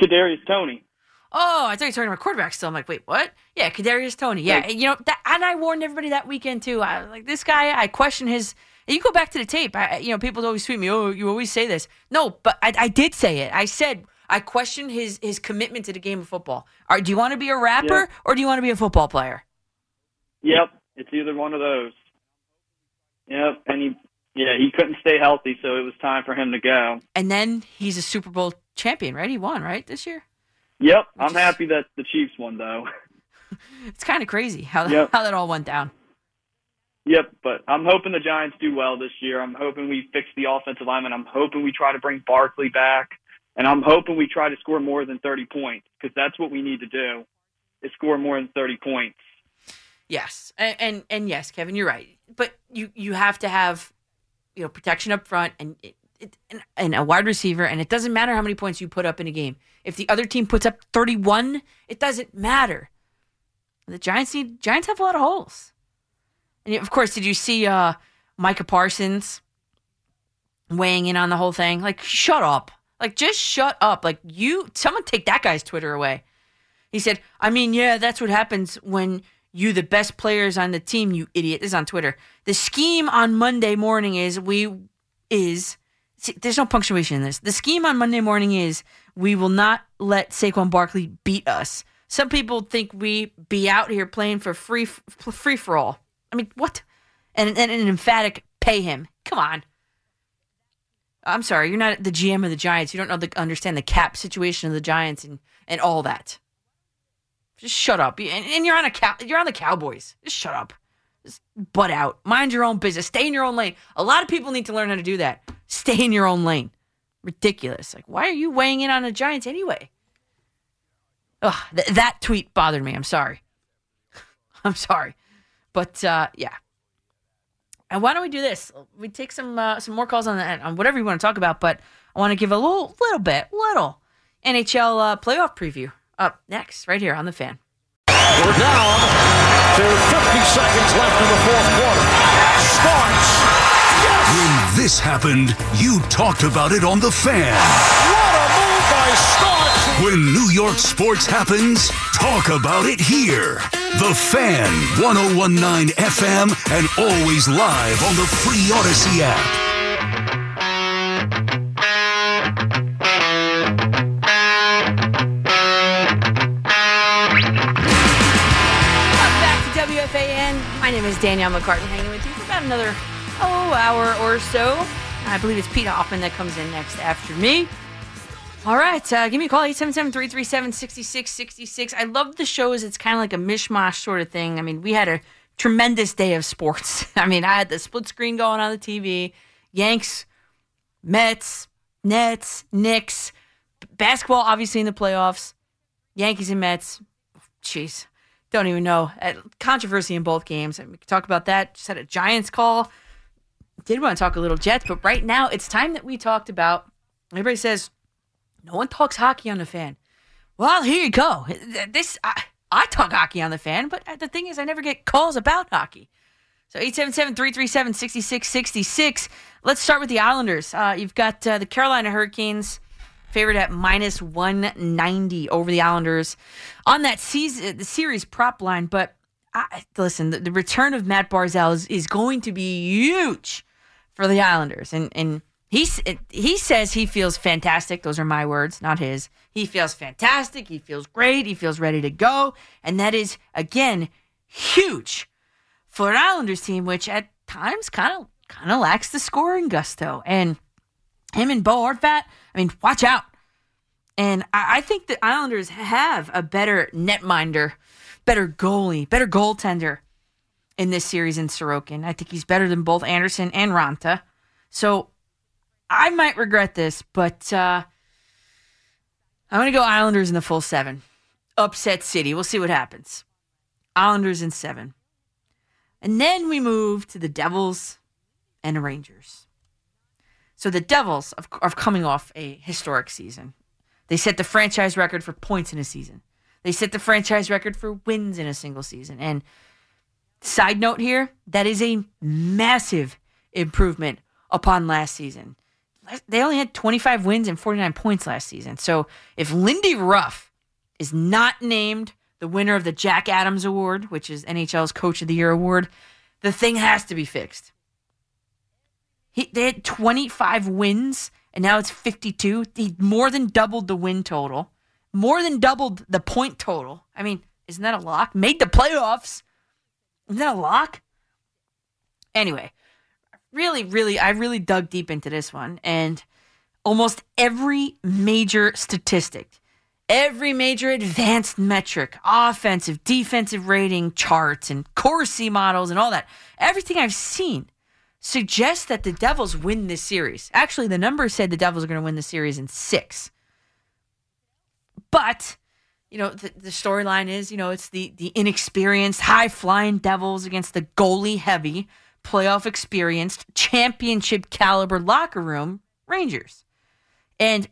Kadarius Toney. Oh, I thought you were talking about quarterback still. I'm like, wait, what? Yeah, Kadarius Toney. Yeah, Like- you know, that, and I warned everybody that weekend too. I was like, this guy, I question his. You go back to the tape. I, you know, people always tweet me, "Oh, you always say this." No, but I, I did say it. I said I questioned his his commitment to the game of football. Or do you want to be a rapper Yeah. or do you want to be a football player? Yep, it's either one of those. Yep, and he, yeah, he couldn't stay healthy, so it was time for him to go. And then he's a Super Bowl champion, right? He won, right, this year. Yep, I'm happy that the Chiefs won though. <laughs> It's kind of crazy how Yep. how that all went down. Yep, but I'm hoping the Giants do well this year. I'm hoping we fix the offensive lineman. I'm hoping we try to bring Barkley back, and I'm hoping we try to score more than 30 points because that's what we need to do is score more than 30 points. Yes, and, and and yes, Kevin, you're right. But you you have to have you know protection up front and it, and a wide receiver, and it doesn't matter how many points you put up in a game. If the other team puts up 31, it doesn't matter. The Giants need Giants have a lot of holes. And of course, did you see uh, Micah Parsons weighing in on the whole thing? Like, shut up! Like, just shut up! Like, you, someone take that guy's Twitter away. He said, I mean, yeah, that's what happens when you the best players on the team, you idiot. This is on Twitter. The scheme on Monday morning is we is there's no punctuation in this. The scheme on Monday morning is we will not let Saquon Barkley beat us. Some people think we be out here playing for free free for all. I mean, what? And, and an emphatic pay him. Come on. I'm sorry, you're not the GM of the Giants. You don't know the understand the cap situation of the Giants and and all that. Just shut up. And, and you're on a cow, you're on the Cowboys. Just shut up. Just butt out. Mind your own business. Stay in your own lane. A lot of people need to learn how to do that. Stay in your own lane. Ridiculous. Like, why are you weighing in on the Giants anyway? Ugh, th- that tweet bothered me. I'm sorry. <laughs> I'm sorry. But uh, yeah. And why don't we do this? We take some uh, some more calls on that on whatever you want to talk about, but I want to give a little little bit, little NHL uh, playoff preview up next, right here on the fan. We're down to 50 seconds left in the fourth quarter. Starks. Yes! When this happened, you talked about it on the fan. What a move by Starks! When New York sports happens, talk about it here. The Fan, 1019 FM, and always live on the free Audacy app. Back to WFAN. My name is Danielle McCartan, hanging with you for about another oh hour or so. I believe it's Pete Hoffman that comes in next after me. All right, uh, give me a call, 877-337-6666. I love the shows. It's kind of like a mishmash sort of thing. I mean, we had a tremendous day of sports. <laughs> I mean, I had the split screen going on the TV. Yanks, Mets, Nets, Knicks, basketball obviously in the playoffs. Yankees and Mets. Jeez, don't even know. Uh, Controversy in both games. I mean, we can talk about that. Just had a Giants call. Did want to talk a little Jets, but right now it's time that we talked about. Everybody says no one talks hockey on the fan. Well, here you go. This I, I talk hockey on the fan, but the thing is, I never get calls about hockey. So 877-337-6666. Let's start with the Islanders. Uh, you've got uh, the Carolina Hurricanes favored at minus 190 over the Islanders on that season, the series prop line. But I, listen, the, the return of Matt Barzal is, is going to be huge for the Islanders. And, and he, he says he feels fantastic. Those are my words, not his. He feels fantastic. He feels great. He feels ready to go. And that is, again, huge for an Islanders team, which at times kind of kind of lacks the scoring gusto. And him and Bo Horvat, I mean, watch out. And I think the Islanders have a better netminder, better goalie, better goaltender in this series in Sorokin. I think he's better than both Andersen and Raanta. So I might regret this, but uh, I'm going to go Islanders in the full seven. Upset City. We'll see what happens. Islanders in seven. And then we move to the Devils and Rangers. So the Devils are coming off a historic season. They set the franchise record for points in a season. They set the franchise record for wins in a single season. And side note here, that is a massive improvement upon last season. They only had 25 wins and 49 points last season. So if Lindy Ruff is not named the winner of the Jack Adams Award, which is NHL's Coach of the Year award, the thing has to be fixed. He, they had 25 wins, and now it's 52. He more than doubled the win total, more than doubled the point total. I mean, isn't that a lock? Made the playoffs. Isn't that a lock? Anyway, really, really, I really dug deep into this one, and almost every major statistic every major advanced metric, offensive, defensive rating charts, and Corsi models, and all that, everything I've seen suggests that the Devils win this series. Actually, the numbers said the Devils are going to win the series in six. But, you know, the, the storyline is, you know, it's the, the inexperienced, high flying Devils against the goalie heavy, playoff experienced, championship caliber locker room Rangers. And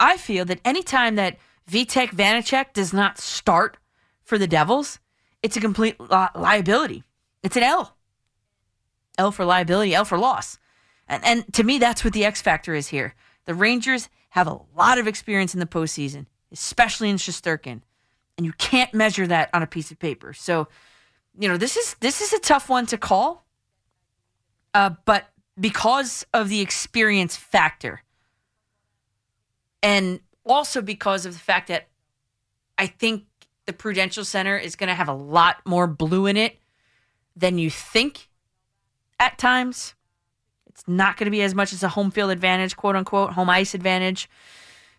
I feel that anytime that Vitek Vanecek does not start for the Devils, it's a complete li- liability. It's an L. L for liability, L for loss. And, and to me, that's what the X factor is here. The Rangers have a lot of experience in the postseason, especially in Shesterkin, and you can't measure that on a piece of paper. So, you know, this is this is a tough one to call. Uh, but because of the experience factor, and also because of the fact that I think the Prudential Center is going to have a lot more blue in it than you think at times. It's not going to be as much as a home field advantage, quote unquote, home ice advantage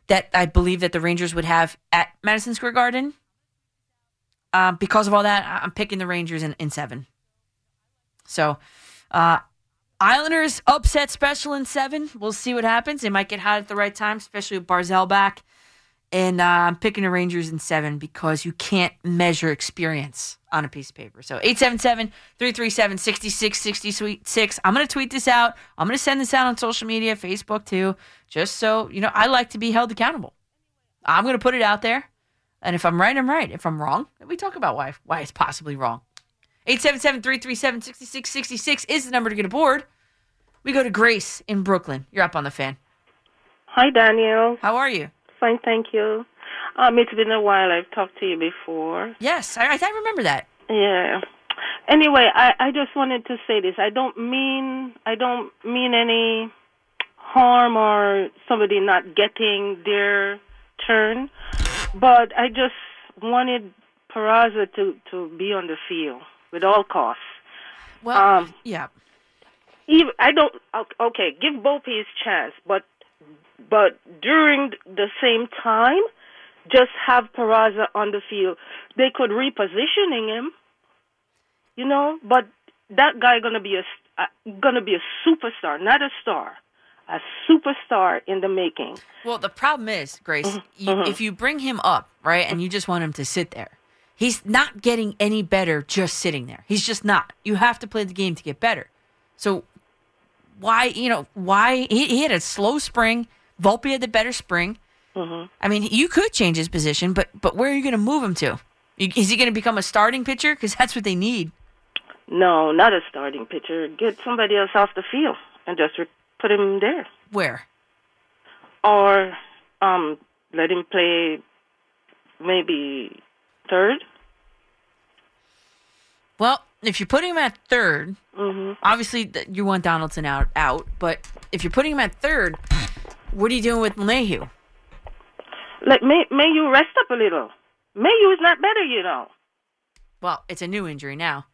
that I believe that the Rangers would have at Madison Square Garden. Uh, because of all that, I'm picking the Rangers in, in seven. So, uh, Islanders upset special in seven. We'll see what happens. They might get hot at the right time, especially with Barzal back. And uh, I'm picking the Rangers in seven because you can't measure experience on a piece of paper. So 877 337 6666. I'm going to tweet this out. I'm going to send this out on social media, Facebook too, just so, you know, I like to be held accountable. I'm going to put it out there. And if I'm right, I'm right. If I'm wrong, we talk about why, why it's possibly wrong. 877-337-6666 is the number to get aboard. We go to Grace in Brooklyn. You're up on the fan. Hi, Daniel. How are you? Fine, thank you. Um, it's been a while. I've talked to you before. Yes, I, I remember that. Yeah. Anyway, I, I just wanted to say this. I don't mean I don't mean any harm or somebody not getting their turn, but I just wanted Peraza to to be on the field with all costs. Well, um, yeah. even I don't okay, give Bope his chance, but but during the same time, just have Peraza on the field. They could repositioning him, you know, but that guy gonna be a uh, gonna be a superstar, not a star, a superstar in the making. Well, the problem is, Grace, Mm-hmm. you, if you bring him up, right, and you just want him to sit there, he's not getting any better just sitting there. He's just not. You have to play the game to get better. So why, you know, why he, he had a slow spring. Volpe had the better spring. Mm-hmm. I mean, you could change his position, but but where are you going to move him to? You- Is he going to become a starting pitcher? Because that's what they need. No, not a starting pitcher. Get somebody else off the field and just re- put him there, Where? or um, let him play maybe third. Well, if you're putting him at 3rd Mm-hmm. obviously you want Donaldson out out, but if you're putting him at third, what are you doing with Mayhew? Let may may you rest up a little. Mayhew is not better, you know. Well, it's a new injury now.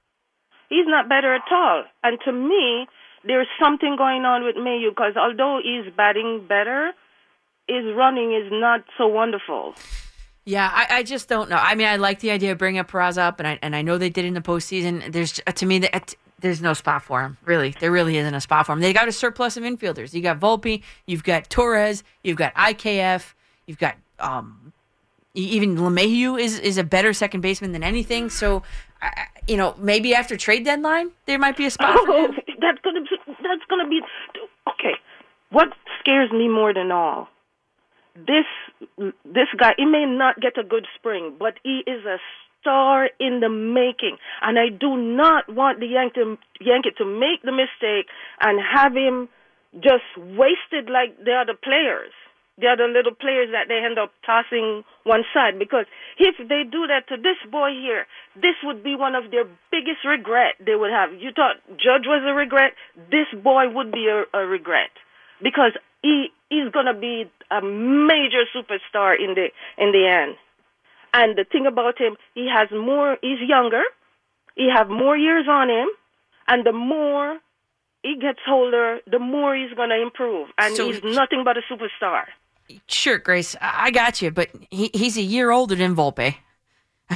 He's not better at all. And to me, there's something going on with Mayu because although he's batting better, his running is not so wonderful. Yeah, I, I just don't know. I mean, I like the idea of bringing up Peraza up, and I and I know they did in the postseason. There's to me that there's no spot for him. Really, there really isn't a spot for him. They got a surplus of infielders. You got Volpe, you've got Torres, you've got IKF, you've got um, even LeMahieu is is a better second baseman than anything. So, I- you know, maybe after trade deadline there might be a spot for him. <laughs> that's gonna that's gonna be okay. What scares me more than all, this this guy. He may not get a good spring, but he is a star in the making, and I do not want the Yankee Yankee to make the mistake and have him just wasted like the other players. The other little players that they end up tossing one side because if they do that to this boy here, this would be one of their biggest regret they would have. You thought Judge was a regret, this boy would be a, a regret because he he's gonna be a major superstar in the in the end. And the thing about him, he has more. He's younger. He have more years on him, and the more he gets older, the more he's gonna improve. And So he's nothing but a superstar. Sure, Grace, I got you, but he, he's a year older than Volpe.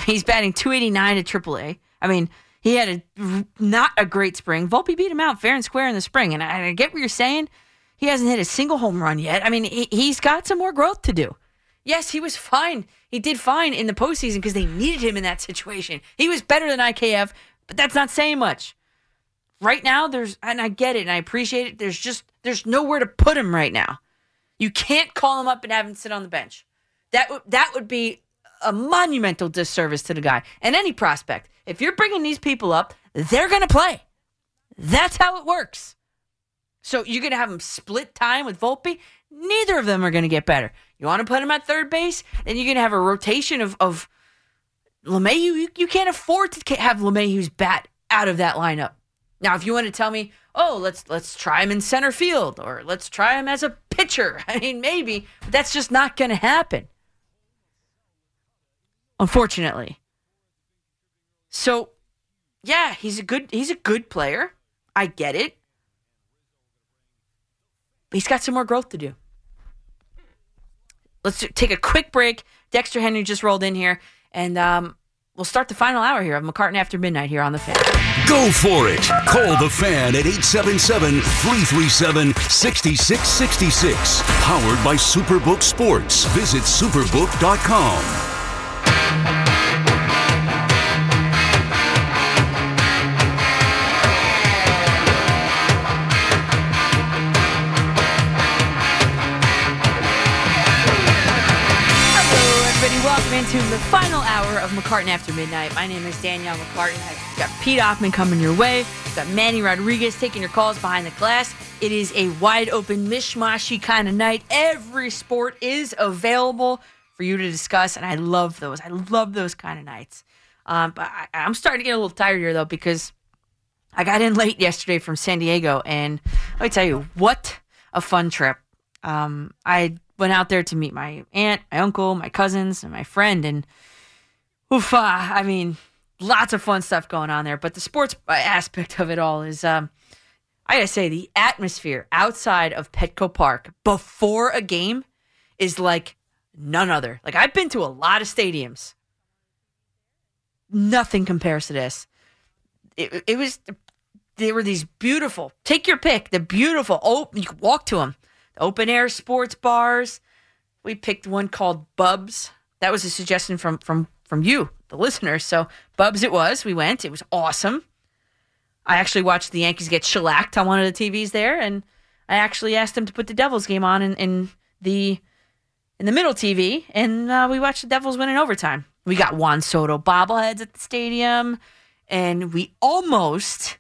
He's batting 289 at AAA. I mean, he had a not a great spring. Volpe beat him out fair and square in the spring, and I, I get what you're saying. He hasn't hit a single home run yet. I mean, he, he's got some more growth to do. Yes, he was fine. He did fine in the postseason because they needed him in that situation. He was better than IKF, but that's not saying much. Right now, there's, and I get it and I appreciate it. There's just, there's nowhere to put him right now. You can't call him up and have him sit on the bench. That would that would be a monumental disservice to the guy and any prospect. If you're bringing these people up, they're going to play. That's how it works. So you're going to have them split time with Volpe. Neither of them are going to get better. You want to put him at third base, then you're going to have a rotation of of LeMahieu. You, you can't afford to have LeMahieu's bat out of that lineup. Now, if you want to tell me, oh, let's let's try him in center field or let's try him as a pitcher, <laughs> I mean, maybe, but that's just not going to happen. unfortunately. So, yeah, he's a good he's a good player. I get it. But he's got some more growth to do. Let's take a quick break. Dexter Henry just rolled in here, and um, we'll start the final hour here of McCartan After Midnight here on the fan. Go for it. Call the fan at 877 337 6666. Powered by Superbook Sports. Visit superbook.com. into the final hour of McCartan After Midnight. My name is Danielle McCartan. I've got Pete Hoffman coming your way. We've got Manny Rodriguez taking your calls behind the glass. It is a wide open, mishmashy kind of night. Every sport is available for you to discuss, and I love those. I love those kind of nights. Um, but I, I'm starting to get a little tired here, though, because I got in late yesterday from San Diego, and let me tell you, what a fun trip. Um, I went out there to meet my aunt, my uncle, my cousins, and my friend, and oof, uh, I mean, lots of fun stuff going on there. But the sports aspect of it all is, um, I gotta say, the atmosphere outside of Petco Park before a game is like none other. Like I've been to a lot of stadiums. Nothing compares to this. It, it was there were these beautiful take your pick the beautiful oh you walk to them open air sports bars. We picked one called bubs. That was a suggestion from from from you the listeners so bubs it was. We went. It was awesome. I actually watched the yankees get shellacked on one of the tvs there and i actually asked them to put the devils game on in, in the in the middle tv and uh, we watched the devils win in overtime. We got juan soto bobbleheads at the stadium and we almost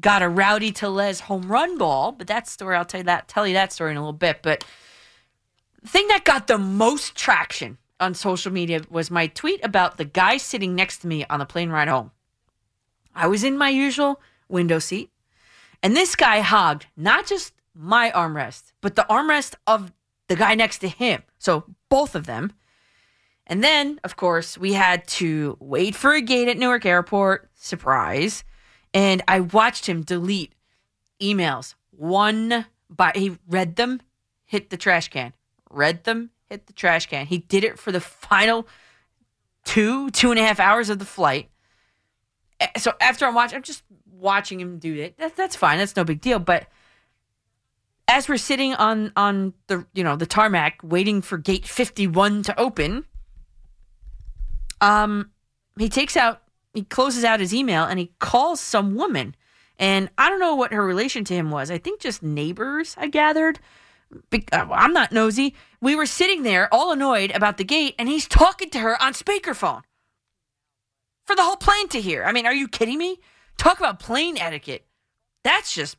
got a Rowdy Tellez home run ball, but that story I'll tell you that tell you that story in a little bit. But the thing that got the most traction on social media was my tweet about the guy sitting next to me on the plane ride home. I was in my usual window seat, and this guy hogged not just my armrest, but the armrest of the guy next to him. So both of them. And then, of course, we had to wait for a gate at Newark Airport. Surprise. And I watched him delete emails one by he read them, hit the trash can. Read them, hit the trash can. He did it for the final two, two and a half hours of the flight. So after I'm watching, I'm just watching him do it. That, that's fine. That's no big deal. But as we're sitting on on the you know the tarmac waiting for gate 51 to open, um, he takes out he closes out his email and he calls some woman. And I don't know what her relation to him was. I think just neighbors, I gathered. Uh, I'm not nosy. We were sitting there all annoyed about the gate, and he's talking to her on speakerphone for the whole plane to hear. I mean, are you kidding me? Talk about plane etiquette. That's just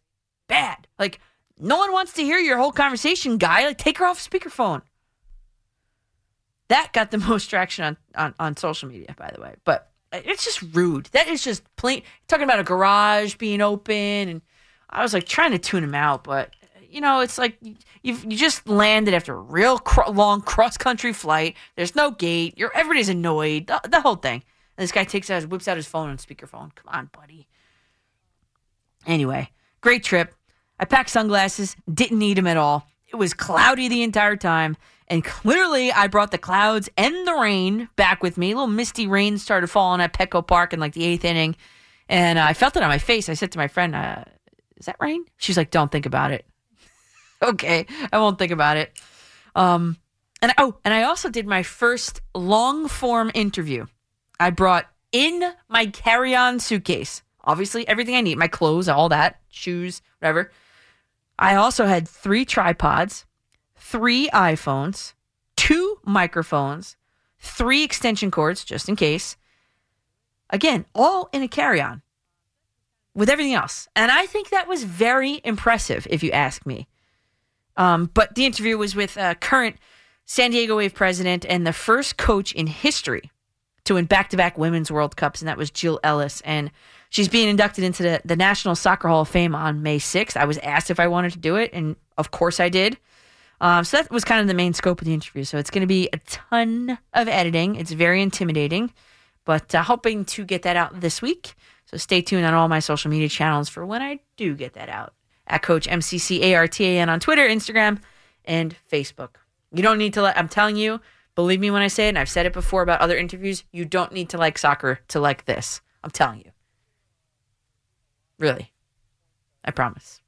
bad. Like, no one wants to hear your whole conversation, guy. Like, take her off speakerphone. That got the <laughs> most traction on, on, on social media, by the way. But it's just rude. That is just plain talking about a garage being open, and I was like trying to tune him out, but you know, it's like you you just landed after a real cro- long cross country flight. There's no gate. You're everybody's annoyed. The, the whole thing. And this guy takes out, whips out his phone and speakerphone. Come on, buddy. Anyway, great trip. I packed sunglasses. Didn't need them at all. It was cloudy the entire time. And clearly, I brought the clouds and the rain back with me. A little misty rain started falling at Petco Park in like the eighth inning. And uh, I felt it on my face. I said to my friend, uh, Is that rain? She's like, Don't think about it. <laughs> okay, I won't think about it. Um, and oh, and I also did my first long form interview. I brought in my carry on suitcase, obviously, everything I need my clothes, all that, shoes, whatever. I also had three tripods three iPhones, two microphones, three extension cords, just in case. Again, all in a carry on with everything else. And I think that was very impressive, if you ask me. Um, but the interview was with uh, current San Diego Wave president and the first coach in history to win back to back Women's World Cups, and that was Jill Ellis. And she's being inducted into the, the National Soccer Hall of Fame on May 6th. I was asked if I wanted to do it, and of course I did. Um, so that was kind of the main scope of the interview. So it's going to be a ton of editing. It's very intimidating, but uh, hoping to get that out this week. So stay tuned on all my social media channels for when I do get that out. At Coach MCCARTAN on Twitter, Instagram, and Facebook. You don't need to let, I'm telling you, believe me when I say it, and I've said it before about other interviews, you don't need to like soccer to like this. I'm telling you. Really. I promise.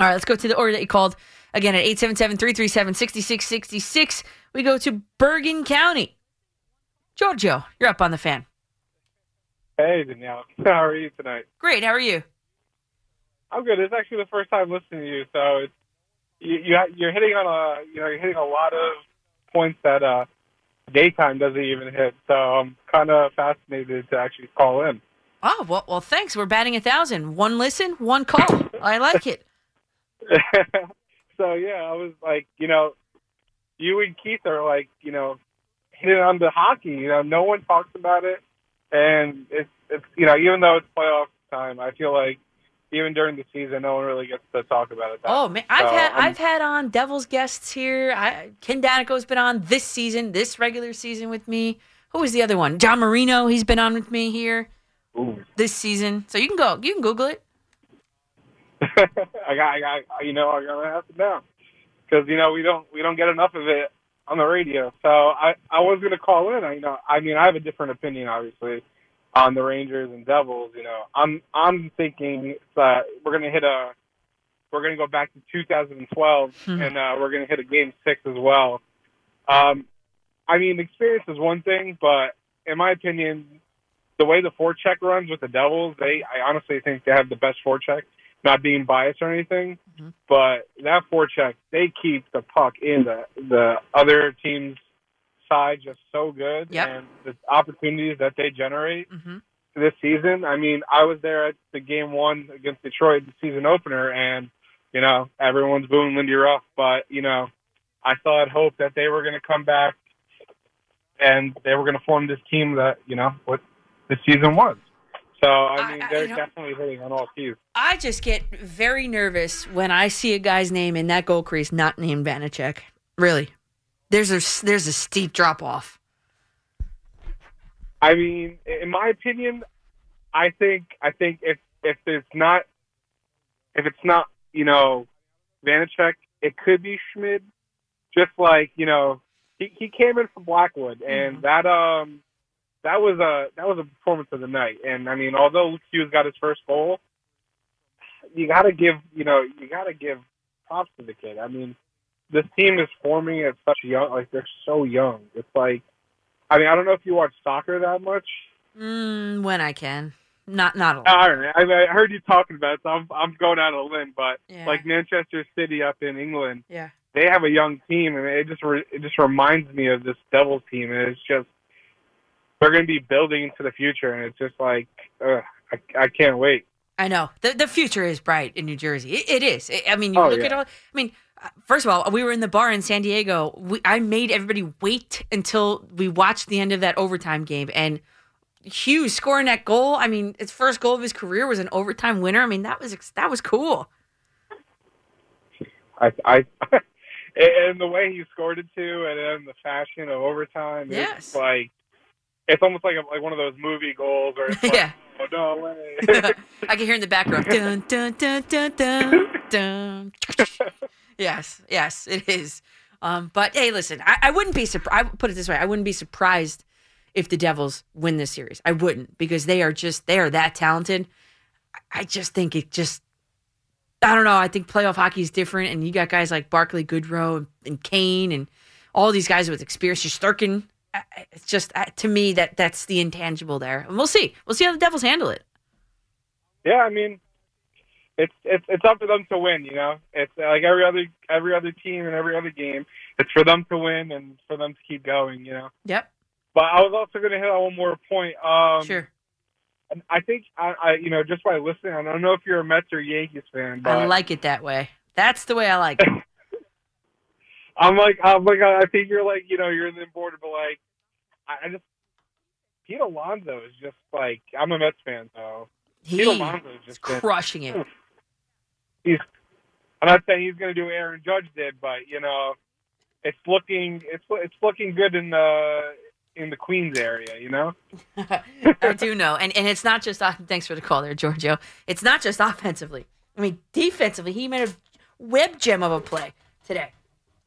All right, let's go to the order that you called. Again, at 877-337-6666, we go to Bergen County. Giorgio, you're up on the fan. Hey, Danielle. <laughs> How are you tonight? Great. How are you? I'm good. It's actually the first time listening to you, so it's you, you you're hitting on a you know you're hitting a lot of points that uh daytime doesn't even hit. So I'm kind of fascinated to actually call in. Oh, well, well, thanks. We're batting a thousand. One listen, one call. I like it. <laughs> so yeah, I was like, you know, you and Keith are like, you know, hitting on the hockey. You know, no one talks about it, and it's it's you know, even though it's playoff time, I feel like even during the season, no one really gets to talk about it. Oh man, I've So, had I'm- I've had on Devils guests here. I, Ken Daneyko's been on this season, this regular season with me. Who was the other one? John Marino. He's been on with me here this season. So you can go, you can Google it. <laughs> I got, I got, you know, I'm gonna have it know because you know we don't we don't get enough of it on the radio. So I I was gonna call in. I you know I mean I have a different opinion obviously on the Rangers and Devils. You know I'm I'm thinking that we're gonna hit a we're gonna go back to 2012 Hmm. and uh, we're gonna hit a game six as well. Um, I mean experience is one thing, but in my opinion, the way the forecheck runs with the Devils, they I honestly think they have the best forecheck. Not being biased or anything, but that forecheck they keep the puck in the the other team's side just so good, Yep. and the opportunities that they generate Mhm. this season. I mean, I was there at the game one against Detroit, the season opener, and you know everyone's booing Lindy Ruff, but you know I still had hope that they were going to come back and they were going to form this team that you know what the season was. So I mean, they're you know- definitely hitting on all keys. I just get very nervous when I see a guy's name in that goal crease not named Vanecek. Really, there's a there's a steep drop off. I mean, in my opinion, I think I think if if it's not if it's not you know Vanecek, it could be Schmid. Just like you know, he he came in from Blackwood, and that um that was a that was a performance of the night. And I mean, although Luke Hughes got his first goal, you got to give you know you got to give props to the kid. I mean, this team is forming at such young like they're so young. It's like I mean, I don't know if you watch soccer that much. Mm, when I can, not not a lot. I don't know. I, mean, I heard you talking about it, so I'm I'm going out of limb. But Yeah. like Manchester City up in England, Yeah. they have a young team, and it just re- it just reminds me of this Devils team, and it's just they're going to be building into the future, and it's just like ugh, I I can't wait. I know the the future is bright in New Jersey. It, it is. I I mean, you Oh, look yeah. at all. I mean, first of all, we were in the bar in San Diego. We, I made everybody wait until we watched the end of that overtime game, and Hughes scoring that goal. I mean, his first goal of his career was an overtime winner. I mean, that was that was cool. I I <laughs> and the way he scored it too, and then the fashion of overtime, Yes. it's like it's almost like a, like one of those movie goals, or <laughs> like, Yeah. oh no way. <laughs> I can hear in the background. <laughs> Dun, dun, dun, dun, dun, dun. yes, yes, it is. Um, but hey, listen, I, I wouldn't be surprised. I put it this way: I wouldn't be surprised if the Devils win this series. I wouldn't because they are just they are that talented. I- I just think it just. I don't know. I think playoff hockey is different, and you got guys like Barclay, Goodrow, and, and Kane, and all these guys with experience. You're Sturkin. It's just uh, to me that that's the intangible there, and we'll see. We'll see how the Devils handle it. Yeah, I mean, it's it's it's up to them to win. You know, it's like every other every other team and every other game. It's for them to win and for them to keep going. You know. Yep. But I was also going to hit on one more point. Um, Sure. and I think I, I, you know, just by listening, I don't know if you're a Mets or Yankees fan, but I like it that way. That's the way I like it. <laughs> I'm like, I'm like, I think you're like, you know, you're in the border, but like, I, just Pete Alonso is just like, I'm a Mets fan, so He Pete Alonso is just been- crushing it. Hmm. He's I'm not saying he's going to do what Aaron Judge did, but you know, it's looking it's it's looking good in the in the Queens area. You know. <laughs> I do know, and and it's not just. Thanks for the call there, Giorgio. It's not just offensively. I mean, defensively, he made a web gem of a play today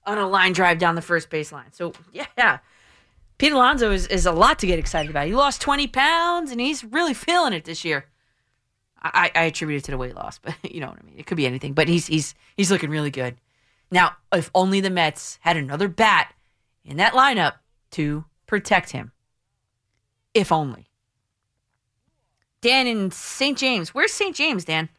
on a line drive down the first baseline. So yeah, Pete Alonso is is a lot to get excited about. He lost twenty pounds, and he's really feeling it this year. I, I attribute it to the weight loss, but <laughs> you know what I mean. It could be anything, but he's he's he's looking really good. Now, if only the Mets had another bat in that lineup to protect him. If only. Dan in St. James. Where's St. James, Dan?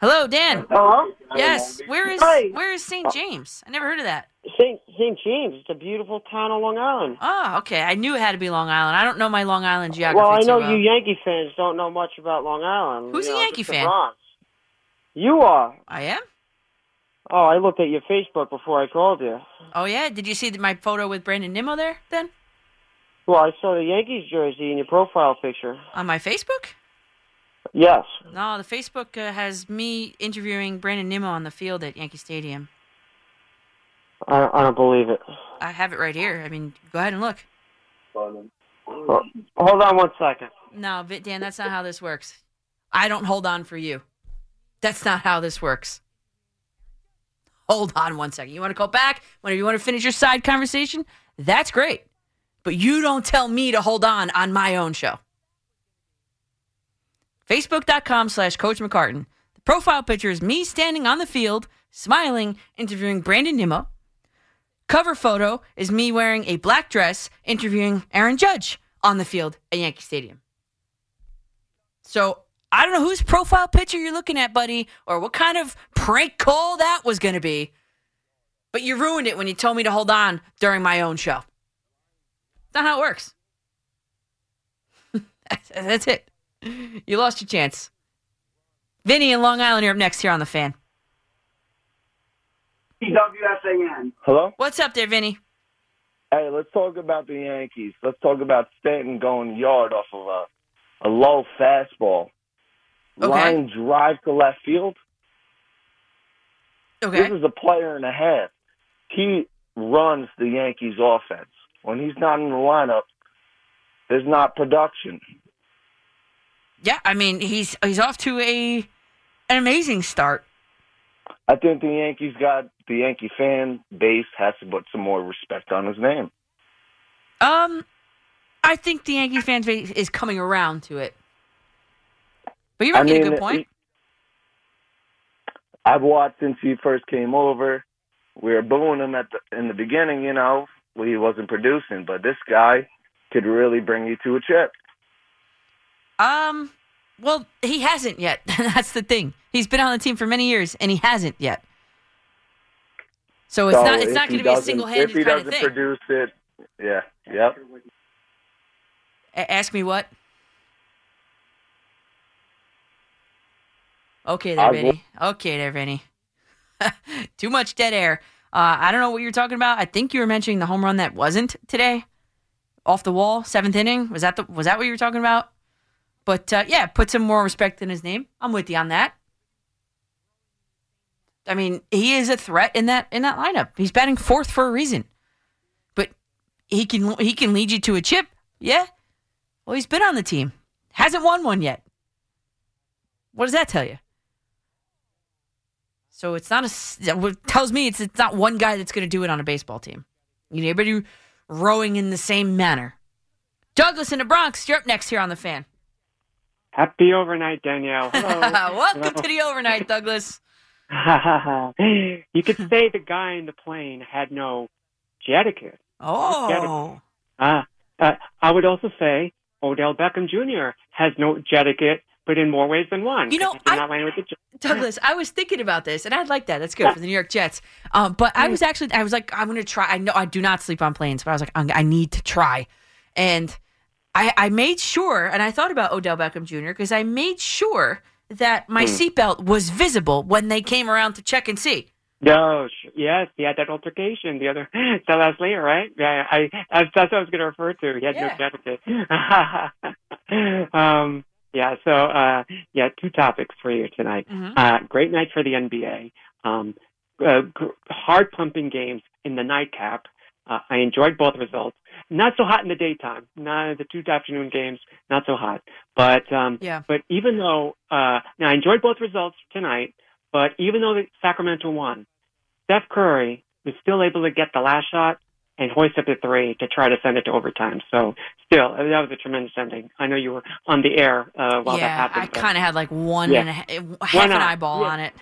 Hello, Dan. Hello? Yes. Where is Hi. where is St. James? I never heard of that. St. St. James. It's a beautiful town on Long Island. Oh, okay. I knew it had to be Long Island. I don't know my Long Island geography. well, I know well. you Yankee fans don't know much about Long Island. Who's you a know, Yankee fan? You are. I am. Oh, I looked at your Facebook before I called you. Oh yeah. Did you see my photo with Brandon Nimmo there? Then Well, I saw the Yankees jersey in your profile picture. on my Facebook. Yes. No, the Facebook uh, has me interviewing Brandon Nimmo on the field at Yankee Stadium. I, I don't believe it. I have it right here. I mean, go ahead and look. Ho- Hold on one second. No, Dan, that's not how this works. I don't hold on for you. That's not how this works. Hold on one second. You want to call back whenever you want to finish your side conversation? That's great. But you don't tell me to hold on on my own show. Facebook.com slash Coach McCartan. The profile picture is me standing on the field, smiling, interviewing Brandon Nimmo. Cover photo is me wearing a black dress, interviewing Aaron Judge on the field at Yankee Stadium. So I don't know whose profile picture you're looking at, buddy, or what kind of prank call that was going to be. But you ruined it when you told me to hold on during my own show. That's not how it works. that's, <laughs> that's it. <laughs> You lost your chance. Vinny in Long Island, you're up next here on the fan. WFAN. Hello? What's up there, Vinny? Hey, let's talk about the Yankees. Let's talk about Stanton going yard off of a, a low fastball. Okay. Line drive to left field. Okay. This is a player and a half. He runs the Yankees offense. When he's not in the lineup, there's not production. Yeah, I mean he's he's off to a an amazing start. I think the Yankees got the Yankee fan base has to put some more respect on his name. Um, I think the Yankee fan base is coming around to it. But you're I making a good point. I've watched since he first came over. We were booing him at the, in the beginning, you know, when he wasn't producing. But this guy could really bring you to a chip. Um, well, he hasn't yet. <laughs> That's the thing. He's been on the team for many years, and he hasn't yet. So it's So not it's not going to be a doesn't- single If handed he kind of doesn't thing. produce it, yeah, yep. A- ask me what? Okay, there, Vinny. Okay, there, Vinny. <laughs> Too much dead air. Uh, I don't know what you're talking about. I think you were mentioning the home run that wasn't today, off the wall, seventh inning. Was that the was that what you were talking about? But uh, yeah, put some more respect in his name. I'm with you on that. I mean, he is a threat in that in that lineup. He's batting fourth for a reason. But he can he can lead you to a chip. Yeah. Well, he's been on the team. Hasn't won one yet. What does that tell you? So it's not a what tells me it's it's not one guy that's going to do it on a baseball team. You need everybody rowing in the same manner. Douglas in the Bronx, you're up next here on the fan. Happy overnight, Danielle. <laughs> Welcome to the overnight, Douglas. <laughs> you could say the guy in the plane had no jet etiquette. Oh. Uh, uh, I would also say Odell Beckham Jr. has no jet etiquette, but in more ways than one. You know, He's not playing with the J- <laughs> Douglas, I was thinking about this, and I like that. That's good for the New York Jets. Um, but I was actually, I was like, I'm going to try. I know I do not sleep on planes, but I was like, I'm, I need to try. And I, I made sure, and I thought about Odell Beckham Jr. because I made sure that my Hmm. seatbelt was visible when they came around to check and see. No, sh- yes, he had that altercation the other <laughs> the last later, right? Yeah, I, I that's what I was going to refer to. He had Yeah. no etiquette. <laughs> um, Yeah. So, uh, yeah, two topics for you tonight. Mhm. Uh, great night for the NBA. Um, uh, gr- hard pumping games in the nightcap. Uh, I enjoyed both results. Not so hot in the daytime. Not in the two afternoon games. Not so hot. But um, Yeah. But even though uh, now I enjoyed both results tonight, but even though the Sacramento won, Steph Curry was still able to get the last shot and hoist up the three to try to send it to overtime. So still, uh, that was a tremendous ending. I know you were on the air uh, while that yeah, happened. I kind of had like one Yeah. and a ha- half an eyeball Yeah. on it.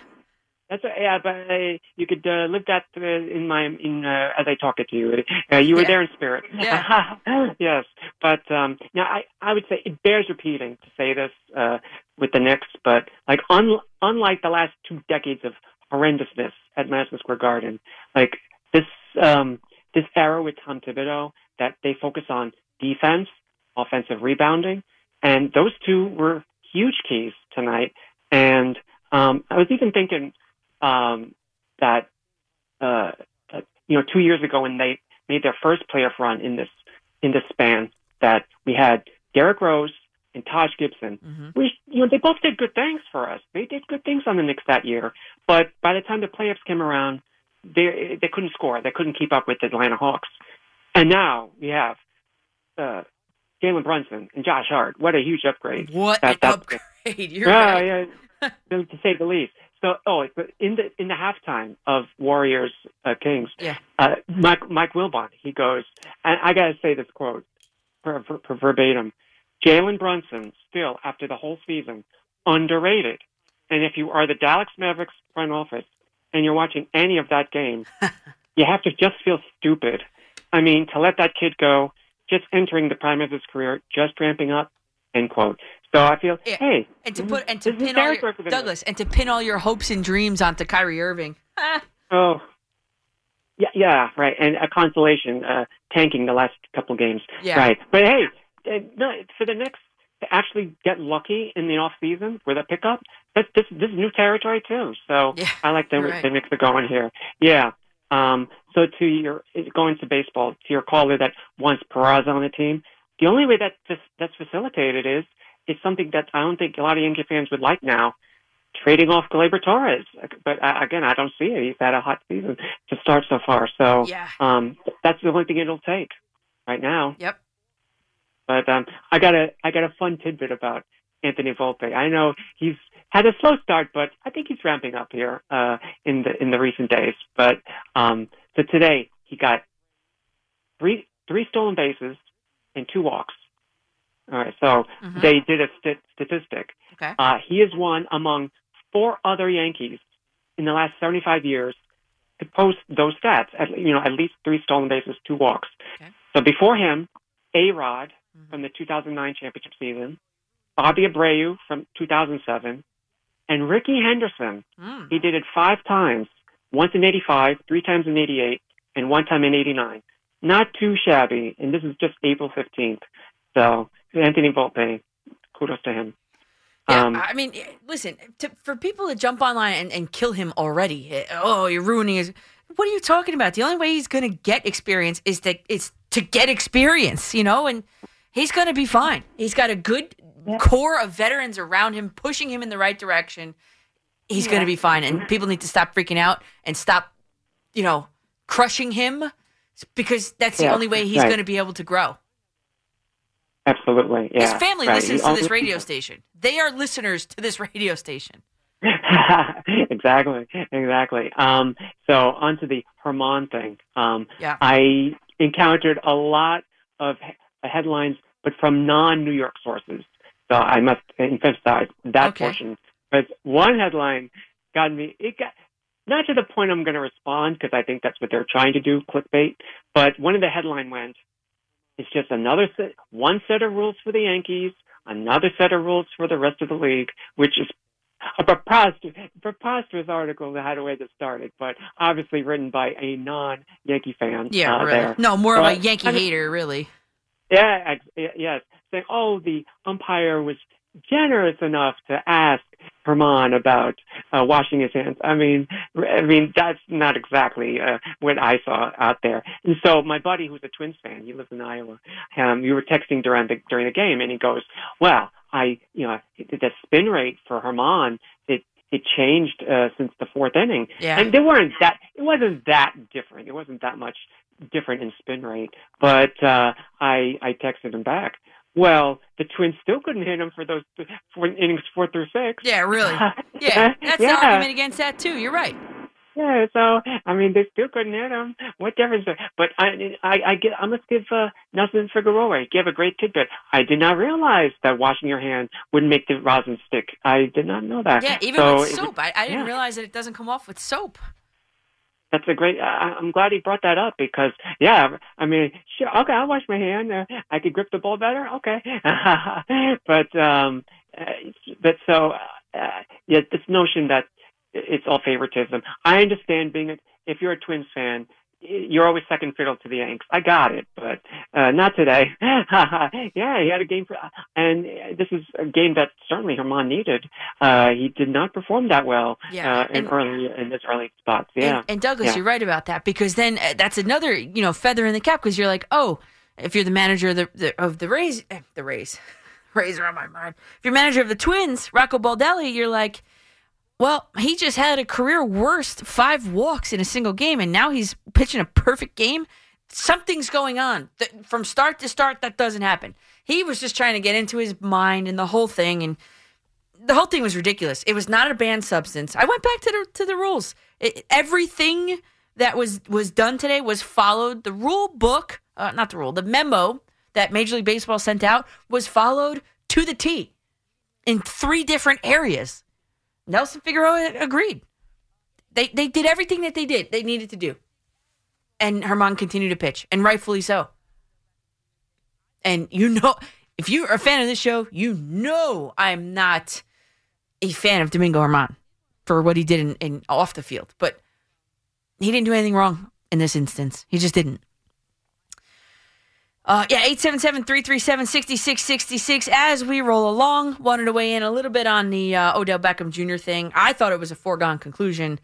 That's a, yeah, but uh, you could uh, live that uh, in my in uh, as I talk it to you. Uh, you were Yeah. there in spirit. Yeah. <laughs> yes, but um, now I I would say it bears repeating to say this uh, with the Knicks, but like un, unlike the last two decades of horrendousness at Madison Square Garden, like this um, this era with Tom Thibodeau that they focus on defense, offensive rebounding, and those two were huge keys tonight. And um, I was even thinking um, that uh, you know two years ago when they made their first playoff run in this in this span, that we had Derrick Rose and Taj Gibson. We you know they both did good things for us. They did good things on the Knicks that year, but by the time the playoffs came around, they they couldn't score. They couldn't keep up with the Atlanta Hawks. And now we have uh, Jalen Brunson and Josh Hart. What a huge upgrade! What That- an upgrade! <laughs> You're yeah, right. yeah, <laughs> to say the least. So, oh, but in the in the halftime of Warriors uh, Kings, Yeah. uh, Mike Mike Wilbon, he goes, and I gotta say this quote for, for, for verbatim: Jalen Brunson still after the whole season underrated, and if you are the Dallas Mavericks front office and you're watching any of that game, <laughs> you have to just feel stupid. I mean, to let that kid go, just entering the prime of his career, just ramping up. End quote. So I feel, hey, And to put and to pin all your, Douglas and to pin all your hopes and dreams onto Kyrie Irving. <laughs> Oh, yeah, yeah, right. And a consolation, uh, tanking the last couple games. Yeah. Right. But hey, uh, no, for the Knicks to actually get lucky in the off season with a pickup, that's this this is new territory too. So I like the right. the Knicks are going here. Yeah. Um. So to your going to baseball to your caller that wants Peraza on the team, the only way that this, that's facilitated is it's something that I don't think a lot of Yankee fans would like now trading off Gleyber Torres. But uh, again, I don't see it. He's had a hot season to start so far. So Yeah. um, that's the only thing it'll take right now. Yep. But um, I got a I got a fun tidbit about Anthony Volpe. I know he's had a slow start, but I think he's ramping up here uh, in the in the recent days. But um, so today he got three three stolen bases and two walks. All right, so Mhm. they did a st- statistic. Okay. Uh, he is one among four other Yankees in the last 75 years to post those stats. At, you know, at least three stolen bases, two walks. So before him, A Rod from the 2009 championship season, Bobby Abreu from 2007, and Rickey Henderson. Mm. He did it five times, once in 85, three times in 88, and one time in 89. Not too shabby, and this is just April 15th. So, Anthony Volpe, kudos to him. Yeah, Um, I mean, listen, to, for people to jump online and, and kill him already, eh, oh, you're ruining his. What are you talking about? The only way he's going to get experience is to is to get experience, you know, and he's going to be fine. He's got a good core of veterans around him, pushing him in the right direction. He's going to be fine, and people need to stop freaking out and stop, you know, crushing him because that's the only way he's right. going to be able to grow. Absolutely. Yeah. His family right. listens He to this radio station. They are listeners to this radio station. <laughs> exactly, exactly. Um, so on to the Germán thing. Um, Yeah. I encountered a lot of he- headlines, but from non-New York sources. So I must emphasize that Okay. portion. Because one headline got me. It got not to the point I'm going to respond because I think that's what they're trying to do, clickbait. But one of the headline went, "It's just another set, one set of rules for the Yankees, another set of rules for the rest of the league," which is a preposterous, preposterous article that had a way to start it, but obviously written by a non-Yankee fan. Yeah, uh, really. there. No, more of a Yankee I mean, hater, really. Yeah, ex- yes. Saying, oh, the umpire was generous enough to ask Germán about uh, washing his hands. I mean, I mean that's not exactly uh, what I saw out there. And so my buddy, who's a Twins fan, he lives in Iowa. Um, we were texting during the during the game, and he goes, "Well, I, you know, the spin rate for Germán, it it changed uh, since the fourth inning, Yeah. and they weren't that. It wasn't that different. It wasn't that much different in spin rate. But uh, I I texted him back. Well, the Twins still couldn't hit him for those for innings four through six. Yeah, really. <laughs> Yeah, that's the argument against that too. You're right. Yeah, so I mean, they still couldn't hit him. What difference? But I, I, I get. I must give uh, Nelson Figueroa. give a great tidbit. I did not realize that washing your hands would make the rosin stick. I did not know that. Yeah, even So with it- soap. I, I didn't yeah. realize that it doesn't come off with soap. That's a great. I, I'm glad he brought that up because, yeah, I mean, sure, okay, I'll wash my hand. Uh, I could grip the ball better. Okay, <laughs> but um, uh, but so uh, yeah, this notion that it's all favoritism. I understand being a, if you're a Twins fan, you're always second fiddle to the Yanks. I got it, but uh, not today. <laughs> yeah, he had a game for, and this is a game that certainly Germán needed. Uh, he did not perform that well Yeah, uh, in and- early in this early spots. Yeah, And, and Douglas, Yeah. you're right about that because then uh, that's another you know feather in the cap because you're like, oh, if you're the manager of the, the of the Rays, eh, the Rays, <laughs> Rays are on my mind. If you're manager of the Twins, Rocco Baldelli, you're like, well, he just had a career worst five walks in a single game, and now he's pitching a perfect game. Something's going on from start to start. That doesn't happen. He was just trying to get into his mind and the whole thing, and the whole thing was ridiculous. It was not a banned substance. I went back to the to the rules. It, everything that was was done today was followed. The rule book, uh, not the rule, the memo that Major League Baseball sent out was followed to the T in three different areas. Nelson Figueroa agreed. They they did everything that they did they needed to do, and Germán continued to pitch, and rightfully so. And you know, if you're a fan of this show, you know I'm not a fan of Domingo Germán for what he did in, in off the field, but he didn't do anything wrong in this instance. He just didn't. Uh, yeah, 877-337-6666. As we roll along, wanted to weigh in a little bit on the uh, Odell Beckham Jr. thing. I thought it was a foregone conclusion.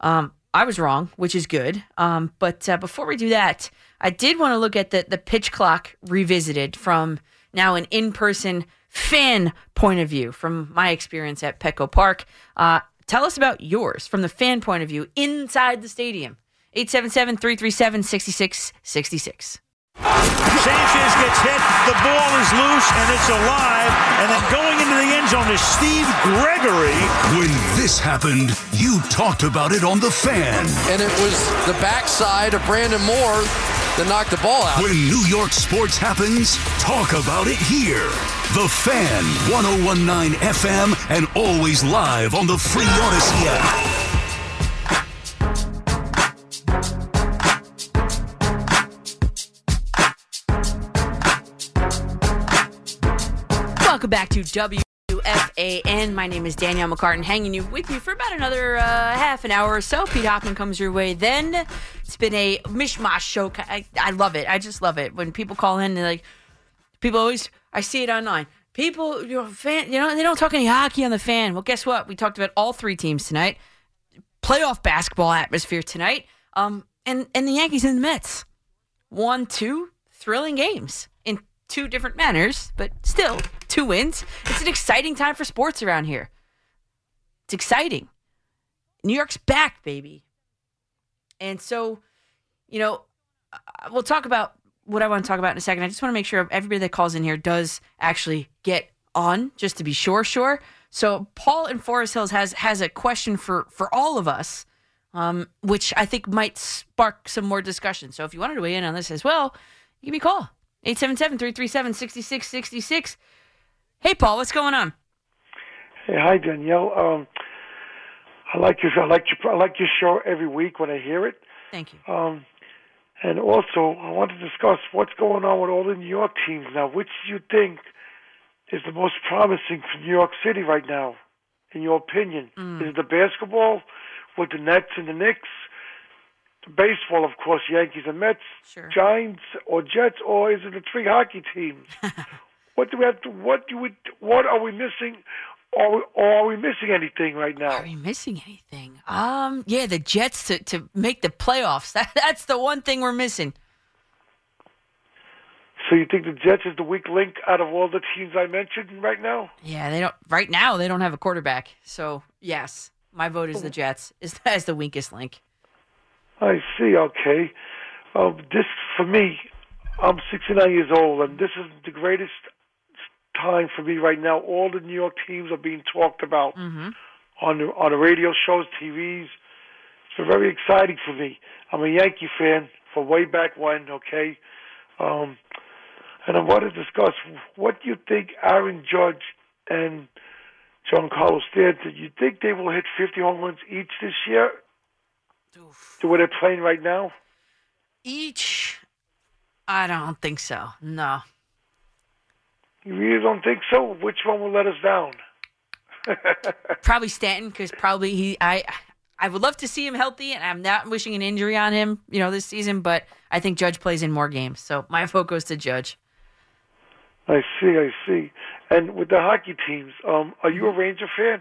Um, I was wrong, which is good. Um, but uh, before we do that, I did want to look at the, the pitch clock revisited from now an in-person fan point of view from my experience at Petco Park. Uh, tell us about yours from the fan point of view inside the stadium. 877-337-6666. Sanchez gets hit. The ball is loose and it's alive. And then going into the end zone is Steve Gregory. When this happened, you talked about it on The Fan. And it was the backside of Brandon Moore that knocked the ball out. When New York sports happens, talk about it here. The Fan, 1019 FM, and always live on the free Audacy app. Welcome back to WFAN. My name is Danielle McCartan, hanging you with you for about another uh, half an hour or so. Pete Hoffman comes your way. Then it's been a mishmash show. I, I love it. I just love it when people call in. They're like, people always. I see it online. People, you know, fan, you know, they don't talk any hockey on the fan. Well, guess what? We talked about all three teams tonight. Playoff basketball atmosphere tonight. Um, and and the Yankees and the Mets won two thrilling games in two different manners, but still two wins. It's an exciting time for sports around here. It's exciting. New York's back, baby. And so, you know, uh, we'll talk about what I want to talk about in a second. I just want to make sure everybody that calls in here does actually get on, just to be sure, sure. So Paul in Forest Hills has has a question for for all of us, um, which I think might spark some more discussion. So if you wanted to weigh in on this as well, give me a call. 877-337-6666. Hey Paul, what's going on? Hey, hi Danielle. Um, I like your I like your I like your show every week when I hear it. Thank you. Um, and also I want to discuss what's going on with all the New York teams now. Which do you think is the most promising for New York City right now, in your opinion? Mm. Is it the basketball with the Nets and the Knicks? The baseball, of course, Yankees and Mets, sure. Giants or Jets, or is it the three hockey teams? <laughs> what do we have to? What do we? What are we missing? Are we, or are we missing anything right now? Are we missing anything? Um, yeah, the Jets to, to make the playoffs. <laughs> That, that's the one thing we're missing. So you think the Jets is the weak link out of all the teams I mentioned right now? Yeah, they don't. Right now, they don't have a quarterback. So yes, my vote is the Jets. Is <laughs> as the weakest link. I see. Okay. Um, this for me. I'm 69 years old, and this is the greatest time for me right now. All the New York teams are being talked about Mm-hmm. on the on the radio shows, TVs. It's been very exciting for me. I'm a Yankee fan from way back when. Okay, um, and I want to discuss what do you think Aaron Judge and Giancarlo Stanton. You think they will hit 50 home runs each this year? The way they're playing right now. Each, I don't think so. No. You really don't think so? Which one will let us down? <laughs> probably Stanton because probably he. I I would love to see him healthy, and I'm not wishing an injury on him, you know, this season. But I think Judge plays in more games, so my <laughs> vote goes to Judge. I see, I see. And with the hockey teams, um, are you a Ranger fan?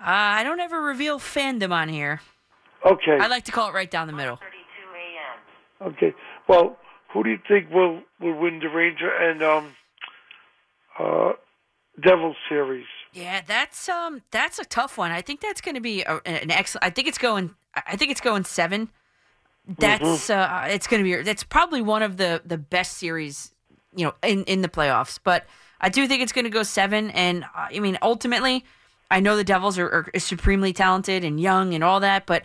Uh, I don't ever reveal fandom on here. Okay. I like to call it right down the middle. Okay. Well, who do you think will will win the Ranger and um uh Devil series? Yeah, that's um that's a tough one. I think that's going to be a, an excellent. I think it's going. I think it's going seven. That's uh it's going to be. That's probably one of the the best series, you know, in in the playoffs. But I do think it's going to go seven. And uh, I mean, ultimately, I know the Devils are, are supremely talented and young and all that, but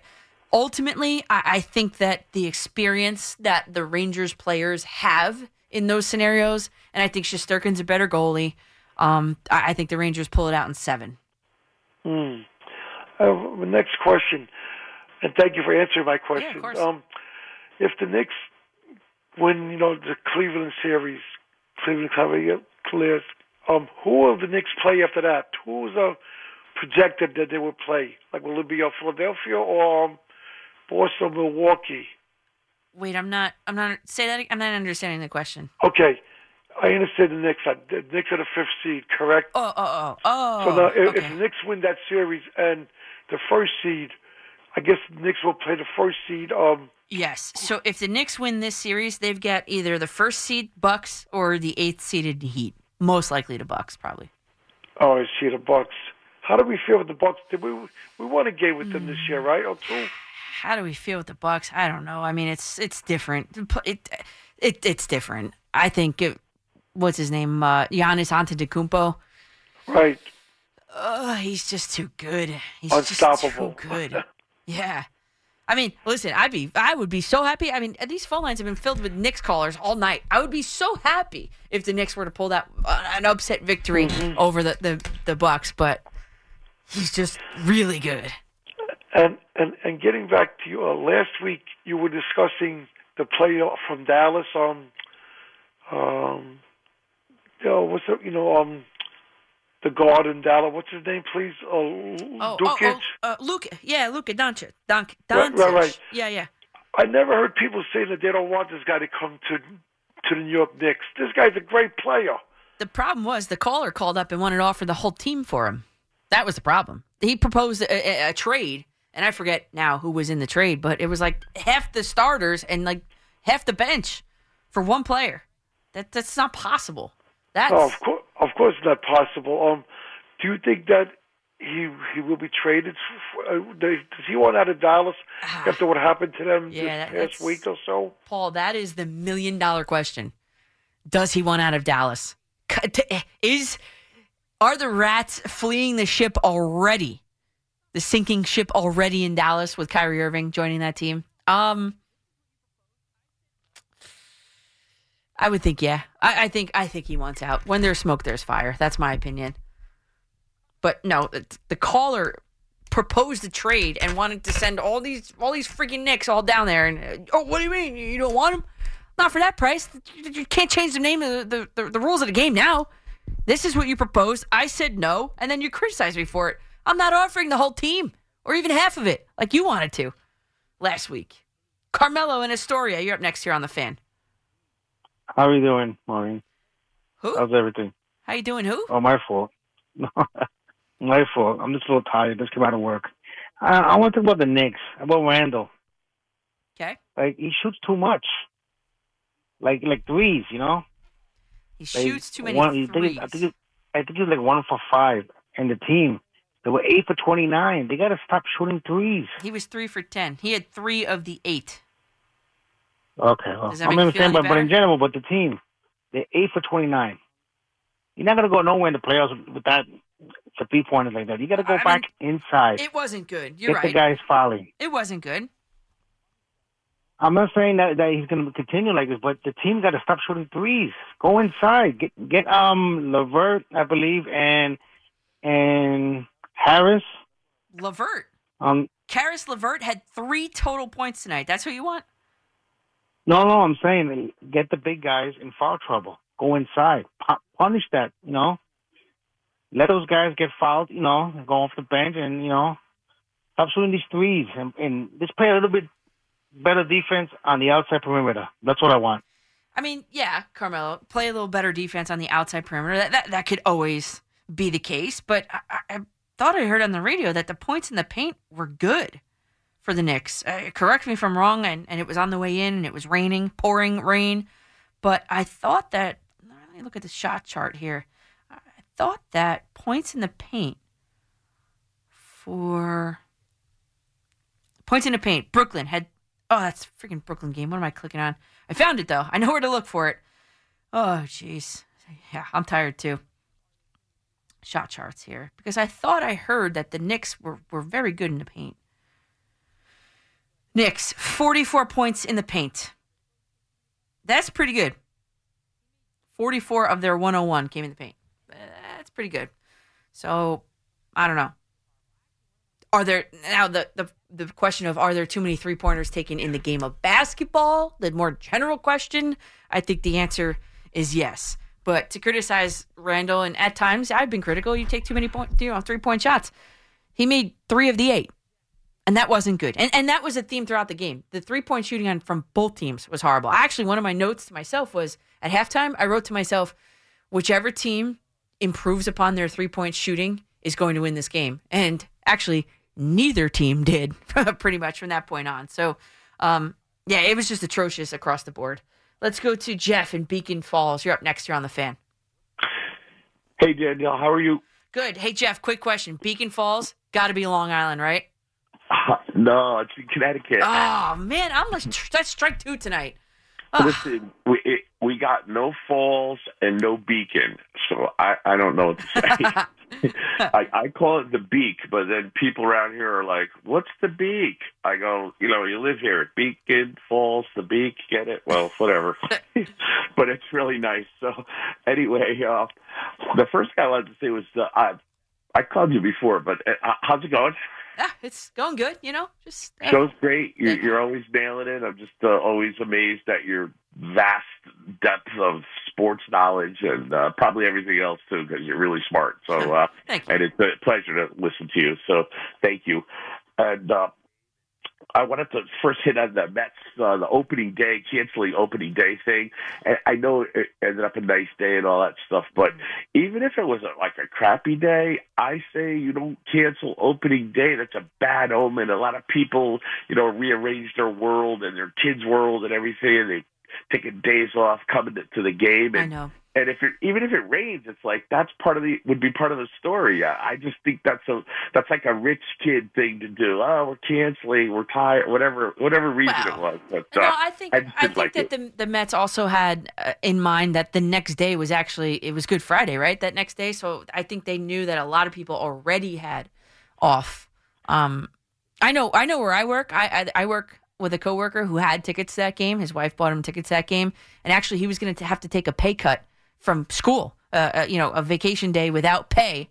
ultimately, I, I think that the experience that the Rangers players have in those scenarios, and I think Shesterkin's a better goalie. Um, I, I think the Rangers pull it out in seven. Hmm. Uh, the next question, and thank you for answering my question. course. Um, if the Knicks win, you know, the Cleveland series, Cleveland Cavaliers, um, who will the Knicks play after that? Who's uh, projected that they will play? Like, will it be uh, Philadelphia or um, Boston, Milwaukee? Wait, I'm not. I'm not. Say that. I'm not understanding the question. Okay, I understand the Knicks. Are, the Knicks are the fifth seed, correct? Oh, oh, oh, oh. So now, if, okay. if the Knicks win that series and the first seed, I guess the Knicks will play the first seed. Um, Yes. So if the Knicks win this series, they've got either the first seed Bucks or the eighth seeded Heat. Most likely the Bucks, probably. oh, I see the Bucks. How do we feel with the Bucks? Did we we won a game with them this year, right? Or two? How do we feel with the Bucks? I don't know. I mean, it's it's different. It it it's different. I think it, what's his name? Uh, Giannis Antetokounmpo. Right. Uh, he's just too good. He's Unstoppable. just too good. Yeah. I mean, listen, I'd be, I would be so happy. I mean, these phone lines have been filled with Knicks callers all night. I would be so happy if the Knicks were to pull that uh, an upset victory Mm-hmm. over the, the the Bucks. But he's just really good. And and and getting back to you, uh, last week you were discussing the play from Dallas on, um, know, what's the, you know, um, the guard in Dallas. What's his name, please? Uh, Oh, Dukic. oh, oh uh, Luka. Yeah, Luka Dončić. Don, Right, right, right. Yeah, yeah. I never heard people say that they don't want this guy to come to to the New York Knicks. This guy's a great player. The problem was the caller called up and wanted to offer the whole team for him. That was the problem. He proposed a, a, a trade, and I forget now who was in the trade, but it was like half the starters and like half the bench for one player. That that's not possible. That's Oh, of course, of course, not possible. Um, do you think that he he will be traded? f- Uh, does he want out of Dallas after what happened to them Yeah, this past week or so? Paul. That is the million dollar question. Does he want out of Dallas? Is are the Rats fleeing the ship already? The sinking ship already in Dallas with Kyrie Irving joining that team. Um, I would think yeah. I, I think I think he wants out. When there's smoke, there's fire. That's my opinion. But no, the caller proposed a trade and wanted to send all these all these freaking Knicks all down there. And oh, what do you mean you don't want them? Not for that price. You can't change the name of the, the, the, the rules of the game now. This is what you proposed. I said no, and then you criticized me for it. I'm not offering the whole team or even half of it like you wanted to last week. Carmelo and Astoria, you're up next here on the fan. How are you doing, Maureen? Who? How's everything? How you doing? Who? Oh, my fault. <laughs> my fault. I'm just a little tired. Just came out of work. I, I want to talk about the Knicks, about Randle. Okay. Like he shoots too much. Like like threes, you know. He They- shoots too many one, I think, threes. it- I think, it- I think it's like one for five. And the team, they were eight for twenty nine. They got to stop shooting threes. He was three for ten. He had three of the eight. Okay, well, I'm make you feel understanding, but, but in general, but the team, they're eight for twenty nine. You're not gonna go nowhere in the playoffs with that for three pointers like that. You got to go I back inside. It wasn't good. You're Get right. the guys fouling. It wasn't good. I'm not saying that, that he's going to continue like this, but the team got to stop shooting threes. Go inside. Get get um LeVert, I believe, and and Harris. LeVert. Um, Caris LeVert had three total points tonight. That's who you want? no, no, I'm saying get the big guys in foul trouble. Go inside. Punish that. You know, let those guys get fouled. You know, go off the bench and you know stop shooting these threes and, and just play a little bit better defense on the outside perimeter. That's what I want. I mean, yeah, Carmelo, play a little better defense on the outside perimeter. That that, that could always be the case. But I, I thought I heard on the radio that the points in the paint were good for the Knicks. Uh, correct me if I'm wrong, and, and it was on the way in, and it was raining, pouring rain. But I thought that, let me look at the shot chart here. I thought that points in the paint for points in the paint, Brooklyn had, oh, that's a freaking Brooklyn game. What am I clicking on? I found it though. I know where to look for it. Oh, jeez. Yeah, I'm tired too. Shot charts here because I thought I heard that the Knicks were, were very good in the paint. Knicks, 44 points in the paint. That's pretty good. 44 of their 101 came in the paint. That's pretty good. So, I don't know. Are there now the, the the question of are there too many three pointers taken in the game of basketball? The more general question, I think the answer is yes. But to criticize Randle, and at times I've been critical, you take too many point, you know, three point shots. He made three of the eight, and that wasn't good. And and that was a theme throughout the game. The three point shooting on from both teams was horrible. Actually, one of my notes to myself was at halftime. I wrote to myself, whichever team improves upon their three point shooting is going to win this game. And actually, neither team did <laughs> pretty much from that point on. So, um, yeah, it was just atrocious across the board. Let's go to Jeff in Beacon Falls. You're up next here on the fan. Hey, Danielle, how are you? Good. Hey, Jeff, quick question. Beacon Falls, got to be Long Island, right? <laughs> No, it's in Connecticut. Oh, man, I'm like, that's strike two tonight. Ah. Listen, we it, we got no falls and no beacon, so I I don't know what to say. <laughs> I I call it the beak, but then people around here are like, "What's the beak?" I go, "You know, you live here, Beacon Falls, the beak, get it? Well, whatever." <laughs> but it's really nice. So anyway, uh, the first guy I wanted to say was uh, I I called you before, but uh, how's it going? Ah, it's going good, you know? Just uh, Show's great. You're, you're always nailing it. I'm just uh, always amazed at your vast depth of sports knowledge and uh, probably everything else too, because you're really smart. So, uh, and it's a pleasure to listen to you. So, thank you. And uh, I wanted to first hit on the Mets, uh, the opening day, canceling opening day thing. And I know it ended up a nice day and all that stuff, but even if it was a, like a crappy day, I say you don't cancel opening day. That's a bad omen. A lot of people, you know, rearrange their world and their kids' world and everything, and they taking days off coming to, to the game. And, I know. And if it, even if it rains, it's like that's part of the would be part of the story. I, I just think that's a that's like a rich kid thing to do. Oh, we're canceling, we're tired, whatever whatever reason it was. But No, uh, I think I, I, think like that it. the the Mets also had uh, in mind that the next day was actually it was Good Friday, right? That next day, so I think they knew that a lot of people already had off. Um, I know, I know where I work. I I, I work with a coworker who had tickets to that game. His wife bought him tickets to that game, and actually he was going to have to take a pay cut from school. Uh, uh, you know, a vacation day without pay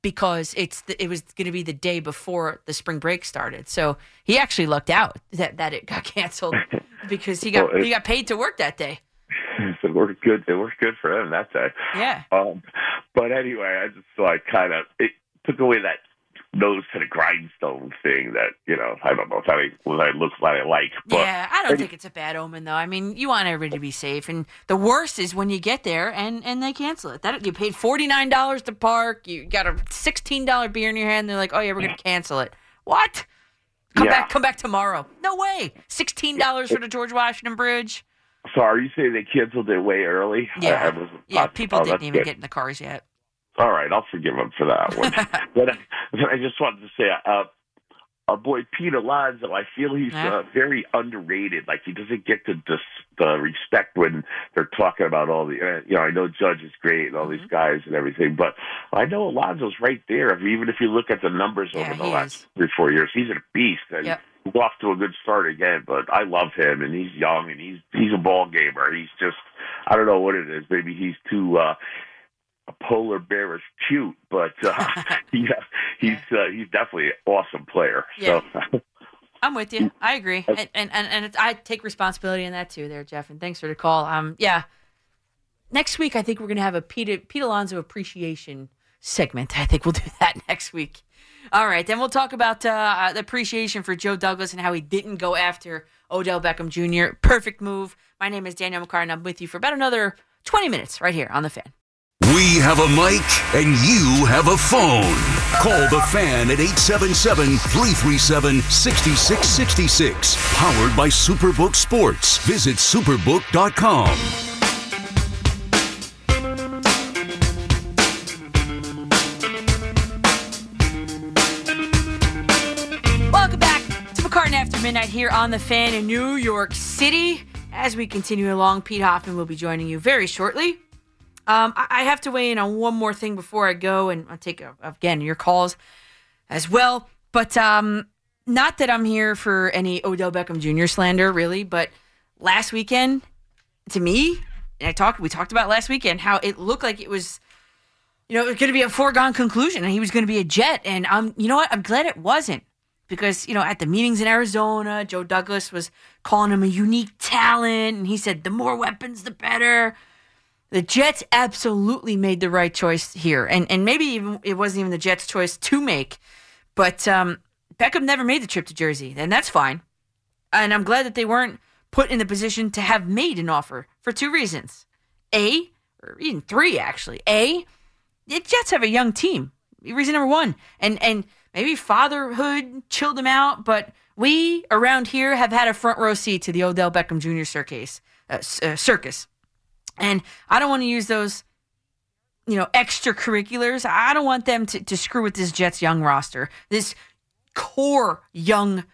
because it's the, it was going to be the day before the spring break started. So he actually lucked out that, that it got <laughs> canceled <laughs> because he got Well, it- he got paid to work that day. <laughs> it worked good. It worked good for him that day. Yeah. Um, but anyway, I just like kind of it took away that nose to the grindstone thing that you know I don't know if I what I look what I like. But yeah, I don't think it's a bad omen though. I mean, you want everybody to be safe, and the worst is when you get there and and they cancel it. That you paid forty nine dollars to park, you got a sixteen dollar beer in your hand. They're like, oh yeah, we're gonna cancel it. What? Come Yeah. back, come back tomorrow. No way. Sixteen dollars for the George Washington Bridge. So are you saying they canceled it way early? I- I Yeah, yeah. People Oh, didn't even good. get in the cars yet. All right, I'll forgive him for that one. <laughs> but, I, but I just wanted to say, uh, our boy Pete Alonso, I feel he's uh, very underrated. Like he doesn't get the the, the respect when they're talking about all the. Uh, you know, I know Judge is great and all Mm-hmm. these guys and everything, but I know Alonso's right there. If, even if you look at the numbers Yeah, over the he last three four years, he's a beast. And Yep. He's off to a good start again, but I love him, and he's young, and he's he's a ball gamer. He's just, I don't know what it is. Maybe he's too uh, a polar bearish cute, but uh, <laughs> he, he's uh, he's definitely an awesome player. So <laughs> I'm with you. I agree, and and and, and it's, I take responsibility in that too, there, Jeff. And thanks for the call. Um, yeah. Next week, I think we're gonna have a Pete Pete Alonso appreciation segment. I think we'll do that <laughs> next week. All right, then we'll talk about uh, the appreciation for Joe Douglas and how he didn't go after Odell Beckham Jr. Perfect move. My name is Danielle McCartan. I'm with you for about another 20 minutes right here on the fan. We have a mic and you have a phone. Call the fan at 877 337 6666. Powered by Superbook Sports. Visit superbook.com. Welcome back to McCartan After Midnight here on the fan in New York City. As we continue along, Pete Hoffman will be joining you very shortly. Um, I I have to weigh in on one more thing before I go, and I'll take uh, again your calls as well. But um, not that I'm here for any Odell Beckham Jr. slander, really. But last weekend, to me, and I talked, we talked about last weekend how it looked like it was you know, it was going to be a foregone conclusion and he was going to be a Jet. And I'm, you know what? I'm glad it wasn't because, you know, at the meetings in Arizona, Joe Douglas was calling him a unique talent. And he said, the more weapons, the better. The Jets absolutely made the right choice here. And, and maybe even it wasn't even the Jets' choice to make. But um, Beckham never made the trip to Jersey, and that's fine. And I'm glad that they weren't put in the position to have made an offer for two reasons. A, or even three actually. A, the Jets have a young team. Reason number one, and and maybe fatherhood chilled him out, but we around here have had a front row seat to the Odell Beckham Jr. circus, uh, uh, circus, and I don't want to use those, you know, extracurriculars. I don't want them to, to screw with this Jets young roster, this core young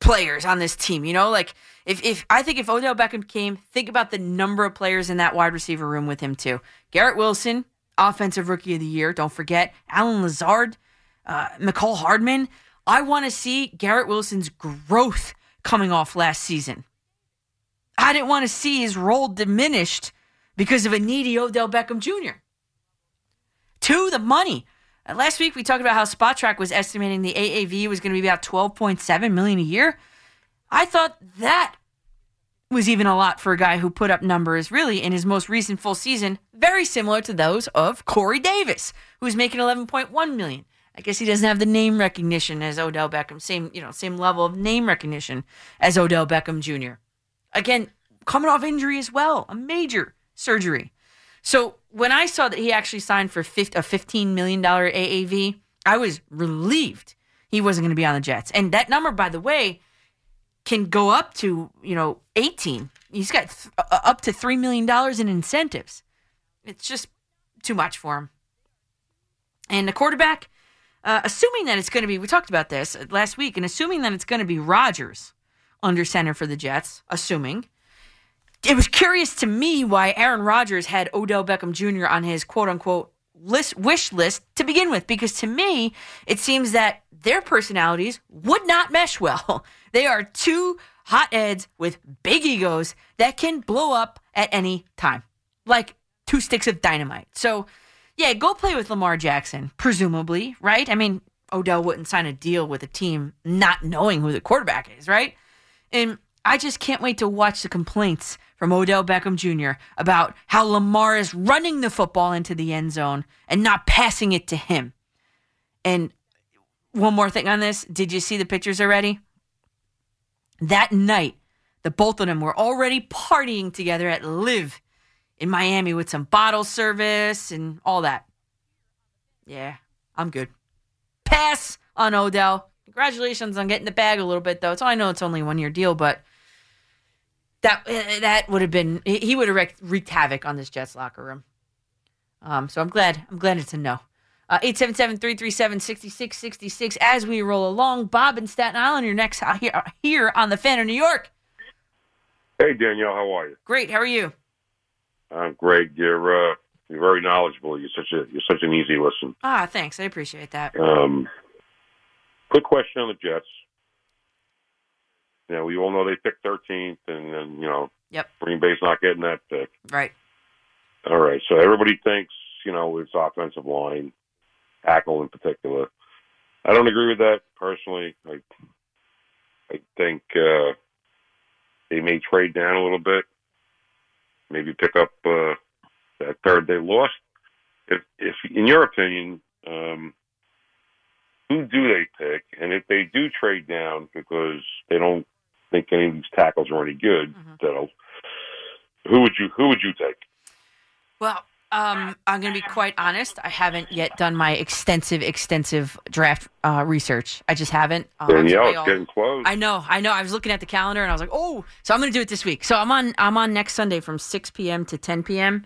players on this team. You know, like if if I think if Odell Beckham came, think about the number of players in that wide receiver room with him too. Garrett Wilson, offensive rookie of the year. Don't forget Allen Lazard, uh, Mecole Hardman. I want to see Garrett Wilson's growth coming off last season. I didn't want to see his role diminished because of a needy Odell Beckham Jr. Two, the money. Uh, last week we talked about how Spotrac was estimating the AAV was going to be about 12.7 million a year. I thought that was even a lot for a guy who put up numbers really in his most recent full season very similar to those of Corey Davis, who's making 11.1 million. I guess he doesn't have the name recognition as Odell Beckham, same you know same level of name recognition as Odell Beckham Jr. Again, coming off injury as well, a major surgery. So when I saw that he actually signed for a $15 million AAV, I was relieved he wasn't going to be on the Jets. And that number, by the way, can go up to, you know, 18. He's got th- uh, up to $3 million in incentives. It's just too much for him. And the quarterback, uh, assuming that it's going to be, we talked about this last week, and assuming that it's going to be Rodgers under center for the Jets, assuming, it was curious to me why Aaron Rodgers had Odell Beckham Jr. on his quote unquote list wish list to begin with, because to me, it seems that their personalities would not mesh well. <laughs> They are two hotheads with big egos that can blow up at any time, like two sticks of dynamite. So, yeah, go play with Lamar Jackson, presumably, right? I mean, Odell wouldn't sign a deal with a team not knowing who the quarterback is, right? And I just can't wait to watch the complaints from Odell Beckham Jr. about how Lamar is running the football into the end zone and not passing it to him. And one more thing on this did you see the pictures already? That night, the both of them were already partying together at LIV in Miami with some bottle service and all that. Yeah, I'm good. Pass on Odell. Congratulations on getting the bag a little bit, though. So I know it's only one year deal, but That uh, that would have been he would have wreaked, wreaked havoc on this Jets locker room. Um, so I'm glad I'm glad it's a no. Uh, 877-337-6666 as we roll along. Bob in Staten Island, you're next uh, here, here on the Fan of New York. Hey Danielle, how are you? Great. How are you? I'm great. You're uh, you're very knowledgeable. You're such a you're such an easy listen. Ah, thanks. I appreciate that. Um, quick question on the Jets. You know, we all know they picked 13th, and then you know, Yep. Green Bay's not getting that pick. Right. All right, so everybody thinks you know it's offensive line, tackle in particular. I don't agree with that personally. I I think uh, they may trade down a little bit, maybe pick up uh, that third they lost. If, if in your opinion, um, who do they pick? And if they do trade down because they don't think any of these tackles are any good, that'll who would you who would you take? Well, um, I'm going to be quite honest. I haven't yet done my extensive, extensive draft uh, research. I just haven't. Um, Danielle, it's getting close. I know, I know. I was looking at the calendar and I was like, oh, so I'm going to do it this week. So I'm on, I'm on next Sunday from 6 p.m. to 10 p.m.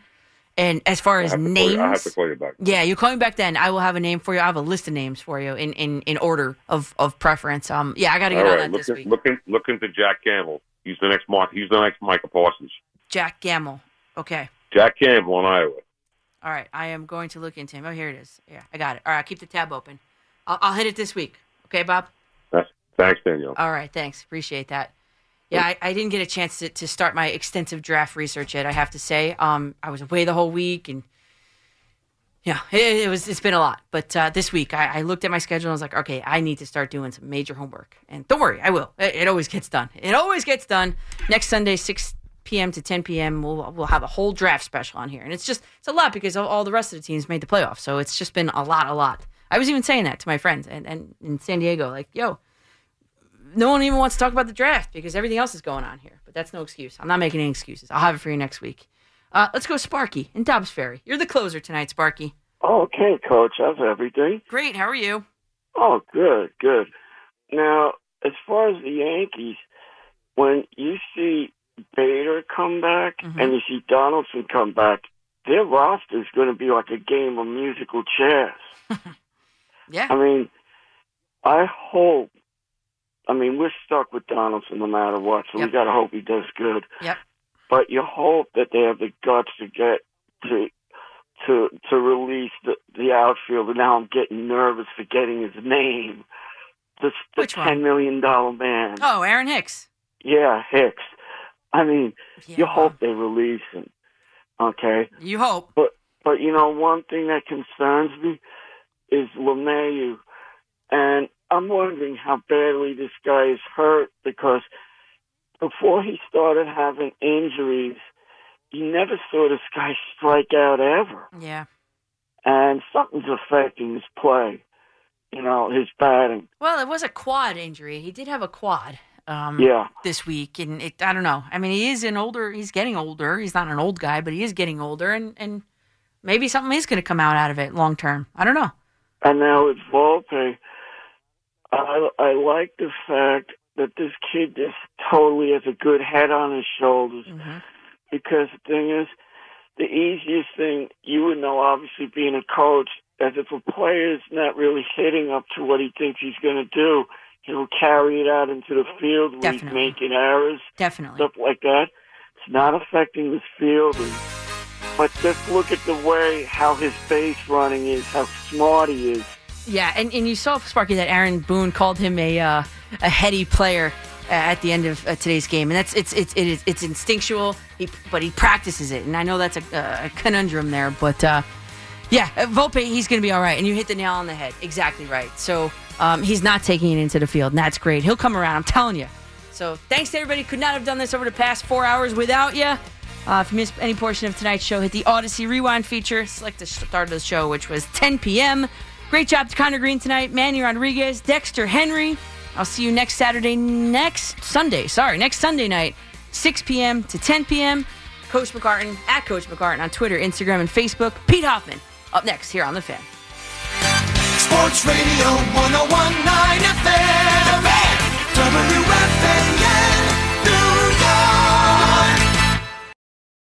And as far as to names, you- I have to call you back. yeah, you're calling back then. I will have a name for you. I have a list of names for you in, in, in order of, of preference. Um, yeah, I got to get All on right, that this look, week. in- look, in, look into Jack Campbell. He's the next Mark. He's the next Michael Parsons. Jack Gamble. Okay. Jack Campbell in Iowa. All right, I am going to look into him. Oh, here it is. Yeah, I got it. All right, keep the tab open. I'll, I'll hit it this week. Okay, Bob. Thanks, Daniel. All right, thanks. Appreciate that. Yeah, I, I didn't get a chance to, to start my extensive draft research yet. I have to say, um, I was away the whole week, and yeah, it, it was. It's been a lot. But uh, this week, I, I looked at my schedule and I was like, okay, I need to start doing some major homework. And don't worry, I will. It, it always gets done. It always gets done. Next Sunday, six p.m. to ten p.m. We'll we'll have a whole draft special on here, and it's just it's a lot because all, all the rest of the teams made the playoffs. So it's just been a lot, a lot. I was even saying that to my friends and, and in San Diego, like, yo, no one even wants to talk about the draft because everything else is going on here. But that's no excuse. I'm not making any excuses. I'll have it for you next week. Uh, let's go, Sparky in Dobbs Ferry. You're the closer tonight, Sparky. Okay, coach. How's everything? Great. How are you? Oh, good, good. Now, as far as the Yankees, when you see Bader come back and you see Donaldson come back, their roster is going to be like a game of musical chairs. <laughs> yeah. I mean, I hope. I mean, we're stuck with Donaldson no matter what, so we got to hope he does good. Yep. But you hope that they have the guts to get to to to release the the outfielder. Now I'm getting nervous forgetting his name. The, the Which one? ten million dollar man. Oh, Aaron Hicks. Yeah, Hicks. I mean, you hope they release him. Okay. You hope. But but you know one thing that concerns me is LeMahieu, and I'm wondering how badly this guy is hurt because before he started having injuries, you never saw this guy strike out ever, Yeah. and something's affecting his play. You know, his batting. Well, it was a quad injury. He did have a quad. Um, Yeah. This week, and it, I don't know. I mean, he is an older. He's getting older. He's not an old guy, but he is getting older, and and maybe something is going to come out out of it long term. I don't know. And now with Volpe, I I like the fact that this kid just totally has a good head on his shoulders. Mm-hmm. Because the thing is, the easiest thing you would know, obviously being a coach, is if a player is not really hitting up to what he thinks he's going to do, he'll carry it out into the field where he's making errors, Definitely. stuff like that. It's not affecting his fielding. But just look at the way how his base running is, how smart he is. Yeah, and, and you saw Sparky that Aaron Boone called him a uh, a heady player at the end of uh, today's game, and that's it's it's it is it's instinctual. But he practices it, and I know that's a, a conundrum there, but uh, yeah, uh, Volpe he's going to be all right, and you hit the nail on the head, exactly right. So um, he's not taking it into the field, and that's great. He'll come around, I'm telling you. So thanks to everybody. Could not have done this over the past four hours without you. Uh, if you missed any portion of tonight's show, hit the Audacy Rewind feature. Select the start of the show, which was 10 p.m. Great job to Connor Green tonight, Manny Rodriguez, Dexter Henry. I'll see you next Saturday, next Sunday, sorry, next Sunday night, 6 p.m. to 10 p.m. Coach McCartan, at Coach McCartan on Twitter, Instagram, and Facebook. Pete Hoffman, up next here on The Fan. Sports Radio 1019 FM. The Fan. WFAN.